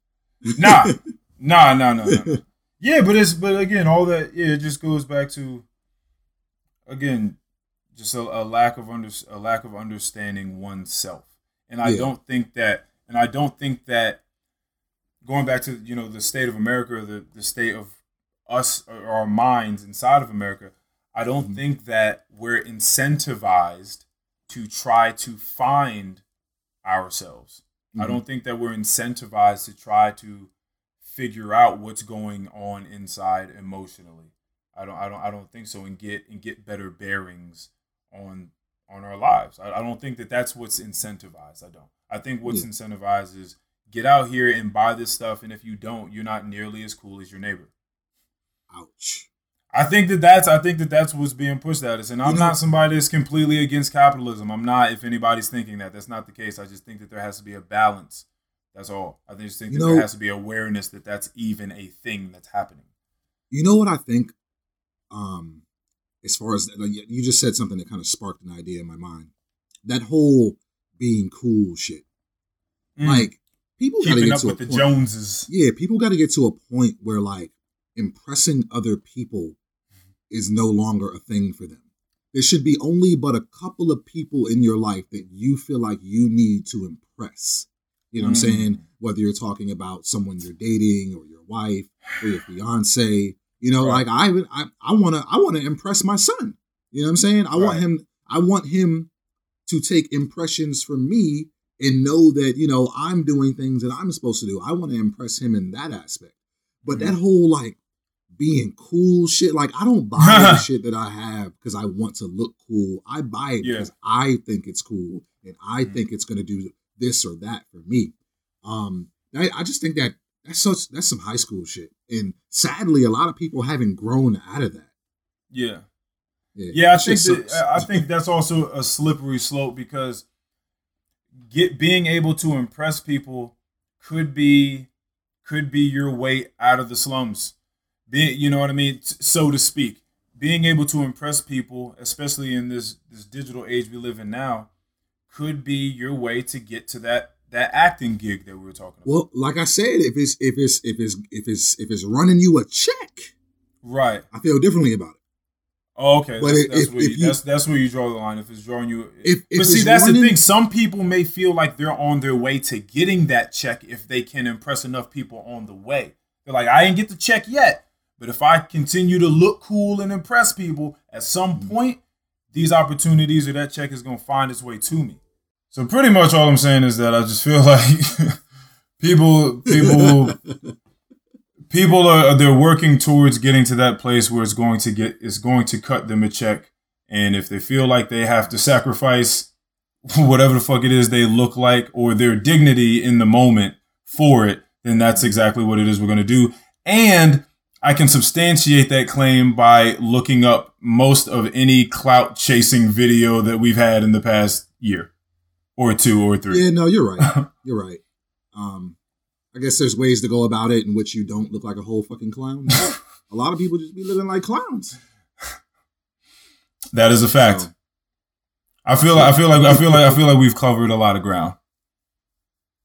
Nah. Nah, nah, nah, nah. Yeah, but it's but again, all that yeah, it just goes back to again, just a, a lack of under a lack of understanding oneself. And I Yeah. don't think that and I don't think that going back to, you know, the state of America, the, the state of us or our minds inside of America, I don't Mhm. think that we're incentivized to try to find ourselves. I Mhm. don't think that we're incentivized to try to figure out what's going on inside emotionally. I don't I don't I don't think so and get and get better bearings on on our lives. I, I don't think that that's what's incentivized. I don't. I think what's Yeah. incentivized is get out here and buy this stuff and if you don't, you're not nearly as cool as your neighbor. Ouch. I think that that's I think that that's what's being pushed at us, and I'm You know- not somebody that's completely against capitalism. I'm not. If anybody's thinking that, that's not the case. I just think that there has to be a balance. That's all. I just think that know- there has to be awareness that that's even a thing that's happening. You know what I think? Um, as far as like, you just said something that kind of sparked an idea in my mind. That whole being cool shit. Like people got to Mm. get to a the point. Joneses. yeah, people got to get to a point where like impressing other people is no longer a thing for them. There should be only but a couple of people in your life that you feel like you need to impress. You know what I'm Mm. saying? Whether you're talking about someone you're dating or your wife or your fiance, you know, Right. like I I I want to I want to impress my son. You know what I'm saying? I want him I want him to take impressions from me and know that you know I'm doing things that I'm supposed to do. I want to impress him in that aspect. But that whole like being cool shit, like I don't buy the shit that I have because I want to look cool. I buy it Yeah. because I think it's cool and I Mhm. think it's going to do this or that for me. Um, I, I just think that that's such that's some high school shit, and sadly, a lot of people haven't grown out of that. Yeah. Yeah, Yeah, I think that. I think that's also a slippery slope because get being able to impress people could be could be your way out of the slums. Be, you know what I mean, so to speak. Being able to impress people, especially in this this digital age we live in now, could be your way to get to that that acting gig that we were talking about. Well, like I said, if it's if it's if it's if it's if it's running you a check, right. I feel differently about it. Oh, okay. But That's, if- that's where you, you- that's that's where you draw the line. If it's drawing you, If- if but see, that's the thing. Some people may feel like they're on their way to getting that check if they can impress enough people on the way. They're like, I didn't get the check yet, but if I continue to look cool and impress people, at some Mm-hmm. point, these opportunities or that check is gonna find its way to me. So pretty much all I'm saying is that I just feel like people people people are they're working towards getting to that place where it's going to get it's going to cut them a check. And if they feel like they have to sacrifice whatever the fuck it is they look like or their dignity in the moment for it then that's exactly what it is we're going to do. And I can substantiate that claim by looking up most of any clout chasing video that we've had in the past year or two or three. Yeah, no, you're right. You're right. Um, I guess there's ways to go about it in which you don't look like a whole fucking clown. a lot of people just be living like clowns. That is a fact. So, I feel like I feel like I feel like I feel like we've covered a lot of ground.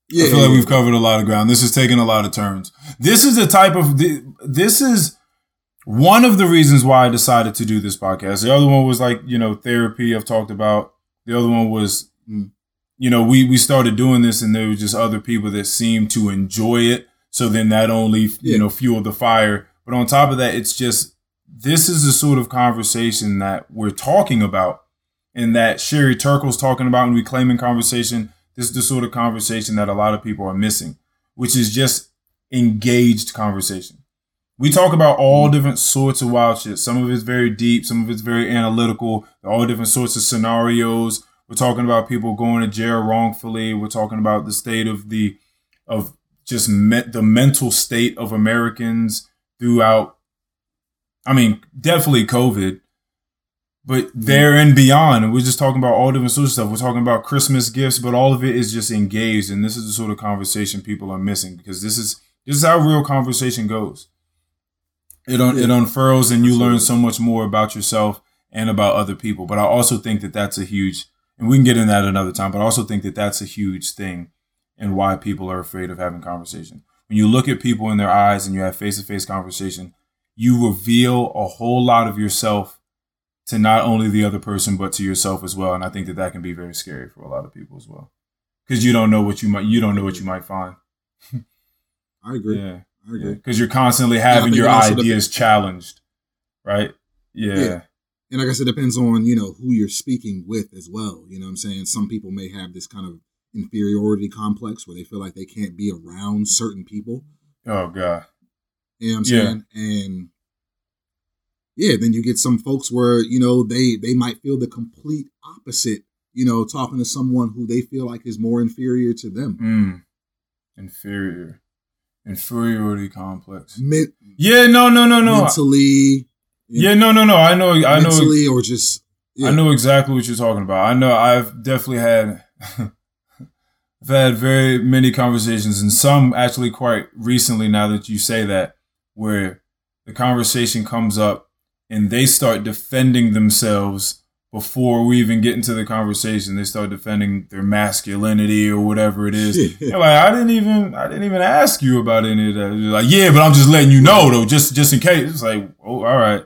Yeah, I feel like we've covered a lot of ground. This is taking a lot of turns. This is the type of this is one of the reasons why I decided to do this podcast. The other one was like you know therapy. I've talked about. The other one was mm you know, we we started doing this, and there was just other people that seemed to enjoy it. So then that only yeah. you know fueled the fire. But on top of that, it's just this is the sort of conversation that we're talking about, and that Sherry Turkle's talking about and reclaiming conversation. This is the sort of conversation that a lot of people are missing, which is just engaged conversation. We talk about all mm-hmm. different sorts of wild shit. Some of it's very deep, some of it's very analytical, all different sorts of scenarios we're talking about people going to jail wrongfully. We're talking about the state of the of just the mental state of Americans throughout. I mean, definitely COVID, but there and beyond. We're just talking about all different sorts of stuff. We're talking about Christmas gifts, but all of it is just engaged. And this is the sort of conversation people are missing because this is this is how real conversation goes. It un- it unfurls, and you learn so much more about yourself and about other people. But I also think that that's a huge and we can get into that another time. But I also think that that's a huge thing and why people are afraid of having conversation. When you look at people in their eyes and you have face to face conversation, you reveal a whole lot of yourself to not only the other person but to yourself as well. And I think that that can be very scary for a lot of people as well, because you don't know what you might you don't know what you might find. I agree. Yeah, I agree. Because yeah. you're constantly having yeah, your ideas challenged, right? Yeah. yeah and I guess it depends on you know who you're speaking with as well. You know what I'm saying? Some people may have this kind of inferiority complex where they feel like they can't be around certain people. Oh god. You know what I'm saying? Yeah. And yeah, then you get some folks where, you know, they they might feel the complete opposite, you know, talking to someone who they feel like is more inferior to them. Mm. Inferior. Inferiority complex. Men- yeah, no, no, no, no. Mentally, yeah, no, no, no. I know. I know. or just. Yeah. I know exactly what you're talking about. I know. I've definitely had. I've had very many conversations, and some actually quite recently. Now that you say that, where the conversation comes up, and they start defending themselves before we even get into the conversation. They start defending their masculinity or whatever it is. Like, I didn't even, I didn't even ask you about any of that. Like, yeah, but I'm just letting you know though, just just in case. It's like, oh, all right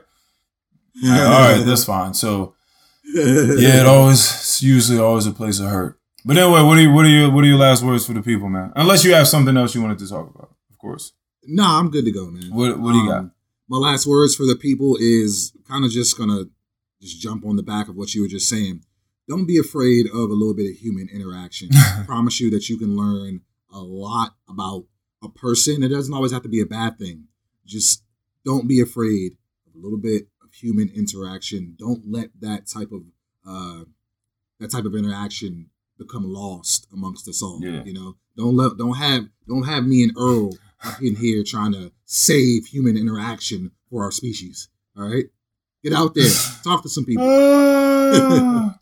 all right, that's fine. So yeah, it always it's usually always a place of hurt. But anyway, what are you, what are your what are your last words for the people, man? Unless you have something else you wanted to talk about, of course. Nah, I'm good to go, man. What what do you um, got? My last words for the people is kind of just gonna just jump on the back of what you were just saying. Don't be afraid of a little bit of human interaction. I promise you that you can learn a lot about a person. It doesn't always have to be a bad thing. Just don't be afraid of a little bit human interaction. Don't let that type of uh, that type of interaction become lost amongst us all. Yeah. You know, don't let don't have don't have me and Erle up in here trying to save human interaction for our species. All right, get out there, talk to some people.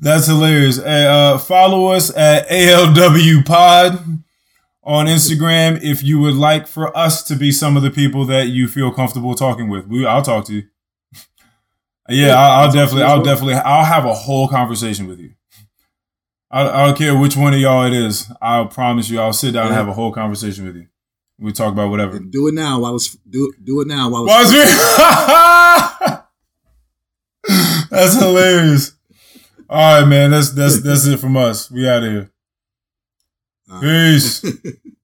That's hilarious. Hey, uh, follow us at ALW Pod on Instagram if you would like for us to be some of the people that you feel comfortable talking with. We, I'll talk to you. yeah, I'll, I'll definitely, I'll definitely, I'll have a whole conversation with you. I, I, don't care which one of y'all it is. I'll promise you, I'll sit down and have a whole conversation with you. We talk about whatever. Do it now while it's do do it now while it's. that's hilarious. All right, man. That's that's that's it from us. We out of here. Peace.